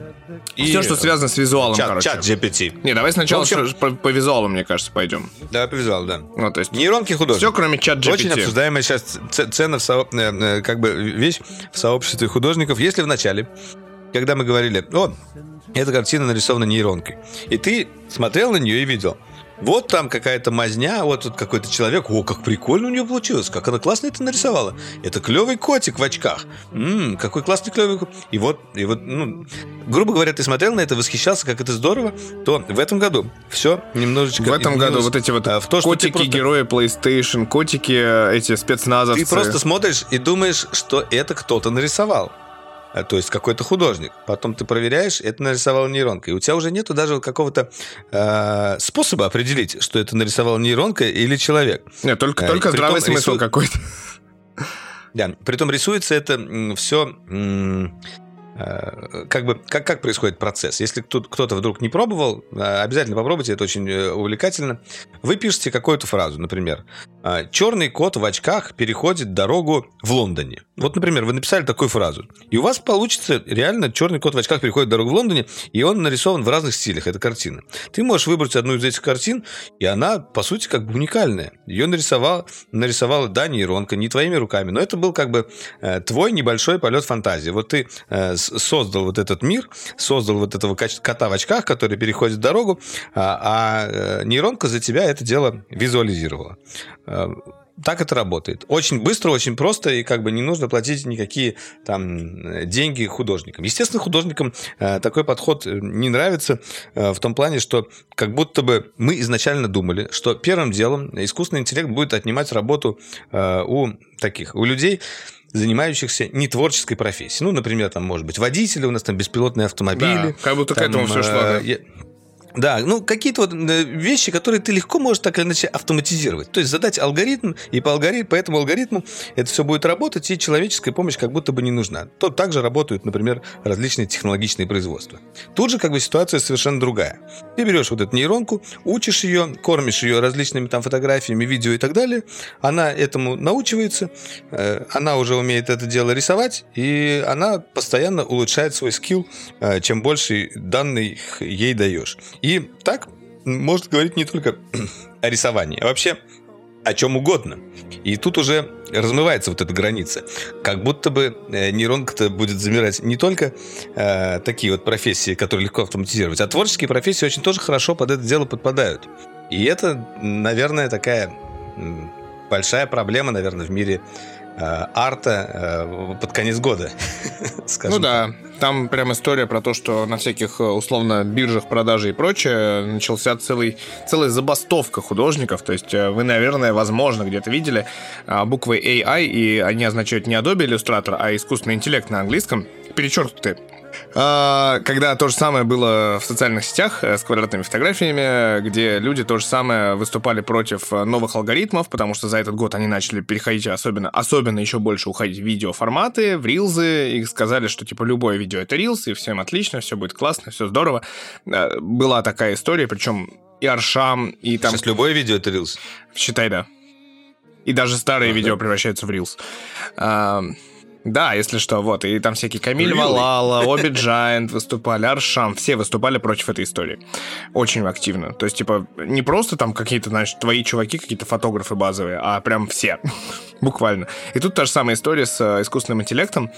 и... Все, что связано с визуалом, чат, короче. чат GPT. Не, давай сначала В общем- по, по визуалу, мне кажется, пойдем. Да, повязал, да. Ну, то есть Нейронки художник. все, кроме чат GPT. Очень обсуждаемая сейчас цена в со- э, э, как бы вещь в сообществе художников. Если в начале, когда мы говорили, о, эта картина нарисована нейронкой, и ты смотрел на нее и видел, вот там какая-то мазня, вот тут какой-то человек, о, как прикольно у нее получилось, как она классно это нарисовала. Это клевый котик в очках. М, какой классный клевый ко- И вот, и вот, ну, грубо говоря, ты смотрел на это, восхищался, как это здорово, то в этом году все немножечко В этом году вот эти вот а, в то, котики, просто- герои PlayStation, котики, э, эти спецназовцы. ты просто смотришь и думаешь, что это кто-то нарисовал. А, То есть какой-то художник. Потом ты проверяешь, это нарисовал нейронка. И у тебя уже нету даже какого-то э, способа определить, что это нарисовал нейронка или человек. Нет, только, Э, только здравый смысл рисуют- какой-то. Да. Притом рисуется это все как бы как, как происходит процесс. Если кто-то вдруг не пробовал, э, обязательно попробуйте, это очень э, увлекательно. Вы пишете какую-то фразу, например, «Черный кот в очках переходит дорогу в Лондоне». Вот, например, вы написали такую фразу, и у вас получится реально «Черный кот в очках переходит дорогу в Лондоне», и он нарисован в разных стилях, эта картина. Ты можешь выбрать одну из этих картин, и она, по сути, как бы уникальная. Ее нарисовал, нарисовала Дани Иронка, не твоими руками, но это был как бы твой небольшой полет фантазии. Вот ты создал вот этот мир, создал вот этого кота в очках, который переходит дорогу, а, а э, нейронка за тебя это дело визуализировала. Э, так это работает. Очень быстро, очень просто, и как бы не нужно платить никакие там деньги художникам. Естественно, художникам э, такой подход не нравится э, в том плане, что как будто бы мы изначально думали, что первым делом искусственный интеллект будет отнимать работу э, у таких, у людей, занимающихся не творческой профессией. Ну, например, там, может быть, водители, у нас там беспилотные автомобили. Да, как будто там, к этому все шло. Да. Да, ну какие-то вот э, вещи, которые ты легко можешь так или иначе автоматизировать. То есть задать алгоритм, и по, алгоритму, по этому алгоритму это все будет работать, и человеческая помощь как будто бы не нужна. То также работают, например, различные технологичные производства. Тут же как бы ситуация совершенно другая. Ты берешь вот эту нейронку, учишь ее, кормишь ее различными там фотографиями, видео и так далее. Она этому научивается, э, она уже умеет это дело рисовать, и она постоянно улучшает свой скилл, э, чем больше данных ей даешь. И так может говорить не только о рисовании, а вообще о чем угодно. И тут уже размывается вот эта граница. Как будто бы э, нейронка-то будет замирать не только э, такие вот профессии, которые легко автоматизировать, а творческие профессии очень тоже хорошо под это дело подпадают. И это, наверное, такая большая проблема, наверное, в мире арта э, под конец года. ну да, там прям история про то, что на всяких э, условно биржах продажи и прочее начался целый, целая забастовка художников. То есть вы, наверное, возможно, где-то видели буквы AI, и они означают не Adobe Illustrator, а искусственный интеллект на английском, перечеркнуты а, когда то же самое было в социальных сетях э, с квадратными фотографиями, где люди то же самое выступали против э, новых алгоритмов, потому что за этот год они начали переходить особенно, особенно еще больше уходить в видеоформаты, в рилзы, и сказали, что типа любое видео это рилс, и всем отлично, все будет классно, все здорово. Э, была такая история, причем и Аршам, и там... Сейчас любое видео это рилс? Считай, да. И даже старые ага. видео превращаются в рилс. Да, если что, вот. И там всякие Камиль really? Валала, Оби Джайант выступали, Аршам, все выступали против этой истории. Очень активно. То есть, типа, не просто там какие-то, знаешь, твои чуваки, какие-то фотографы базовые, а прям все. Буквально. И тут та же самая история с э, искусственным интеллектом,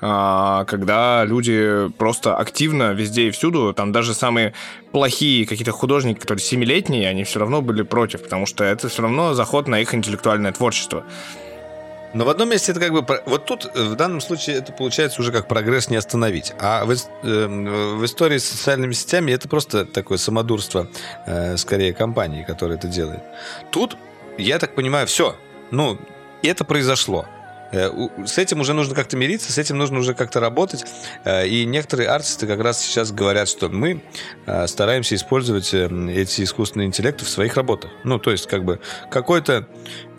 а, когда люди просто активно везде и всюду, там даже самые плохие какие-то художники, которые семилетние, они все равно были против, потому что это все равно заход на их интеллектуальное творчество. Но в одном месте это как бы... Вот тут э, в данном случае это получается уже как прогресс не остановить. А в, э, в истории с социальными сетями это просто такое самодурство, э, скорее, компании, которая это делает. Тут, я так понимаю, все. Ну, это произошло. Э, с этим уже нужно как-то мириться, с этим нужно уже как-то работать. Э, и некоторые артисты как раз сейчас говорят, что мы э, стараемся использовать эти искусственные интеллекты в своих работах. Ну, то есть, как бы, какой-то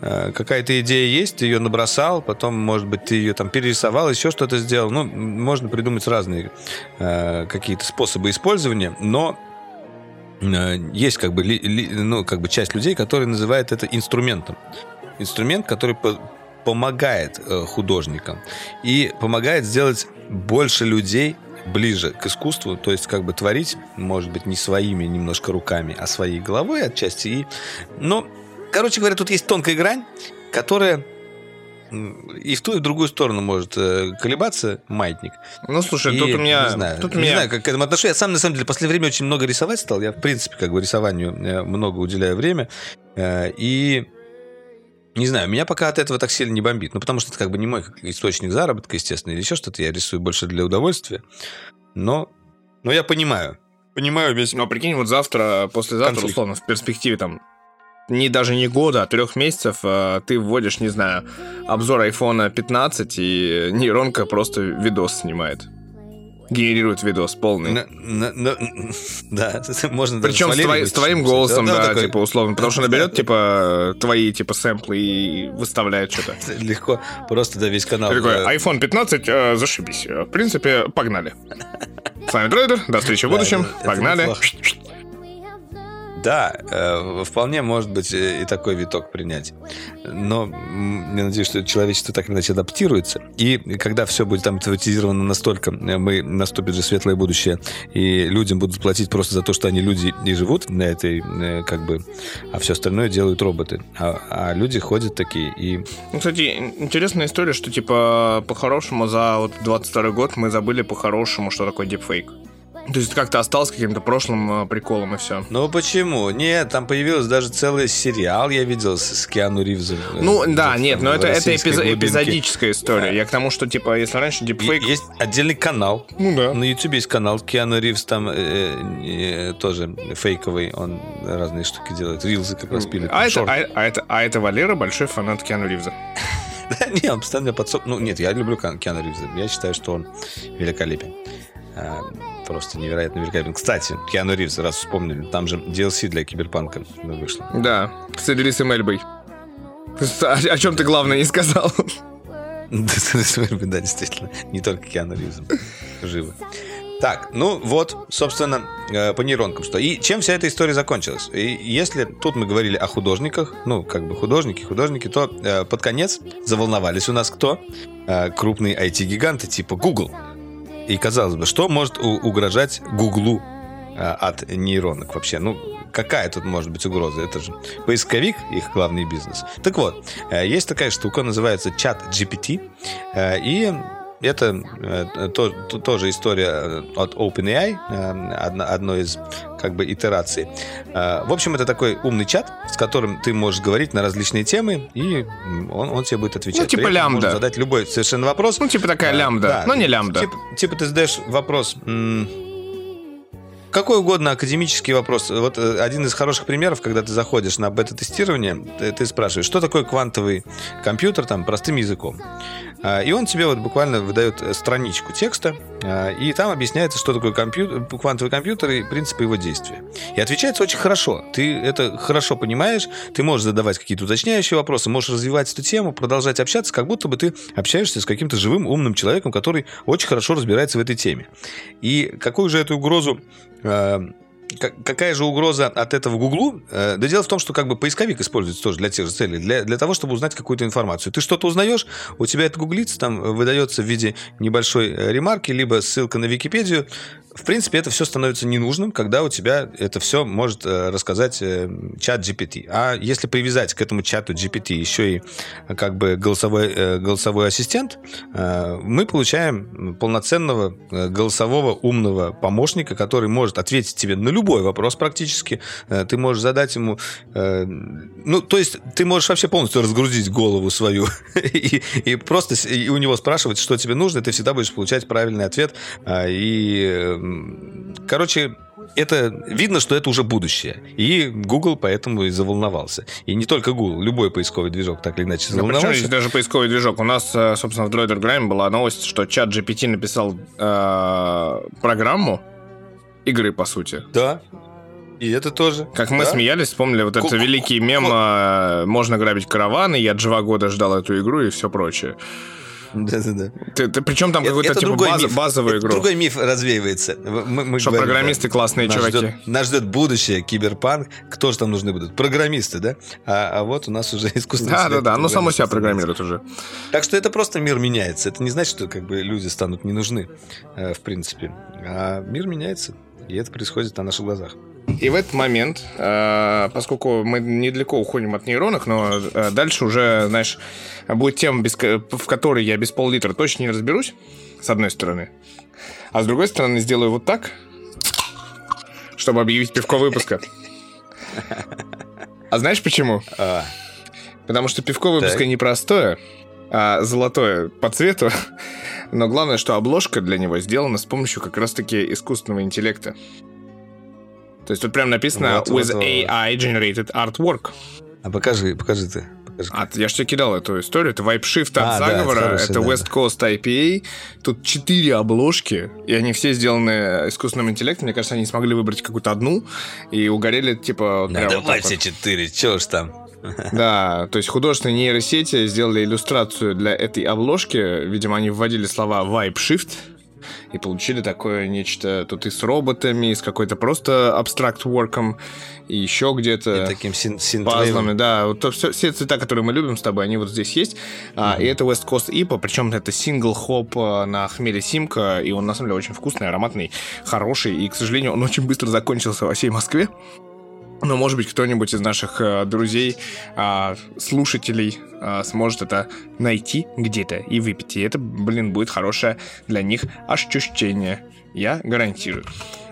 какая-то идея есть, ты ее набросал, потом, может быть, ты ее там перерисовал, еще что-то сделал. Ну, можно придумать разные какие-то способы использования, но есть как бы, ну, как бы часть людей, которые называют это инструментом. Инструмент, который помогает э, художникам и помогает сделать больше людей ближе к искусству, то есть как бы творить, может быть, не своими немножко руками, а своей головой отчасти. И, но, короче говоря, тут есть тонкая грань, которая и в ту, и в другую сторону может э, колебаться маятник. Ну, слушай, и, тут у меня... Не знаю, тут не меня... знаю, как к этому отношусь. Я сам, на самом деле, в последнее время очень много рисовать стал. Я, в принципе, как бы рисованию э, много уделяю время. И не знаю, меня пока от этого так сильно не бомбит. Ну, потому что это как бы не мой источник заработка, естественно, или еще что-то. Я рисую больше для удовольствия. Но, но я понимаю. Понимаю весь... Ну, а прикинь, вот завтра, послезавтра, конфликт. условно, в перспективе там не даже не года, а трех месяцев э, ты вводишь, не знаю, обзор iPhone 15, и нейронка просто видос снимает. Генерирует видос полный. На- на- на- Да, можно Причем с, твоим голосом, да, такой типа, условно. Потому что наберет, типа, твои, типа, сэмплы и выставляет что-то. Легко, просто, да, весь канал. Ты такой, iPhone 15, э, зашибись. В принципе, погнали. С вами Дройдер, до встречи в будущем. это Погнали. Да, э, вполне может быть э, и такой виток принять. Но я надеюсь, что человечество так или иначе адаптируется. И когда все будет там автоматизировано настолько, э, мы наступит же светлое будущее, и людям будут платить просто за то, что они люди и живут на этой, как бы, а все остальное делают роботы. А, а люди ходят такие и Ну, кстати, ин- интересная история, что, типа, по-хорошему за вот 22 год мы забыли по-хорошему, что такое дипфейк. То есть как-то осталось каким-то прошлым э, приколом и все. Ну почему? Нет, там появился даже целый сериал, я видел, с, Киану Ривзом. э, Ну, да, нет, но это, это эпизо- эпизодическая история. Я к тому, что, типа, если раньше дипфейк... Есть отдельный канал. Ну да. На YouTube есть канал Киану Ривз, там э, э, э, тоже фейковый, он разные штуки делает, рилзы как раз пилит. А это, а, а это, а это Валера большой фанат Киану Ривза. Да, не, он постоянно подсоп... Ну, нет, я люблю Киану Киану Ривза, я считаю, что он великолепен. Просто невероятно великолепен. Кстати, Киану Ривз, раз вспомнили, там же DLC для Киберпанка вышло. Да, с Идрисом Эльбой. О, о чем ты главное не сказал? Да, действительно. Не только Киану Ривзом. Живы. Так, ну вот, собственно, э, по нейронкам что. И чем вся эта история закончилась? И если тут мы говорили о художниках, ну, как бы художники, художники, то э, под конец заволновались у нас кто? Э, крупные IT-гиганты типа Google. И казалось бы, что может угрожать Гуглу э, от нейронок вообще? Ну, какая тут может быть угроза? Это же поисковик, их главный бизнес. Так вот, э, есть такая штука, называется чат GPT, э, и это э, то- то- тоже история от OpenAI, э, одна, одной из как бы итераций. Э, В общем, это такой умный чат, с которым ты можешь говорить на различные темы, и он, он тебе будет отвечать. Ну, типа При лямбда. можно задать любой совершенно вопрос. Ну, типа такая лямбда, да. но не лямбда. Типа, типа ты задаешь вопрос, м, какой угодно академический вопрос. Вот э, один из хороших примеров, когда ты заходишь на бета-тестирование, ты, ты спрашиваешь, что такое квантовый компьютер, там, простым языком. А, И он тебе вот буквально выдает э, страничку текста, и там объясняется, что такое компьютер, квантовый компьютер и принципы его действия. И отвечается очень хорошо. Ты это хорошо понимаешь, ты можешь задавать какие-то уточняющие вопросы, можешь развивать эту тему, продолжать общаться, как будто бы ты общаешься с каким-то живым, умным человеком, который очень хорошо разбирается в этой теме. И какую же эту угрозу как- какая же угроза от этого Гуглу? Э, Да дело в том, что как бы поисковик используется тоже для тех же целей, для, для того, чтобы узнать какую-то информацию. Ты что-то узнаешь, у тебя это гуглится, там выдается в виде небольшой э, ремарки, либо ссылка на Википедию. В принципе, это все становится ненужным, когда у тебя это все может э, рассказать э, чат GPT. А если привязать к этому чату GPT еще и э, как бы голосовой, э, голосовой ассистент, э, мы получаем полноценного э, голосового умного помощника, который может ответить тебе на любой вопрос практически. Э, Ты можешь задать ему... э, Ну, то есть ты можешь вообще полностью разгрузить голову свою и, и просто и у него спрашивать, что тебе нужно, и ты всегда будешь получать правильный ответ. А, И, эм, короче, это видно, что это уже будущее. И Google поэтому и заволновался. И не только Google, любой поисковый движок так или иначе причем заволновался. здесь даже поисковый движок. У нас, э, собственно, в Droider Grime была новость, что чат GPT написал э, программу игры, по сути. Да. И это тоже. Как мы Да. смеялись, вспомнили вот этот великий мем э, «Можно грабить караваны», «Я два года ждал эту игру» и все прочее. Да-да-да. Ты, ты- причем там какой-то типа баз- миф. базовую Это игру. Другой миф развеивается. Мы, мы Что говорим, программисты классные нас чуваки. Ждет, нас ждет будущее, киберпанк. Кто же там нужны будут? Программисты, да? А, а вот у нас уже искусственный Да, да, да, оно само себя программирует. программирует уже. Так что это просто мир меняется. Это не значит, что как бы люди станут не нужны, э, в принципе. А мир меняется, и это происходит на наших глазах. И в этот момент, э, поскольку мы недалеко уходим от нейронок, но э, дальше уже, знаешь, будет тема, в которой я без пол-литра точно не разберусь, с одной стороны. А с другой стороны, сделаю вот так, чтобы объявить пивко выпуска. А знаешь почему? А, Потому что пивко выпуска Так. А золотое по цвету. Но главное, что обложка для него сделана с помощью как раз-таки искусственного интеллекта. То есть тут прям написано Вот, вот, with вот. AI generated artwork. а покажи, покажи ты. А, я же тебе кидал эту историю. Это Shift от А, да, заговора. это хорошая, это да, West Coast IPA. Тут четыре обложки, и они все сделаны искусственным интеллектом. Мне кажется, они смогли выбрать какую-то одну и угорели, типа, Да, вот давай так все вот. четыре, чё ж там. Да, то есть художественные нейросети сделали иллюстрацию для этой обложки. Видимо, они вводили слова Vibe Shift и получили такое нечто тут и с роботами, и с какой-то просто абстракт-ворком, и еще где-то И таким син пазлами, да. Вот все, все цвета, которые мы любим с тобой, они вот здесь есть. А, и это West Coast IPA, причем это сингл хоп а, на хмеле Симка, и он на самом деле очень вкусный, ароматный, хороший, и, к сожалению, он очень быстро закончился во всей Москве. Но, может быть, кто-нибудь из наших э, друзей, а, слушателей а, сможет это найти где-то и выпить. И это, блин, будет хорошее для них ощущение. Я гарантирую.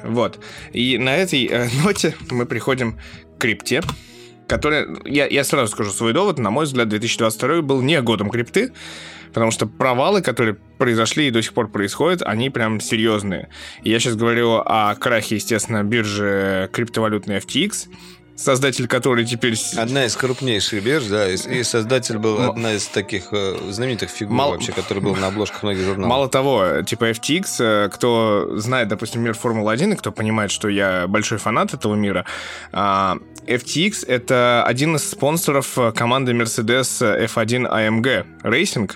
Вот. И на этой э, ноте мы приходим к крипте, которая... Я, я сразу скажу свой довод. На мой взгляд, 2022 был не годом крипты, потому что провалы, которые произошли и до сих пор происходят, они прям серьезные. И я сейчас говорю о крахе, естественно, биржи криптовалютной FTX, создатель которой теперь... Одна из крупнейших бирж, да, и, и создатель был М- одна из таких э, знаменитых фигур Мало- вообще, который был на обложках многих журналов. Мало того, типа FTX, э, кто знает, допустим, мир Формулы-1, и кто понимает, что я большой фанат этого мира, а, FTX — это один из спонсоров э, команды Mercedes F1 AMG Racing.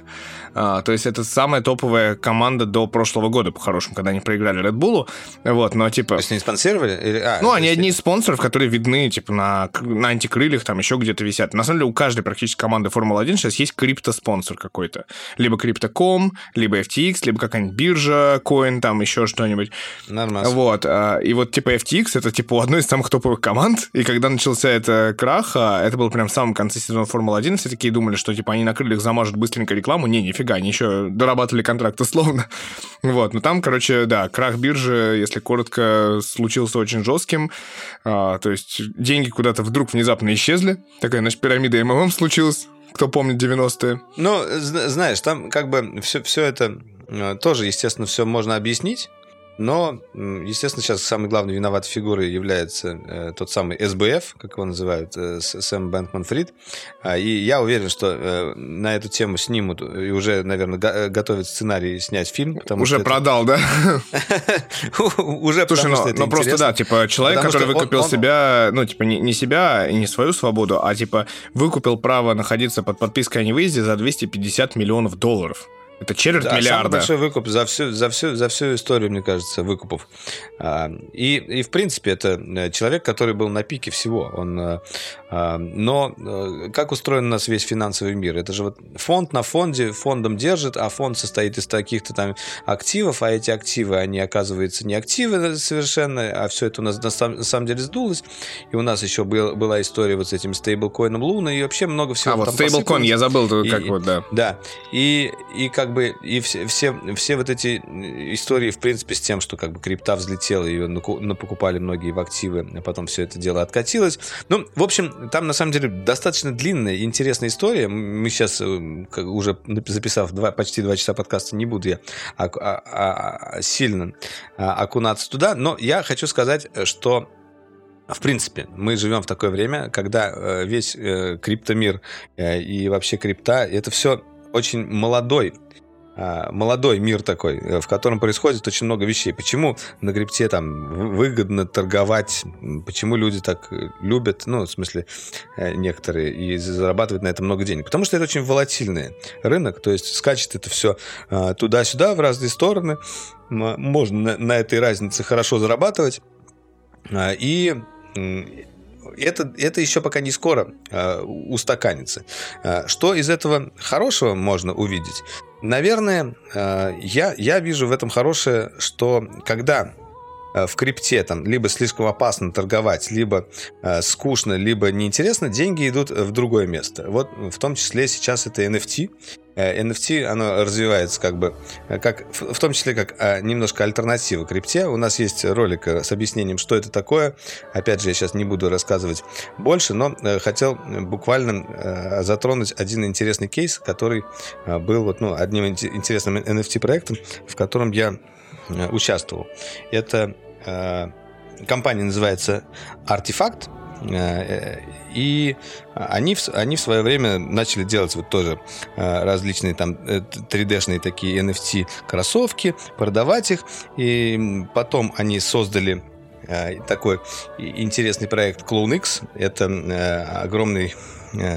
А, То есть это самая топовая команда до прошлого года, по-хорошему, когда они проиграли Red Bull. Вот, но типа... То есть они спонсировали? Или- а, Ну, они есть- одни из спонсоров, которые видны, типа, на, на антикрыльях, там еще где-то висят. На самом деле, у каждой практически команды Формулы-1 сейчас есть криптоспонсор какой-то. Либо Crypto.com, либо FTX, либо какая-нибудь биржа, Coin, там еще что-нибудь. Нормально. Вот. а, И вот, типа, FTX — это, типа, одной из самых топовых команд. И когда начался это крах, это было прям в самом конце сезона Формулы-1, все такие думали, что, типа, они на крыльях замажут быстренько рекламу. Не, нифига, они еще дорабатывали контракт условно. Вот. Но там, короче, да, крах биржи, если коротко, случился очень жестким. А, то есть деньги куда-то вдруг внезапно исчезли. Такая, значит, пирамида МММ случилась. Кто помнит 90-е? Ну, зна- знаешь, там как бы все, все это э, тоже, естественно, все можно объяснить. Но, естественно, сейчас самой главной виноватой фигурой является э, тот самый СБФ, как его называют, э, Сэм Бэнкман Фрид. А, и я уверен, что э, на эту тему снимут и уже, наверное, го- готовят сценарий снять фильм. Уже что это- продал, да? Уже Слушай, ну, ну просто да, типа человек, Потому который он- выкупил он- себя, ну типа не, не себя и не свою свободу, а типа выкупил право находиться под подпиской о невыезде за 250 миллионов долларов. Это четверть Да, самый миллиарда. большой выкуп за всю, за, всю, за всю историю, мне кажется, выкупов. А, И, и, в принципе, это э, человек, который был на пике всего. Он, э, но э, как устроен у нас весь финансовый мир? Это же вот фонд на фонде, фондом держит, а фонд состоит из таких-то там активов, а эти активы, они, оказывается, не активы совершенно, а все это у нас на самом, деле сдулось. И у нас еще был, была история вот с этим стейблкоином Луна, и вообще много всего А вот посыпалось. я забыл, тут И- как вот, да. Да, и, и как бы и все, все, все вот эти истории, в принципе, с тем, что как бы крипта взлетела, ее напокупали многие в активы, а потом все это дело откатилось. Ну, в общем, там на самом деле достаточно длинная и интересная история. Мы сейчас, э, уже записав два, почти два часа подкаста, не буду я а- а- а- сильно а, окунаться туда, но я хочу сказать, что в принципе, мы живем в такое время, когда э, весь э, криптомир э, и вообще крипта это все очень молодой молодой мир такой, э, в котором происходит очень много вещей. Почему на крипте там выгодно торговать, почему люди так э, любят, ну, в смысле, э, некоторые, и зарабатывают на это много денег? Потому что это очень волатильный рынок, то есть скачет это все туда-сюда в разные стороны, можно на, этой разнице хорошо зарабатывать, А, и это, это еще пока не скоро а, устаканится. А, Что из этого хорошего можно увидеть? Наверное, а, я, я вижу в этом хорошее, что когда в крипте там либо слишком опасно торговать, либо а, скучно, либо неинтересно, деньги идут в другое место. Вот в том числе сейчас это NFT. Э, NFT, оно развивается как бы, э, как, в том числе как а, немножко альтернатива крипте. У нас есть ролик э, с объяснением, что это такое. Опять же, я сейчас не буду рассказывать больше, но э, хотел буквально э, затронуть один интересный кейс, который э, был вот, ну, одним инте- интересным NFT-проектом, в котором я э, участвовал. Это э, компания называется Artifact. Э, и они, они в свое время начали делать вот тоже различные там 3D-шные такие NFT кроссовки, продавать их. И потом они создали такой интересный проект Clone X. Это огромный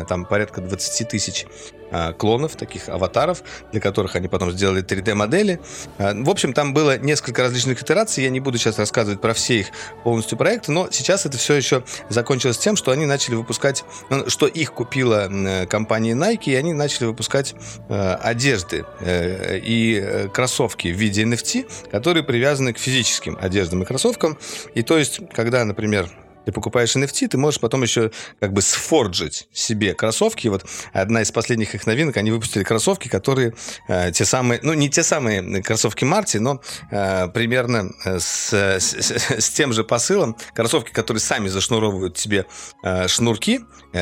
там порядка 20 тысяч Э, клонов, таких аватаров, для которых они потом сделали 3D-модели. Э, в общем, там было несколько различных итераций. Я не буду сейчас рассказывать про все их полностью проекты, но сейчас это все еще закончилось тем, что они начали выпускать, ну, что их купила э, компания Nike, и они начали выпускать одежды и кроссовки в виде NFT, которые привязаны к физическим одеждам и кроссовкам. И то есть, когда, например, ты покупаешь NFT, ты можешь потом еще как бы сфорджить себе кроссовки. Вот одна из последних их новинок, они выпустили кроссовки, которые э, те самые, ну не те самые кроссовки Марти, но э, примерно э, с, с, с тем же посылом. Кроссовки, которые сами зашнуровывают себе э, шнурки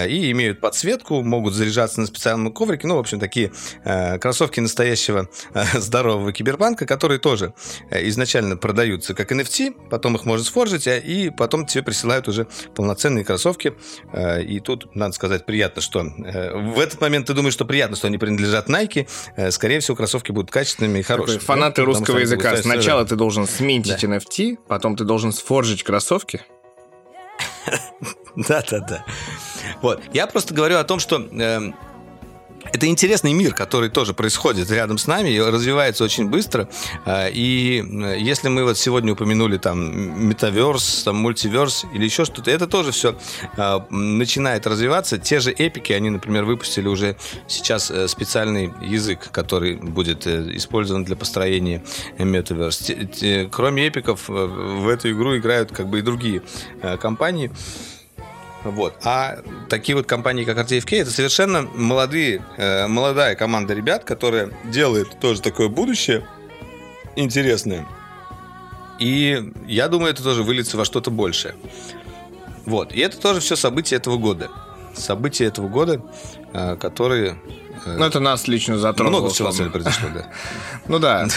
и имеют подсветку, могут заряжаться на специальном коврике. Ну, в общем, такие э, кроссовки настоящего э, здорового киберпанка, которые тоже э, изначально продаются как NFT, потом их можно сфоржить, а, и потом тебе присылают уже полноценные кроссовки. Э, и тут, надо сказать, приятно, что... Э, в этот момент ты думаешь, что приятно, что они принадлежат Nike. Э, скорее всего, кроссовки будут качественными и хорошими. Такой фанаты ну, русского языка. Сначала ты должен сменить да. NFT, потом ты должен сфоржить кроссовки. Да-да-да. Вот. Я просто говорю о том, что эм, это интересный мир, который тоже происходит рядом с нами и развивается очень быстро. А, и э, если мы вот сегодня упомянули там метаверс, там мультиверс или еще что-то, это тоже все а, начинает развиваться. Те же эпики, они, например, выпустили уже сейчас э, специальный язык, который будет э, использован для построения метаверс. Кроме эпиков в эту игру играют как бы и другие компании. Вот. А такие вот компании, как RTFK, это совершенно молодые, э, молодая команда ребят, которая делает тоже такое будущее интересное. И я думаю, это тоже выльется во что-то большее. Вот. И это тоже все события этого года. События этого года, э, которые ну, это нас лично затронуло. Много всего на произошло, да. Ну да.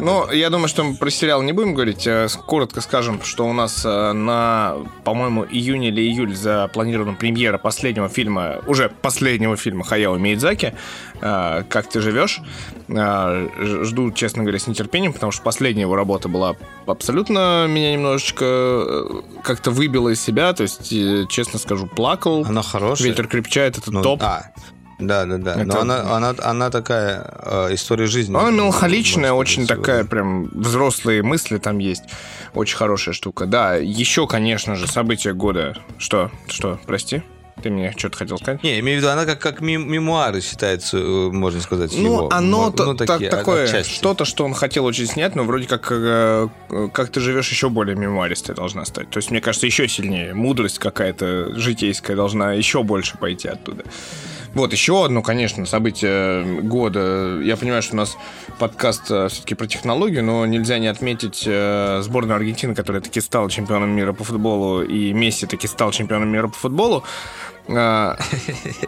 Ну, я думаю, что мы про сериал не будем говорить. Э, коротко скажем, что у нас э, на, по-моему, июне или июль запланирована премьера последнего фильма, уже последнего фильма Хаяо Миядзаки э, «Как ты живешь». Жду, честно говоря, с нетерпением, потому что последняя его работа была абсолютно меня немножечко как-то выбила из себя. То есть, честно скажу, плакал. Она хорошая. Ветер крепчает, это ну, топ. А, да, да, да. Это... Но она, она, она такая э, история жизни. Она меланхоличная, очень такая прям взрослые мысли там есть. Очень хорошая штука. Да, еще, конечно же, события года. Что? Что? Прости? Ты мне что-то хотел сказать? Не, имею в виду, она как, как мемуары считается, э, можно сказать, Ну, его. оно ну, такие, такое, что-то, что он хотел очень снять, но вроде как, э, как ты живешь, еще более мемуаристой должна стать. То есть, мне кажется, еще сильнее. Мудрость какая-то житейская должна еще больше пойти оттуда. Вот, еще одно, конечно, событие года. Я понимаю, что у нас подкаст э, все-таки про технологию, но нельзя не отметить э, сборную Аргентины, которая таки стала чемпионом мира по футболу, и Месси таки стал чемпионом мира по футболу. А,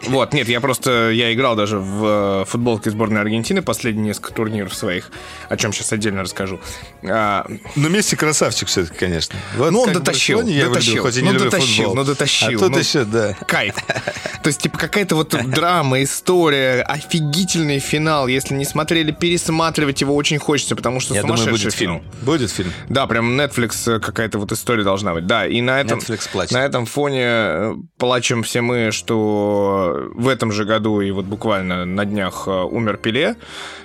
вот, нет, я просто, я играл даже в э, футболке сборной Аргентины последние несколько турниров своих, о чем сейчас отдельно расскажу. А, ну, Месси красавчик все-таки, конечно. Вот ну, он дотащил, Барселоне, дотащил, хоть и не ну, дотащил, футбол. ну, дотащил. А тут ну, еще, да. Кайф. То есть, типа, какая-то вот драма, история, офигительный финал. Если не смотрели, пересматривать его очень хочется, потому что я сумасшедший думаю, будет фильм. фильм. Будет фильм. Да, прям Netflix э, какая-то вот история должна быть. Да, и на этом, Netflix плачет. на этом фоне э, плачем все мы мы, что в этом же году и вот буквально на днях э, умер Пеле.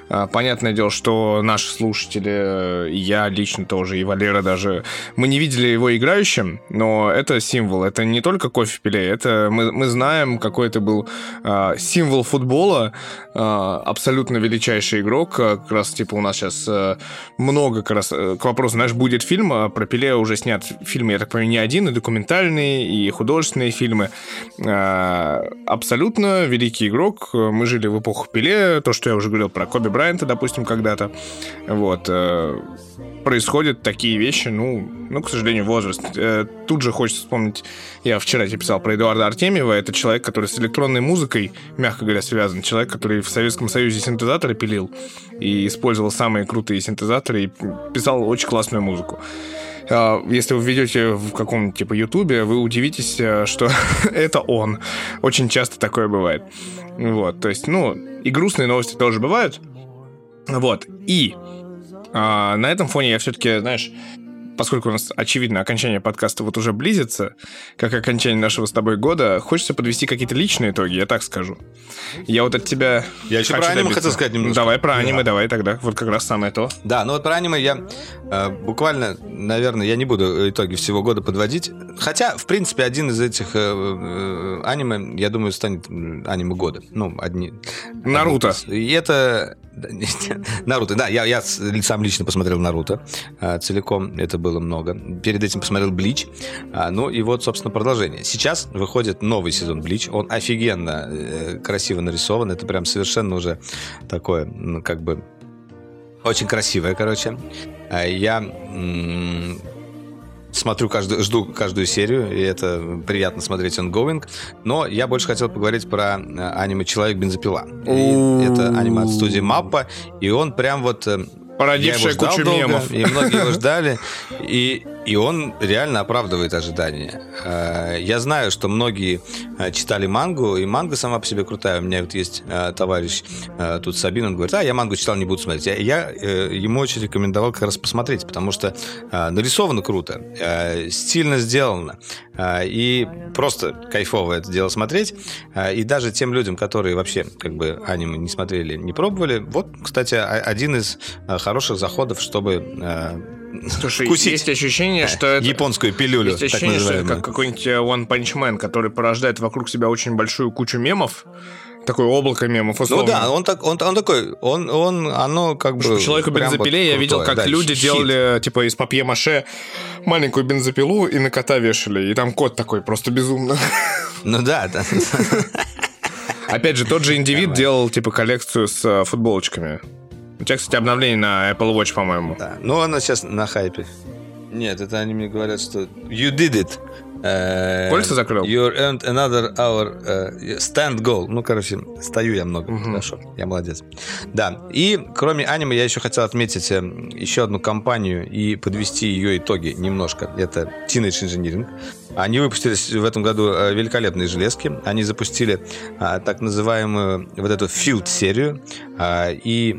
А, понятное дело, что наши слушатели, я лично тоже, и Валера даже, мы не видели его играющим, но это символ. Это не только кофе Пеле, это мы, мы знаем, какой это был э, символ футбола, э, абсолютно величайший игрок. Как раз, типа, у нас сейчас э, много, как раз, э, к вопросу, знаешь, будет фильм, а про Пеле уже снят фильм, я так понимаю, не один, и документальные, и художественные фильмы. Э, абсолютно великий игрок. Мы жили в эпоху Пеле, то, что я уже говорил про Коби Брайанта, допустим, когда-то. Вот. Э, происходят такие вещи, ну, ну, к сожалению, возраст. Э, тут же хочется вспомнить, я вчера тебе писал про Эдуарда Артемьева, это человек, который с электронной музыкой, мягко говоря, связан. Человек, который в Советском Союзе синтезаторы пилил и использовал самые крутые синтезаторы и писал очень классную музыку. э, если вы ведете в каком-нибудь типа Ютубе, вы удивитесь, что это он. Очень часто такое бывает. Вот, то есть, ну, и грустные новости тоже бывают. Вот, и а, на этом фоне я все-таки, знаешь, поскольку у нас, очевидно, окончание подкаста вот уже близится, как окончание нашего с тобой года, хочется подвести какие-то личные итоги, я так скажу. Я вот от тебя... Я еще про аниме хотел сказать немножко. Давай про аниме, да. давай тогда. Вот как раз самое то. Да, ну вот про аниме я э, буквально, наверное, я не буду итоги всего года подводить. Хотя, в принципе, один из этих э, э, аниме, я думаю, станет аниме года. Ну, одни... Наруто. И это Наруто, да, я, я сам лично посмотрел Наруто а, целиком, это было много. Перед этим посмотрел Блич, а, ну и вот, собственно, продолжение. Сейчас выходит новый сезон Блич, он офигенно э, красиво нарисован, это прям совершенно уже такое, как бы, очень красивое, короче. А, я смотрю каждую, жду каждую серию, и это приятно смотреть ongoing. Но я больше хотел поговорить про э, аниме «Человек-бензопила». это аниме от студии Маппа, и он прям вот э, Породившая кучу долго, мемов. И многие его ждали. И, и он реально оправдывает ожидания. Э, я знаю, что многие э, читали мангу, и манга сама по себе крутая. У меня вот есть э, товарищ тут Сабин, он говорит, а, я мангу читал, не буду смотреть. Я, я ему очень рекомендовал как раз посмотреть, потому что нарисовано круто, стильно сделано, и просто кайфово это дело смотреть. И даже тем людям, которые вообще как бы аниме не смотрели, не пробовали, вот, кстати, один из хороших заходов, чтобы Слушай, вкусить есть ощущение, что это... Японскую пилюлю, Есть ощущение, что это как какой-нибудь э, One Punch Man, который порождает вокруг себя очень большую кучу мемов, такое облако мемов, условно. Ну да, он, так, он, он такой, он, он, оно как бы... Человеку бензопиле вот я видел, как да, люди щит. делали, типа, из папье-маше маленькую бензопилу и на кота вешали, и там кот такой просто безумно. Ну да, да. Опять же, тот же индивид делал, типа, коллекцию с э, футболочками. У тебя, кстати, обновление на Apple Watch, по-моему. Да. Ну, она сейчас на хайпе. Нет, это они мне говорят, что you did it. Uh, Кольца закрыл? You earned another hour uh, stand goal. Ну, короче, стою я много. Угу. Хорошо, я молодец. Да, и кроме аниме я еще хотел отметить э, еще одну компанию и подвести ее итоги немножко. Это Teenage Engineering. Они выпустили в этом году великолепные железки. Они запустили а, так называемую вот эту Field-серию. А, и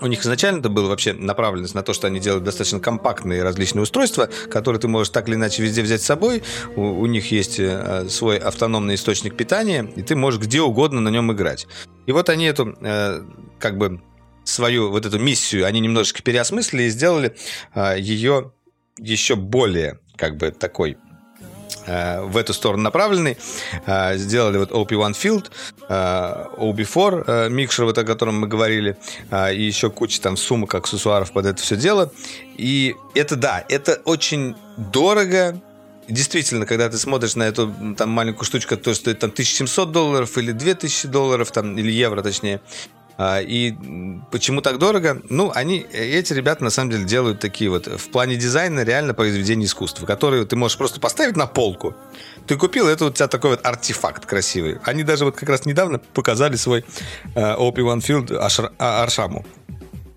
у них изначально это было вообще направленность на то, что они делают достаточно компактные различные устройства, которые ты можешь так или иначе везде взять с собой. У, у них есть э, свой автономный источник питания, и ты можешь где угодно на нем играть. И вот они эту, э, как бы, свою вот эту миссию, они немножечко переосмыслили и сделали э, ее еще более, как бы, такой в эту сторону направленный. Э, сделали вот OP1 Field, э, OB4 микшер, вот о котором мы говорили, и еще куча там сумок, аксессуаров под это все дело. И это да, это очень дорого, действительно, когда ты смотришь на эту там маленькую штучку, то стоит там 1700 долларов или 2000 долларов, там, или евро точнее, и почему так дорого? Ну, они, эти ребята на самом деле делают такие вот в плане дизайна реально произведения искусства, которые ты можешь просто поставить на полку. Ты купил, это у тебя такой вот артефакт красивый. Они даже вот как раз недавно показали свой OP1 Field Ашр, а, Аршаму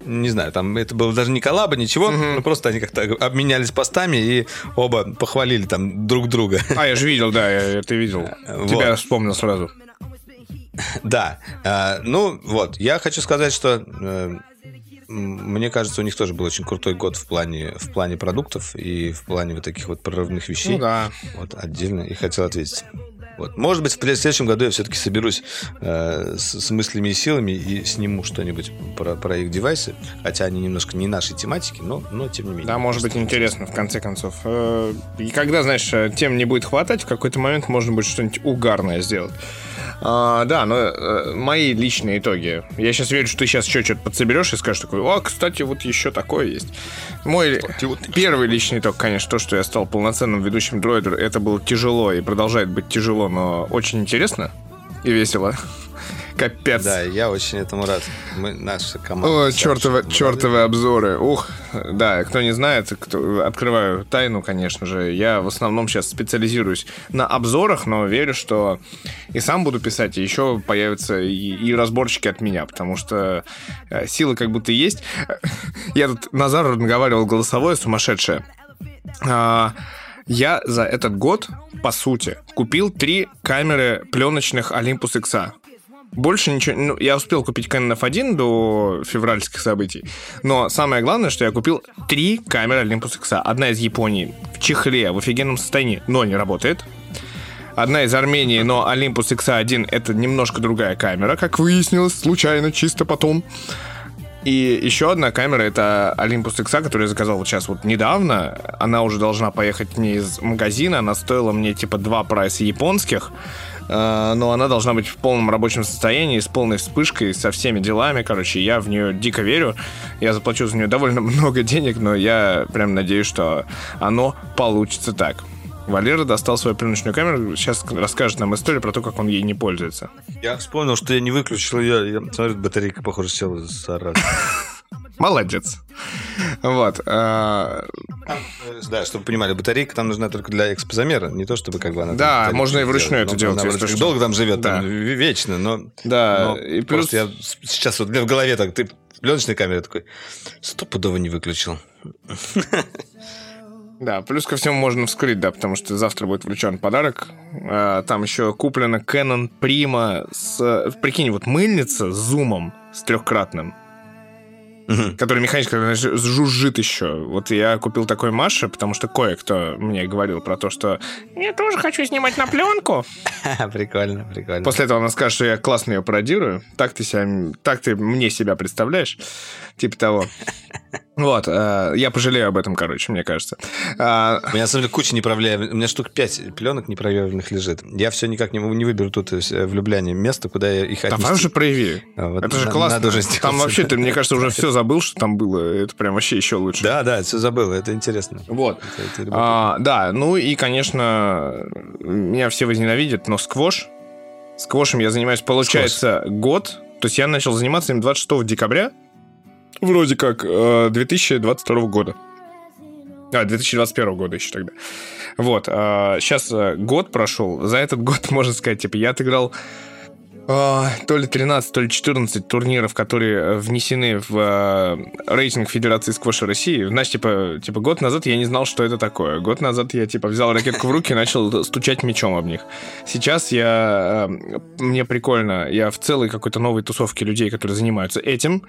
не знаю, там это было даже не коллаба, ничего, угу. ну просто они как-то обменялись постами и оба похвалили там друг друга. А, я же видел, да, я, я ты видел. Вот. Тебя вспомнил сразу. Да. Э, ну, вот. Я хочу сказать, что э, мне кажется, у них тоже был очень крутой год в плане, в плане продуктов и в плане вот таких вот прорывных вещей. Ну да. Вот отдельно и хотел ответить. Вот. Может быть, в следующем году я все-таки соберусь э, с, с мыслями и силами и сниму что-нибудь про, про их девайсы, хотя они немножко не нашей тематики, но, но тем не менее. Да, может быть интересно, в конце концов. Э, и когда, знаешь, тем не будет хватать, в какой-то момент можно будет что-нибудь угарное сделать. А, да, но э, мои личные итоги. Я сейчас верю, что ты сейчас еще что-то подсоберешь и скажешь такой, о, кстати, вот еще такое есть. Мой кстати, вот... первый личный итог, конечно, то, что я стал полноценным ведущим дроидер, это было тяжело и продолжает быть тяжело, но очень интересно и весело. Капец. Да, я очень этому рад. Мы, наша команда. О, чертовы, чертовы обзоры. Ух, да, кто не знает, кто, открываю тайну, конечно же. Я в основном сейчас специализируюсь на обзорах, но верю, что и сам буду писать, и еще появятся и, и разборчики от меня, потому что э, силы как будто есть. Я тут Назару наговаривал голосовое сумасшедшее. А, я за этот год, по сути, купил три камеры пленочных Olympus X. Больше ничего... Ну, я успел купить Canon F1 до февральских событий. Но самое главное, что я купил три камеры Olympus X. Одна из Японии в чехле, в офигенном состоянии, но не работает. Одна из Армении, но Olympus X1 это немножко другая камера, как выяснилось, случайно, чисто потом. И еще одна камера это Olympus X, которую я заказал вот сейчас вот недавно. Она уже должна поехать не из магазина, она стоила мне типа два прайса японских. Э, но она должна быть в полном рабочем состоянии, с полной вспышкой, со всеми делами. Короче, я в нее дико верю. Я заплачу за нее довольно много денег, но я прям надеюсь, что оно получится так. Валера достал свою пленочную камеру, сейчас расскажет нам историю про то, как он ей не пользуется. Я вспомнил, что я не выключил ее. Я смотрю, батарейка, похоже, села за раз. Молодец. Вот. А, да, чтобы понимали, батарейка там нужна только для экспозамера, не то чтобы как бы она... Да, можно и вручную это делать. Она долго там живет, там вечно, но... Да, и плюс... я сейчас вот мне в голове так, ты пленочной камере такой, стопудово не выключил. Да, плюс ко всему можно вскрыть, да, потому что завтра будет вручен подарок. А, там еще куплена Canon Prima с... Прикинь, вот мыльница с зумом, с трехкратным угу. который механически жужжит еще. Вот я купил такой Маше, потому что кое-кто мне говорил про то, что я тоже хочу снимать на пленку. Прикольно, прикольно. После этого она скажет, что я классно ее пародирую. Так ты, себя, так ты мне себя представляешь. Типа того. Вот, э, я пожалею об этом, короче, мне кажется. А... У меня, на самом деле, куча неправляемых... У меня штук пять пленок непроверенных лежит. Я все никак не, не выберу тут э, в Любляне место, куда я их отнести. Давай уже прояви. А, вот это же на, классно. Надо уже там вообще, ты, мне кажется, уже все забыл, что там было. Это прям вообще еще лучше. Да, да, все забыл. Это интересно. Вот. Это, это а, да, ну и, конечно, меня все возненавидят, но сквош... Сквошем я занимаюсь, получается, Сквош. год. То есть я начал заниматься им 26 декабря вроде как 2022 э, года. А, 2021 года еще тогда. Вот. Сейчас э, год прошел. За этот год, можно сказать, типа, я отыграл то ли 13, то ли 14 турниров, которые э, внесены в э, рейтинг Федерации сквоша России. Знаешь, типа, типа год назад я не знал, что это такое. Год назад я типа взял ракетку в руки и начал стучать мечом об них. Сейчас я... Э, мне прикольно. Я в целой какой-то новой тусовке людей, которые занимаются этим.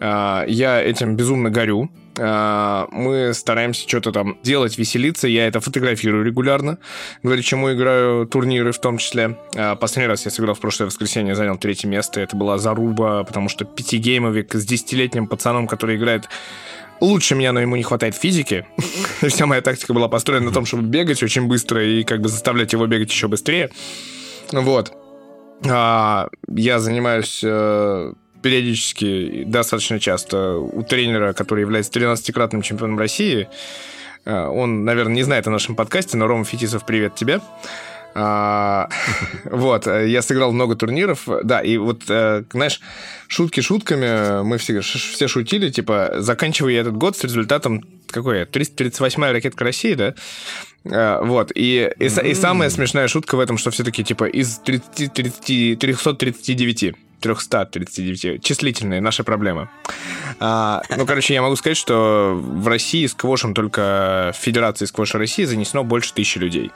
Я этим безумно горю. А, мы стараемся что-то там делать, веселиться. Я это фотографирую регулярно, говоря, чему играю турниры в том числе. А, последний раз я сыграл в прошлое воскресенье, занял третье место. Это была заруба, потому что пятигеймовик с десятилетним пацаном, который играет лучше меня, но ему не хватает физики. Вся моя тактика была построена на том, чтобы бегать очень быстро и как бы заставлять его бегать еще быстрее. Вот. А, я занимаюсь э, периодически, достаточно часто у тренера, который является 13-кратным чемпионом России. Э, он, наверное, не знает о нашем подкасте, но Рома Фетисов, привет тебе. А, вот, э, я сыграл много турниров, да, и вот, э, знаешь, шутки шутками, мы все, все шутили, типа, заканчивая этот год с результатом, какой 338-я ракетка России, да? Вот, и, и, и самая смешная шутка в этом, что все-таки, типа, из 30, 30, 339 339. Числительные, наши проблемы. А, ну, короче, я могу сказать, что в России сквошем только в Федерации сквоша России занесено больше тысячи людей.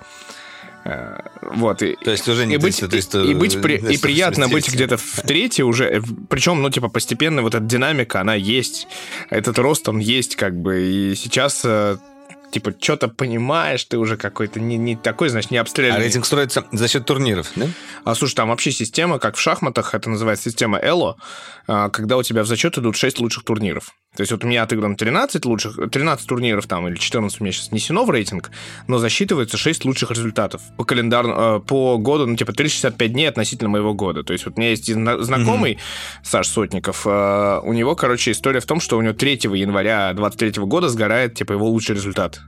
А, вот. И, то есть уже не и 300, быть, 300, и, быть при, и приятно быть где-то в третьей уже, причем, ну, типа, постепенно вот эта динамика, она есть, этот рост, он есть, как бы, и сейчас э, типа, что-то понимаешь, ты уже какой-то не, не такой, значит, не обстрелянный. А рейтинг строится за счет турниров, да? А, слушай, там вообще система, как в шахматах, это называется система Эло, а, когда у тебя в зачет идут 6 лучших турниров. То есть вот у меня отыграно 13 лучших, 13 турниров там, или 14 у меня сейчас несено в рейтинг, но засчитывается 6 лучших результатов по календарному, э, по году, ну, типа 365 дней относительно моего года. То есть вот у меня есть знакомый, mm-hmm. Саш Сотников, э, у него, короче, история в том, что у него 3 января 23 года сгорает, типа, его лучший результат.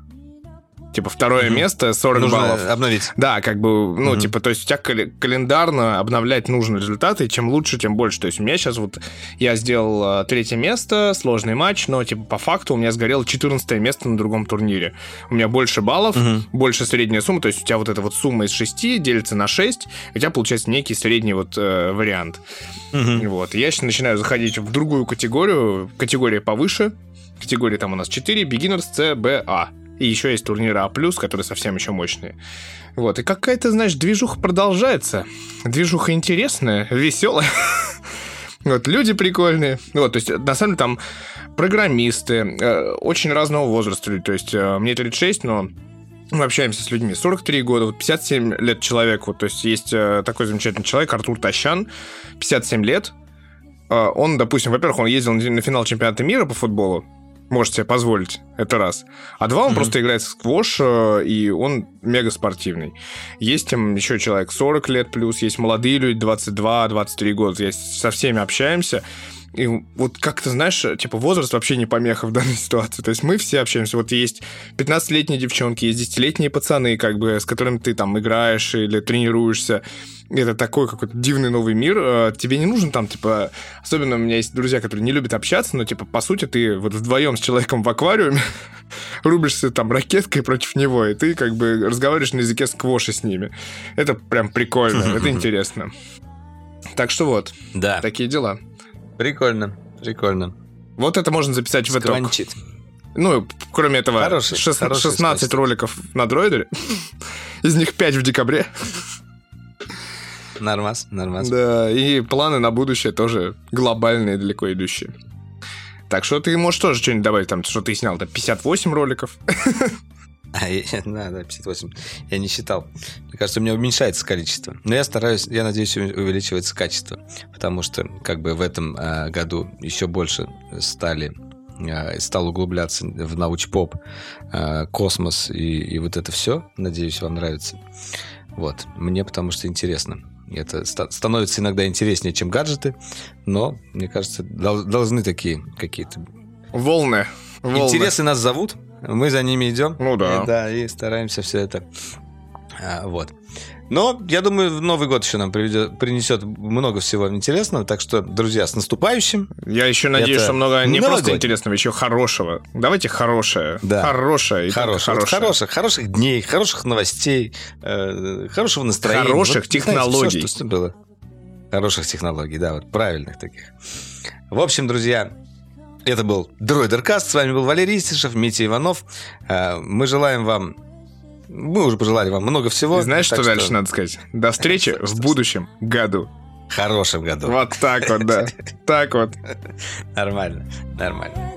Типа второе угу. место, 40 нужно баллов. обновить. Да, как бы, ну, угу. типа, то есть у тебя календарно обновлять нужно результаты, и чем лучше, тем больше. То есть у меня сейчас вот, я сделал э, третье место, сложный матч, но, типа, по факту у меня сгорело 14 место на другом турнире. У меня больше баллов, угу. больше средняя сумма, то есть у тебя вот эта вот сумма из 6 делится на 6, и у тебя получается некий средний вот э, вариант. Угу. Вот, я сейчас начинаю заходить в другую категорию, категория повыше, категория там у нас 4, beginners C, B, A. И еще есть турниры А+, которые совсем еще мощные. Вот, и какая-то, знаешь, движуха продолжается. Движуха интересная, веселая. Вот, люди прикольные. Вот, то есть, на самом деле, там программисты, э, очень разного возраста. То есть, э, мне 36, но мы общаемся с людьми 43 года, вот 57 лет человеку. То есть, есть э, такой замечательный человек, Артур Тащан, 57 лет. Э, он, допустим, во-первых, он ездил на финал чемпионата мира по футболу, может себе позволить, это раз. А два, он mm-hmm. просто играет в сквош, э, и он мега спортивный. Есть там еще человек 40 лет плюс, есть молодые люди, 22-23 года. Я со всеми общаемся. И вот как-то, знаешь, типа возраст вообще не помеха в данной ситуации. То есть мы все общаемся. Вот есть 15-летние девчонки, есть 10-летние пацаны, как бы, с которыми ты там играешь или тренируешься это такой какой-то дивный новый мир. Э, тебе не нужен там, типа... Особенно у меня есть друзья, которые не любят общаться, но, типа, по сути, ты вот вдвоем с человеком в аквариуме рубишься там ракеткой против него, и ты как бы разговариваешь на языке сквоши с ними. Это прям прикольно, это интересно. Так что вот, да. такие дела. Прикольно, прикольно. Вот это можно записать в итог. Ну, кроме этого, хороший, 6, хороший 16 спасибо. роликов на дроидере. Из них 5 в декабре. Нормас, нормас. Да, и планы на будущее тоже глобальные, далеко идущие. Так что ты можешь тоже что-нибудь добавить, там, что ты снял, там, 58 роликов. А, я, да, да, 58. Я не считал. Мне кажется, у меня уменьшается количество. Но я стараюсь, я надеюсь, увеличивается качество. Потому что, как бы, в этом э, году еще больше стали э, стал углубляться в научпоп, э, космос и, и вот это все. Надеюсь, вам нравится. Вот. Мне потому что интересно. Это становится иногда интереснее, чем гаджеты, но, мне кажется, должны такие какие-то... Волны. Волны. Интересы нас зовут, мы за ними идем. Ну да. И, да, и стараемся все это. А, вот. Но я думаю, Новый год еще нам приведет, принесет много всего интересного. Так что, друзья, с наступающим. Я еще надеюсь, Это... что много не просто интересного, еще хорошего. Давайте хорошее. Да. Хорошее. Хорошее. Вот хороших, хороших дней, хороших новостей, э, хорошего настроения. Хороших вот, технологий. Знаете, все, что было. Хороших технологий, да, вот правильных таких. В общем, друзья, это был Дроидеркаст. С вами был Валерий Истишев, Митя Иванов. Э, мы желаем вам мы уже пожелали вам много всего. И знаешь, что, что дальше надо сказать? До встречи в будущем году. Хорошем году. Вот так вот, да. Так вот. Нормально, нормально.